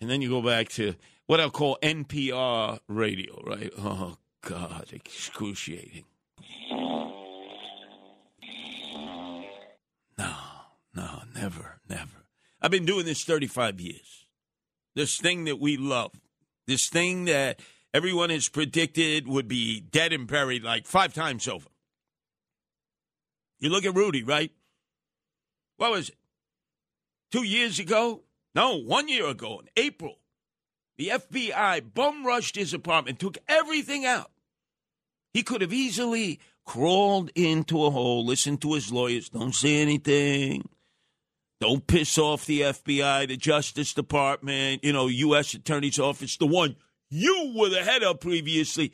And then you go back to what I'll call NPR radio, right? Oh, God, excruciating. No, no, never, never. I've been doing this 35 years. This thing that we love, this thing that everyone has predicted would be dead and buried like five times over. You look at Rudy, right? What was it? Two years ago? No, one year ago, in April, the FBI bum rushed his apartment, took everything out. He could have easily crawled into a hole, listened to his lawyers, don't say anything. Don't piss off the FBI, the Justice Department, you know, U.S. Attorney's Office, the one you were the head of previously.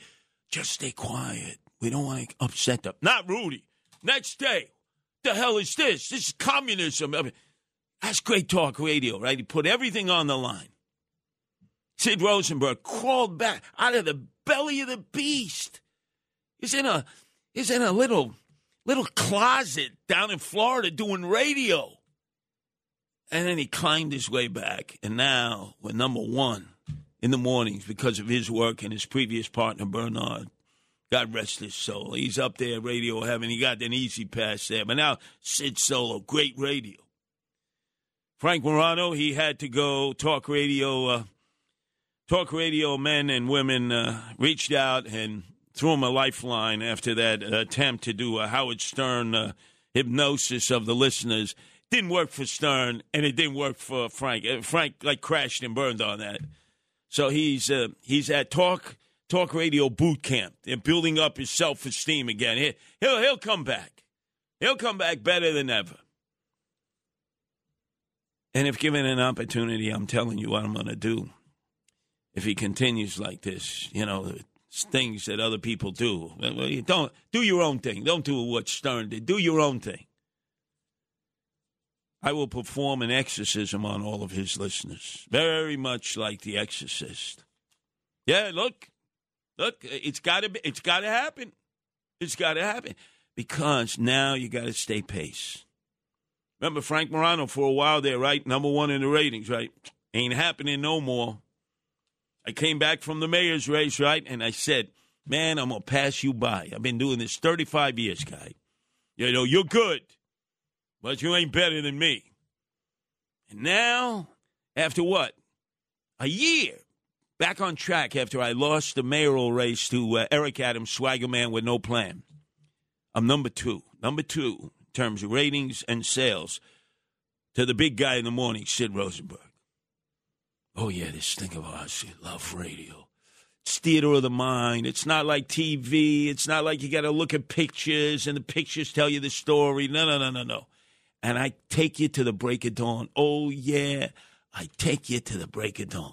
Just stay quiet. We don't want to upset them. Not Rudy. Next day, the hell is this? This is communism. I mean, that's great talk radio, right? He put everything on the line. Sid Rosenberg crawled back out of the belly of the beast. He's in a he's in a little little closet down in Florida doing radio. And then he climbed his way back, and now we're number one in the mornings because of his work and his previous partner Bernard. God rest his soul. He's up there, radio heaven. He got an easy pass there. But now Sid Solo, great radio. Frank Morano, he had to go talk radio. Uh, talk radio men and women uh, reached out and threw him a lifeline after that attempt to do a Howard Stern uh, hypnosis of the listeners. Didn't work for Stern, and it didn't work for Frank. Uh, Frank like crashed and burned on that. So he's uh, he's at talk talk radio boot camp and building up his self esteem again. He, he'll he'll come back. He'll come back better than ever. And if given an opportunity, I'm telling you what I'm going to do. If he continues like this, you know, things that other people do. Well, you don't do your own thing. Don't do what Stern did. Do your own thing. I will perform an exorcism on all of his listeners, very much like The Exorcist. Yeah, look, look, it's got to it's got to happen. It's got to happen because now you got to stay pace. Remember Frank Morano for a while there, right? Number one in the ratings, right? Ain't happening no more. I came back from the mayor's race, right? And I said, man, I'm going to pass you by. I've been doing this 35 years, guy. You know, you're good, but you ain't better than me. And now, after what? A year. Back on track after I lost the mayoral race to uh, Eric Adams, swagger man with no plan. I'm number two. Number two in terms of ratings and sales to the big guy in the morning, Sid Rosenberg. Oh, yeah, this thing of ours, love radio. It's theater of the mind. It's not like TV. It's not like you got to look at pictures and the pictures tell you the story. No, no, no, no, no. And I take you to the break of dawn. Oh, yeah, I take you to the break of dawn.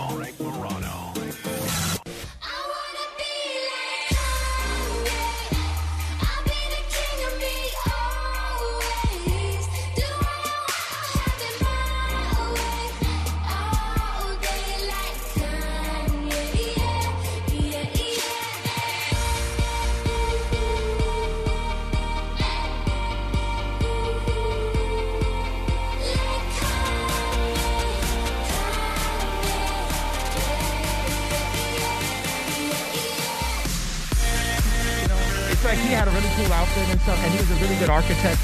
A really cool outfit and stuff, and he was a really good architect.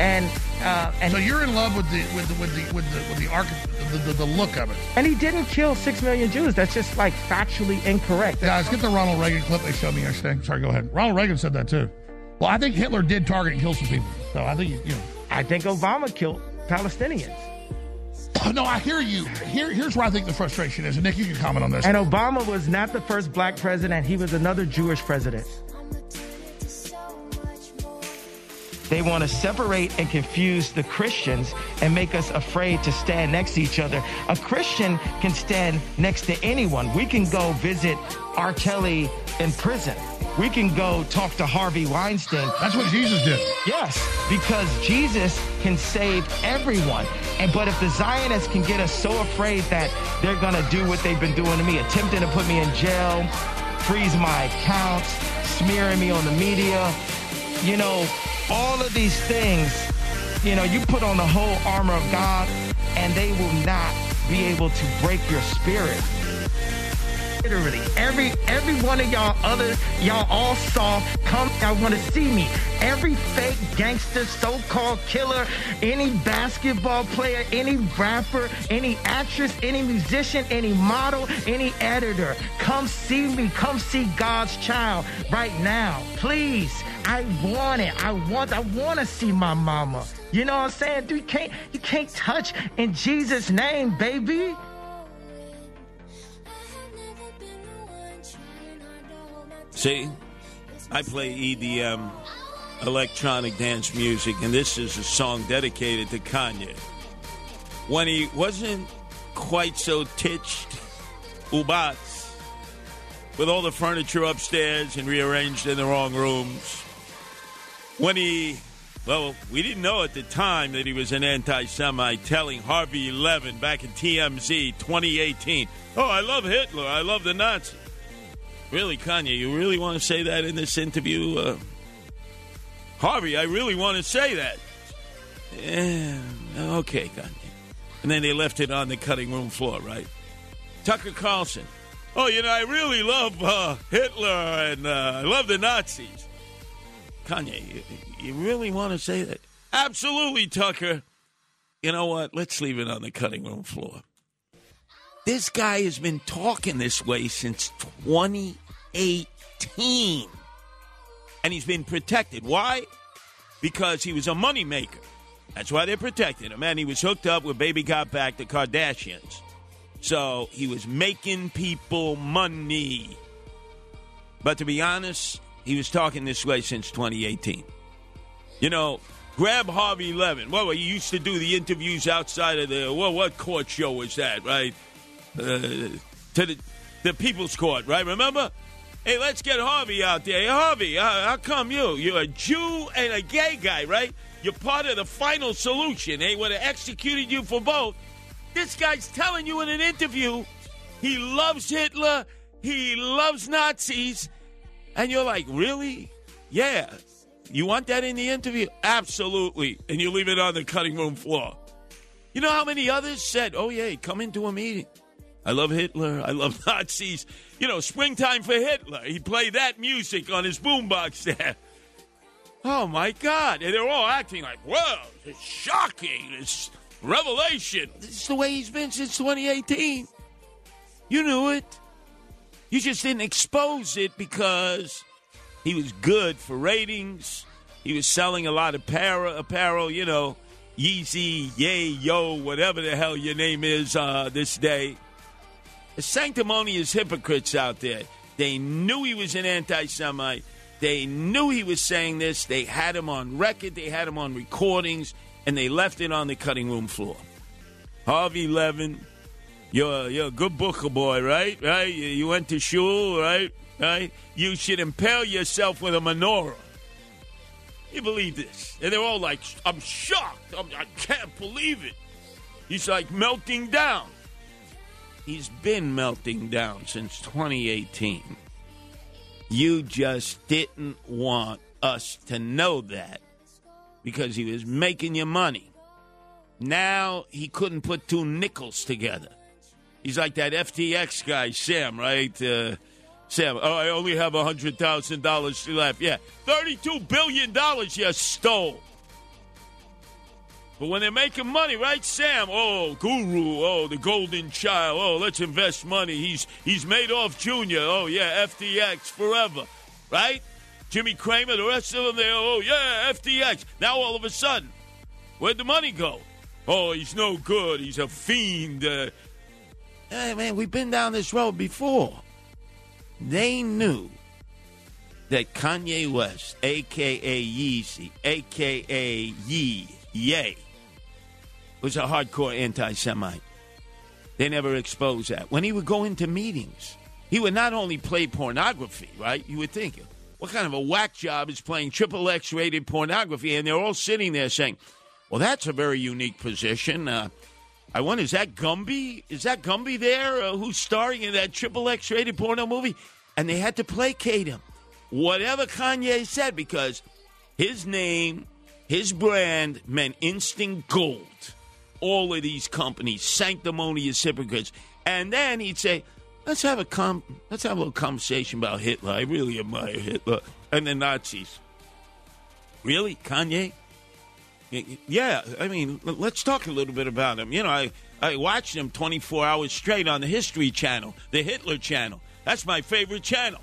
And uh, and so you're in love with the with the with the with the with the, archi- the, the, the look of it. and he didn't kill six million Jews. That's just like factually incorrect. Guys, get the Ronald Reagan clip they showed me yesterday. Sorry, go ahead. Ronald Reagan said that too. Well, I think Hitler did target and kill some people. So I think you know. I think Obama killed Palestinians. No, I hear you. Here, here's where I think the frustration is, and Nick, you can comment on this. And Obama was not the first black president. He was another Jewish president. They want to separate and confuse the Christians and make us afraid to stand next to each other. A Christian can stand next to anyone. We can go visit R. Kelly in prison. We can go talk to Harvey Weinstein. That's what Jesus did. Yes, because Jesus can save everyone. And but if the Zionists can get us so afraid that they're gonna do what they've been doing to me, attempting to put me in jail, freeze my accounts, smearing me on the media, you know, all of these things, you know, you put on the whole armor of God and they will not be able to break your spirit. Literally, every every one of y'all other y'all all saw come. I want to see me. Every fake gangster, so-called killer, any basketball player, any rapper, any actress, any musician, any model, any editor, come see me. Come see God's child right now, please. I want it. I want. I want to see my mama. You know what I'm saying? Dude, you can't. You can't touch in Jesus' name, baby. See, I play EDM, electronic dance music, and this is a song dedicated to Kanye. When he wasn't quite so titched, ubats, with all the furniture upstairs and rearranged in the wrong rooms, when he, well, we didn't know at the time that he was an anti Semite, telling Harvey Levin back in TMZ 2018, Oh, I love Hitler. I love the Nazis. Really, Kanye, you really want to say that in this interview? Uh, Harvey, I really want to say that. Yeah, okay, Kanye. And then they left it on the cutting room floor, right? Tucker Carlson. Oh, you know, I really love uh, Hitler and uh, I love the Nazis. Kanye, you, you really want to say that? Absolutely, Tucker. You know what? Let's leave it on the cutting room floor. This guy has been talking this way since 2018. And he's been protected. Why? Because he was a moneymaker. That's why they're protecting him. And he was hooked up with Baby Got Back, the Kardashians. So he was making people money. But to be honest, he was talking this way since 2018. You know, grab Harvey Levin. Well, he used to do the interviews outside of the, well, what court show was that, right? Uh, to the, the People's Court, right? Remember? Hey, let's get Harvey out there. Hey, Harvey, how, how come you? You're a Jew and a gay guy, right? You're part of the final solution. They would have executed you for both. This guy's telling you in an interview he loves Hitler, he loves Nazis, and you're like, really? Yeah. You want that in the interview? Absolutely. And you leave it on the cutting room floor. You know how many others said, oh, yeah, come into a meeting. I love Hitler. I love Nazis. You know, springtime for Hitler. He played that music on his boombox there. Oh my God! And they're all acting like, "Whoa, it's shocking. It's revelation." This is the way he's been since 2018. You knew it. You just didn't expose it because he was good for ratings. He was selling a lot of para, apparel, you know, Yeezy, Yay, Yo, whatever the hell your name is uh, this day. The sanctimonious hypocrites out there. They knew he was an anti Semite. They knew he was saying this. They had him on record. They had him on recordings, and they left it on the cutting room floor. Harvey Levin, you're you're a good booker boy, right? Right? You, went to shul, right? Right? You should impale yourself with a menorah. You believe this? And they're all like, "I'm shocked. I'm, I can't believe it." He's like melting down. He's been melting down since 2018. You just didn't want us to know that because he was making you money. Now he couldn't put two nickels together. He's like that FTX guy, Sam, right? Uh, Sam, oh, I only have $100,000 left. Yeah, $32 billion you stole. But when they're making money, right, Sam? Oh, Guru. Oh, the golden child. Oh, let's invest money. He's he's Madoff Jr. Oh, yeah, FTX forever, right? Jimmy Cramer, the rest of them, they oh yeah, FTX. Now all of a sudden, where'd the money go? Oh, he's no good. He's a fiend. Uh, hey man, we've been down this road before. They knew that Kanye West, aka Yeezy, aka Yee, Yay, was a hardcore anti Semite. They never exposed that. When he would go into meetings, he would not only play pornography, right? You would think, what kind of a whack job is playing triple X rated pornography? And they're all sitting there saying, well, that's a very unique position. Uh, I wonder, is that Gumby? Is that Gumby there uh, who's starring in that triple X rated porno movie? And they had to placate him. Whatever Kanye said, because his name, his brand meant instant gold all of these companies, sanctimonious hypocrites. And then he'd say, let's have a com- let's have a little conversation about Hitler. I really admire Hitler and the Nazis. Really, Kanye? Yeah, I mean, let's talk a little bit about him. You know, I, I watched him 24 hours straight on the History Channel, the Hitler Channel. That's my favorite channel.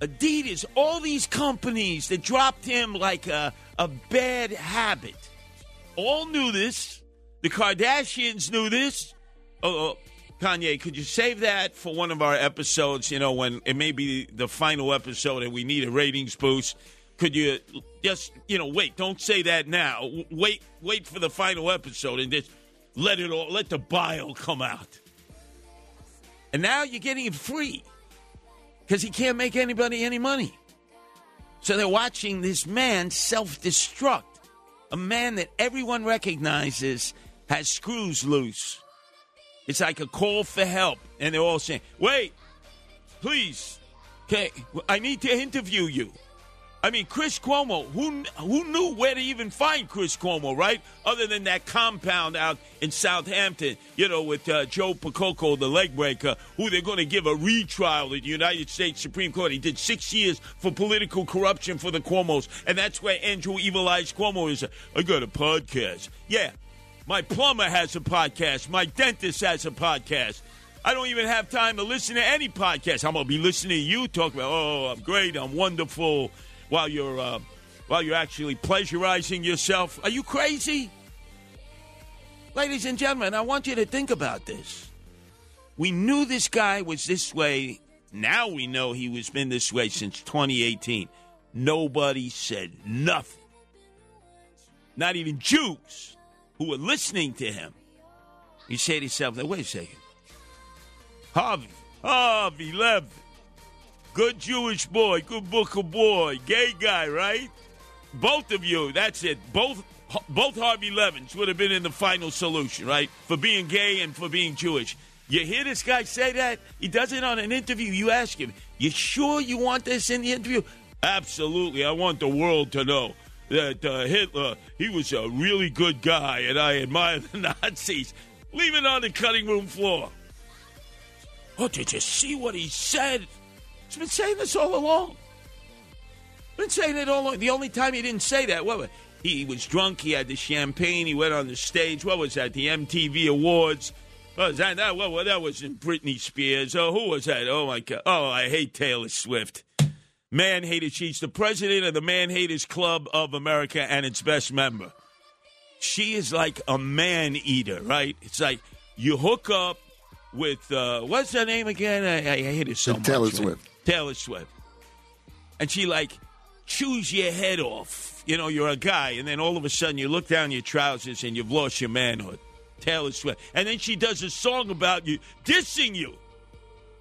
Adidas, all these companies that dropped him like a, a bad habit all knew this. The Kardashians knew this. Oh, oh, Kanye, could you save that for one of our episodes? You know, when it may be the final episode and we need a ratings boost. Could you just, you know, wait? Don't say that now. Wait, wait for the final episode and just let it all, let the bile come out. And now you're getting it free because he can't make anybody any money. So they're watching this man self destruct. A man that everyone recognizes has screws loose. It's like a call for help. And they're all saying, wait, please, okay, I need to interview you. I mean, Chris Cuomo, who who knew where to even find Chris Cuomo, right? Other than that compound out in Southampton, you know, with uh, Joe Percoco, the leg breaker, who they're going to give a retrial at the United States Supreme Court. He did six years for political corruption for the Cuomos, and that's where Andrew Evil Eyes Cuomo is. I got a podcast. Yeah, my plumber has a podcast. My dentist has a podcast. I don't even have time to listen to any podcast. I'm going to be listening to you talk about, oh, I'm great, I'm wonderful while you're uh, while you're actually pleasurizing yourself. Are you crazy? Ladies and gentlemen, I want you to think about this. We knew this guy was this way. Now we know he was been this way since 2018. Nobody said nothing. Not even Jews who were listening to him. You say to yourself, wait a second. Harvey, Harvey Levin, good Jewish boy, good Booker boy, gay guy, right? Both of you, that's it. Both both Harvey Levins would have been in the final solution, right? For being gay and for being Jewish. You hear this guy say that? He does it on an interview. You ask him, You sure you want this in the interview? Absolutely. I want the world to know that uh, Hitler, he was a really good guy and I admire the Nazis. Leave it on the cutting room floor. Oh, did you see what he said? He's been saying this all along. Been saying it all along. The only time he didn't say that, what? was, He was drunk. He had the champagne. He went on the stage. What was that? The MTV Awards. What was that? That, well, that wasn't Britney Spears. Oh, who was that? Oh my God. Oh, I hate Taylor Swift. Man hater. She's the president of the Man Haters Club of America and its best member. She is like a man eater, right? It's like you hook up with uh, what's her name again? I, I hate it so much. Taylor. Swift. Taylor Swift. And she like chews your head off. You know, you're a guy, and then all of a sudden you look down your trousers and you've lost your manhood. Taylor Swift. And then she does a song about you, dissing you.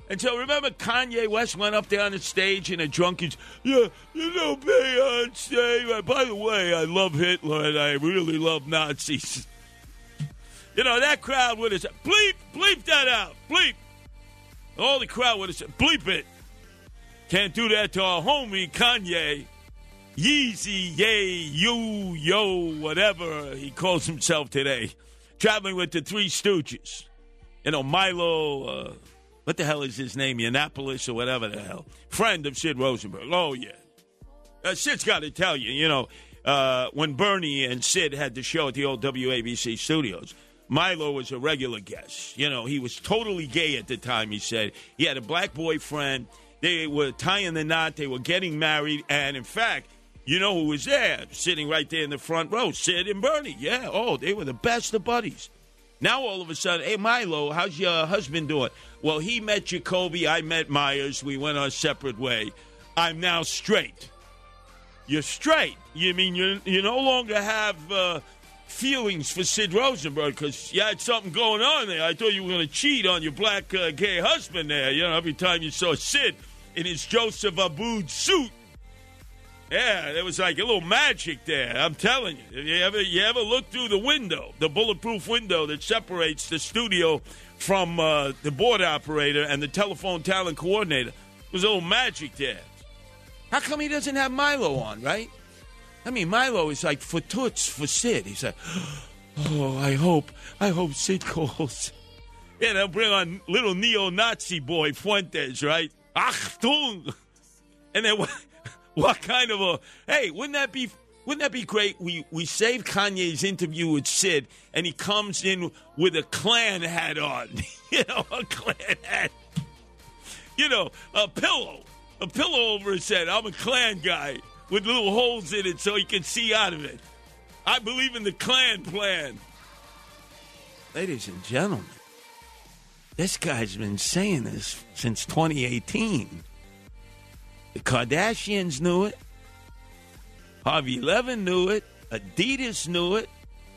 And so remember Kanye West went up there on the stage in a drunken, yeah, you know, Beyonce. By the way, I love Hitler and I really love Nazis. You know, that crowd would have said, bleep, bleep that out, bleep. All the crowd would have said, bleep it. Can't do that to our homie Kanye. Yeezy, yay, you, yo, whatever he calls himself today. Traveling with the Three Stooges. You know, Milo, uh, what the hell is his name? Yiannopoulos or whatever the hell. Friend of Sid Rosenberg. Oh, yeah. Uh, Sid's got to tell you, you know, uh, when Bernie and Sid had the show at the old WABC studios, Milo was a regular guest. You know, he was totally gay at the time, he said. He had a black boyfriend. They were tying the knot. They were getting married. And in fact, you know who was there? Sitting right there in the front row, Sid and Bernie. Yeah, oh, they were the best of buddies. Now all of a sudden, hey, Milo, how's your husband doing? Well, he met Jacoby. I met Meyers. We went our separate way. I'm now straight. You're straight. You mean you you no longer have uh, feelings for Sid Rosenberg because you had something going on there. I thought you were going to cheat on your black uh, gay husband there. You know, every time you saw Sid in his Joseph Abboud suit. Yeah, there was like a little magic there. I'm telling you. If You ever you ever look through the window, the bulletproof window that separates the studio from uh, the board operator and the telephone talent coordinator? There's a little magic there. How come he doesn't have Milo on, right? I mean, Milo is like for toots for Sid. He's like, oh, I hope, I hope Sid calls. Yeah, they'll bring on little neo-Nazi boy Fuentes, right? Achtung! And then what, what kind of a hey? Wouldn't that be wouldn't that be great? We we save Kanye's interview with Sid, and he comes in with a Klan hat on. you know, a Klan hat. You know, a pillow, a pillow over his head. I'm a Klan guy with little holes in it so he can see out of it. I believe in the Klan plan. Ladies and gentlemen, this guy's been saying this since 2018. The Kardashians knew it. Harvey Levin knew it. Adidas knew it.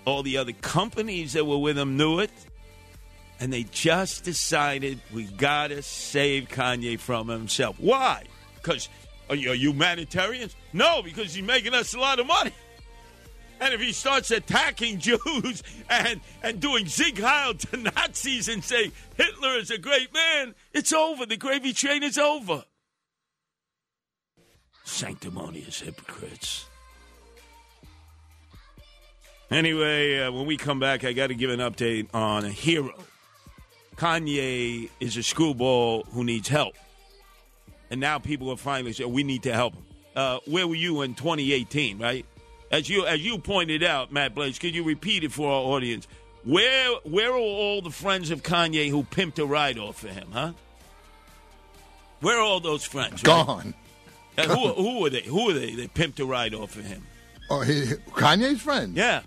All the other companies that were with him knew it. And they just decided we got to save Kanye from himself. Why? Because Are you, humanitarians? No, because he's making us a lot of money. And if he starts attacking Jews and, and doing Sieg Heil to Nazis and say Hitler is a great man, it's over. The gravy train is over. Sanctimonious hypocrites. Anyway, uh, when we come back, I got to give an update on a hero. Kanye is a screwball who needs help. And now people are finally saying, we need to help him. Uh, where were you in 2018, right? As you as you pointed out, Matt Blaze, could you repeat it for our audience? Where where are all the friends of Kanye who pimped a ride off for him, huh? Where are all those friends? right? Gone. Uh, who, who are they? Who are they? They pimped a ride off for him. Oh, he, Kanye's friend. Yeah.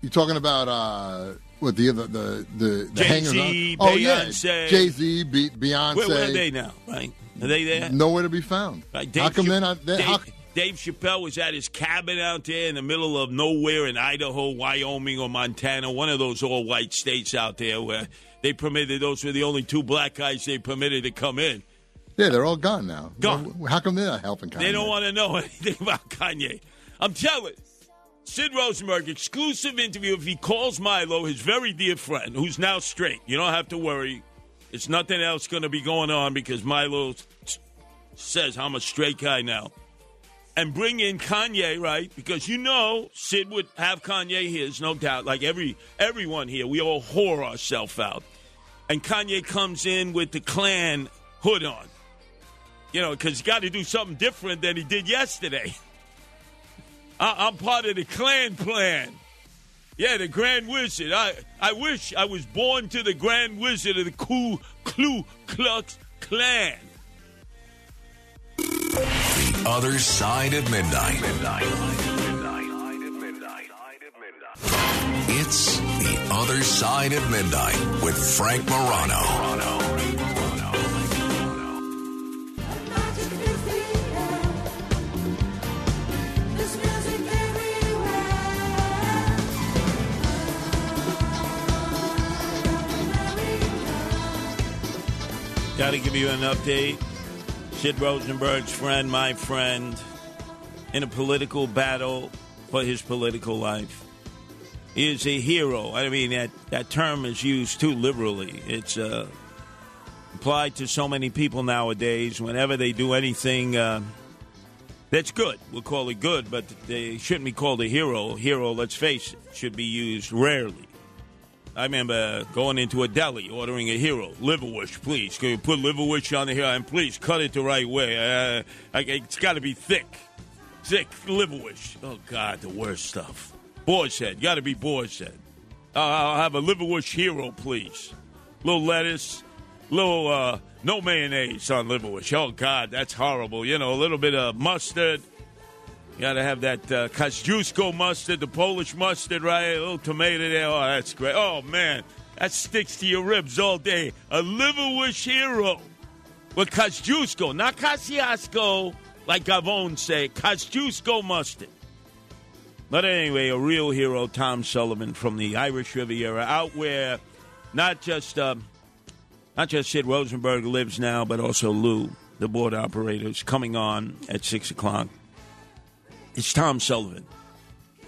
You talking about uh, what the the the the, the Jay-Z, hangers on? Oh yeah, Jay Z, Beyonce. Where, where are they now? Right? Are they there? Nowhere to be found. Right, how come Chap- they're not? They're, Dave, how, Dave Chappelle was at his cabin out there in the middle of nowhere in Idaho, Wyoming, or Montana, one of those all white states out there where they permitted those were the only two black guys they permitted to come in. yeah, they're all gone now. Gone. How come they're not helping Kanye? They don't want to know anything about Kanye. I'm telling. Sid Rosenberg, exclusive interview. If he calls Milo, his very dear friend, who's now straight, you don't have to worry. It's nothing else going to be going on because Milo says I'm a straight guy now. And bring in Kanye, right? Because you know Sid would have Kanye here, there's no doubt. Like every everyone here, we all whore ourselves out. And Kanye comes in with the Klan hood on. You know, because he got to do something different than he did yesterday. I, I'm part of the Klan plan. Yeah, the Grand Wizard. I, I wish I was born to the Grand Wizard of the Ku Klux Klan. The other side of midnight. It's the other side of midnight with Frank Morano. Got to give you an update. Sid Rosenberg's friend, my friend, in a political battle for his political life. He is a hero. I mean, that, that term is used too liberally. It's uh, applied to so many people nowadays. Whenever they do anything uh, that's good, we'll call it good, but they shouldn't be called a hero. Hero, let's face it, should be used rarely. I remember going into a deli, ordering a hero, liverwurst, please. Can you put liverwurst on the hero, And please cut it the right way. Uh, I, it's got to be thick. Thick liverwurst. Oh, God, the worst stuff. Boar's head. Got to be boar's head. Uh, I'll have a liverwurst hero, please. Little lettuce, little, uh, no mayonnaise on liverwurst. Oh, God, that's horrible. You know, a little bit of mustard. You got to have that uh, Kosciuszko mustard, the Polish mustard, right? A little tomato there. Oh, that's great. Oh, man. That sticks to your ribs all day. A liverwurst hero with Kosciuszko, not Kosciuszko, like Gavone say. Kosciuszko mustard. But anyway, a real hero, Tom Sullivan from the Irish Riviera, out where not just um, not just Sid Rosenberg lives now, but also Lou, the board operator, is coming on at six o'clock. It's Tom Sullivan.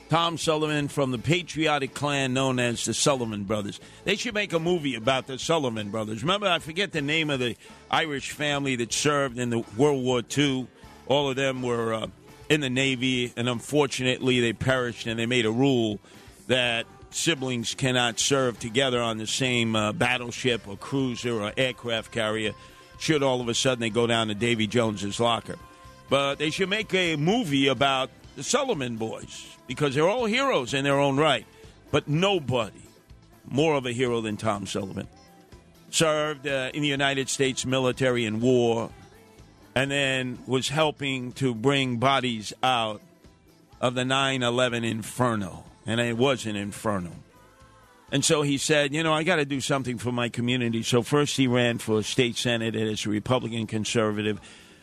Tom Sullivan from the patriotic clan known as the Sullivan Brothers. They should make a movie about the Sullivan Brothers. Remember, I forget the name of the Irish family that served in the World War II. All of them were uh, in the Navy, and unfortunately, they perished. And they made a rule that siblings cannot serve together on the same uh, battleship or cruiser or aircraft carrier. Should all of a sudden they go down to Davy Jones's locker. But they should make a movie about the Sullivan boys because they're all heroes in their own right. But nobody more of a hero than Tom Sullivan. Served uh, in the United States military in war and then was helping to bring bodies out of the 9 11 inferno. And it was an inferno. And so he said, you know, I got to do something for my community. So first he ran for state senate as a Republican conservative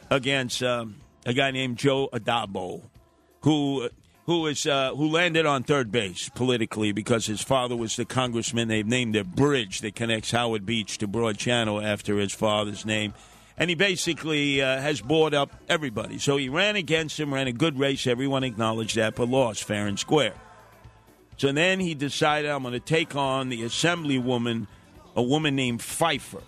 against um, a guy named Joe Addabbo, who who is uh, who landed on third base politically because his father was the congressman. They've named a bridge that connects Howard Beach to Broad Channel after his father's name. And he basically uh, has bought up everybody. So he ran against him, ran a good race. Everyone acknowledged that, but lost fair and square. So then he decided, I'm going to take on the assemblywoman, a woman named Pheffer.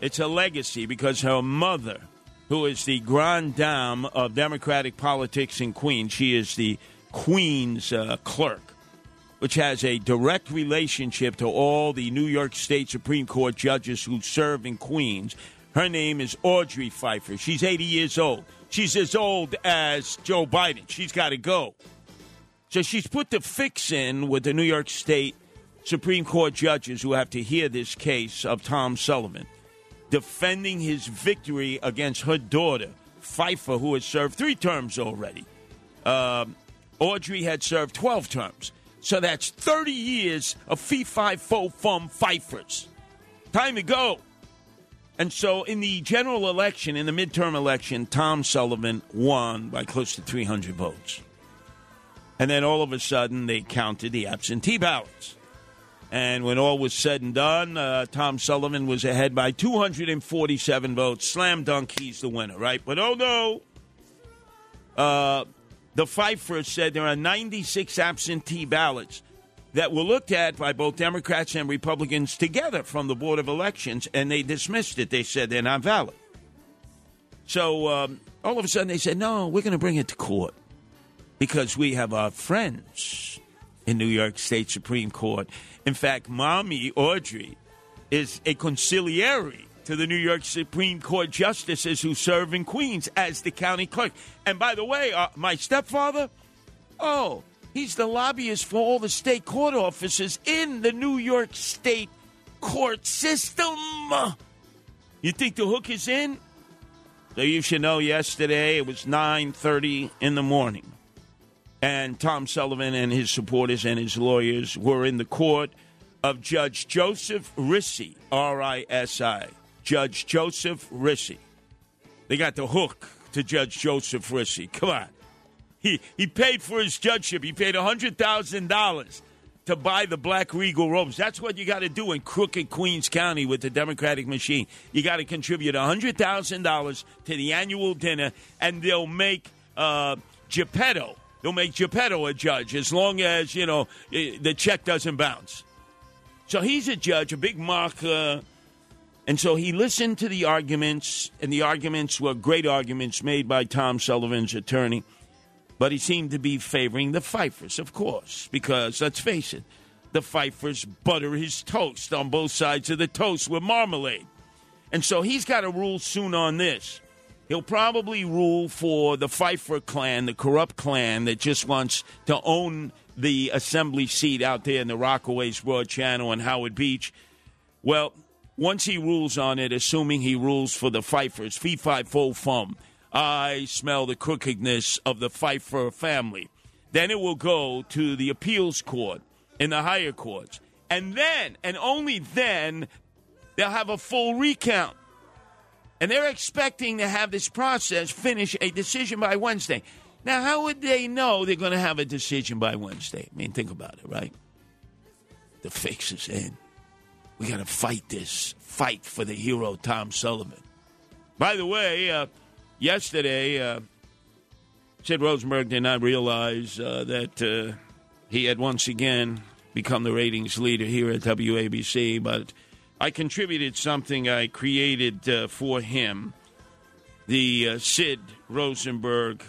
It's a legacy because her mother, who is the grande dame of Democratic politics in Queens, she is the Queen's uh, clerk, which has a direct relationship to all the New York State Supreme Court judges who serve in Queens. Her name is Audrey Pheffer. She's 80 years old. She's as old as Joe Biden. She's got to go. So she's put the fix in with the New York State Supreme Court judges who have to hear this case of Tom Sullivan defending his victory against her daughter, Pheffer, who has served three terms already. Um, Audrey had served 12 terms. So that's 30 years of fee fi fo fum Pheffers. Time to go. And so in the general election, in the midterm election, Tom Sullivan won by close to 300 votes. And then all of a sudden, they counted the absentee ballots. And when all was said and done, uh, Tom Sullivan was ahead by 247 votes. Slam dunk, he's the winner, right? But oh no. Uh, the Pheffer said there are 96 absentee ballots that were looked at by both Democrats and Republicans together from the Board of Elections, and they dismissed it. They said they're not valid. So um, all of a sudden, they said, no, we're going to bring it to court because we have our friends in New York State Supreme Court. In fact, Mommy Audrey is a consigliere to the New York Supreme Court justices who serve in Queens as the county clerk. And by the way, uh, my stepfather, oh, he's the lobbyist for all the state court officers in the New York State court system. You think the hook is in? So you should know yesterday it was 9:30 in the morning. And Tom Sullivan and his supporters and his lawyers were in the court of Judge Joseph Risi, R I S I. Judge Joseph Risi. They got the hook to Judge Joseph Risi. Come on. He, he paid for his judgeship. He paid $100,000 to buy the Black Regal robes. That's what you got to do in crooked Queens County with the Democratic machine. You got to contribute $100,000 to the annual dinner, and they'll make uh, Geppetto. They'll make Geppetto a judge as long as, you know, eh, the check doesn't bounce. So he's a judge, a big mark. Uh, and so he listened to the arguments, and the arguments were great arguments made by Tom Sullivan's attorney. But he seemed to be favoring the Pheffers, of course, because let's face it, the Pheffers butter his toast on both sides of the toast with marmalade. And so he's got to rule soon on this. He'll probably rule for the Pheffer clan, the corrupt clan that just wants to own the assembly seat out there in the Rockaways Broad Channel and Howard Beach. Well, once he rules on it, assuming he rules for the Pheffers, fee fi fo fum, I smell the crookedness of the Pheffer family. Then it will go to the appeals court in the higher courts. And then, and only then, they'll have a full recount. And they're expecting to have this process finish a decision by Wednesday. Now, how would they know they're going to have a decision by Wednesday? I mean, think about it, right? The fix is in. We got to fight this. Fight for the hero, Tom Sullivan. By the way, uh, yesterday, uh, Sid Rosenberg did not realize uh, that uh, he had once again become the ratings leader here at WABC, but I contributed something I created uh, for him the uh, Sid Rosenberg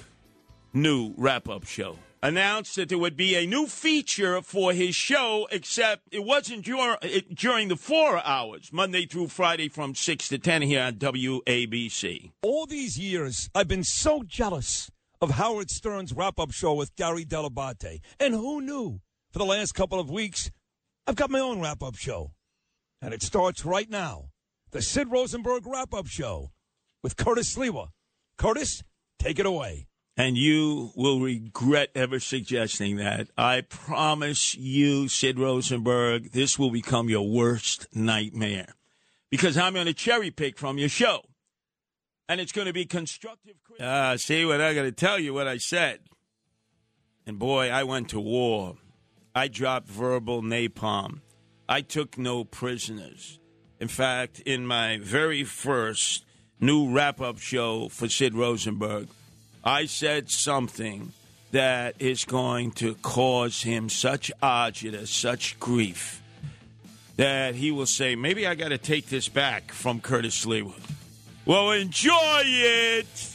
new wrap up show. Announced that there would be a new feature for his show, except it wasn't dur- it, during the four hours, Monday through Friday from 6 to 10 here on WABC. All these years, I've been so jealous of Howard Stern's wrap up show with Gary Dell'Abate. And who knew? For the last couple of weeks, I've got my own wrap up show. And it starts right now. The Sid Rosenberg wrap up show with Curtis Sliwa. Curtis, take it away. And you will regret ever suggesting that. I promise you, Sid Rosenberg, this will become your worst nightmare. Because I'm going to cherry pick from your show. And it's going to be constructive. Ah, see what I got to tell you, what I said. And boy, I went to war. I dropped verbal napalm. I took no prisoners. In fact, in my very first new wrap up show for Sid Rosenberg, I said something that is going to cause him such agita, such grief, that he will say, maybe I got to take this back from Curtis Sliwa. Well, enjoy it.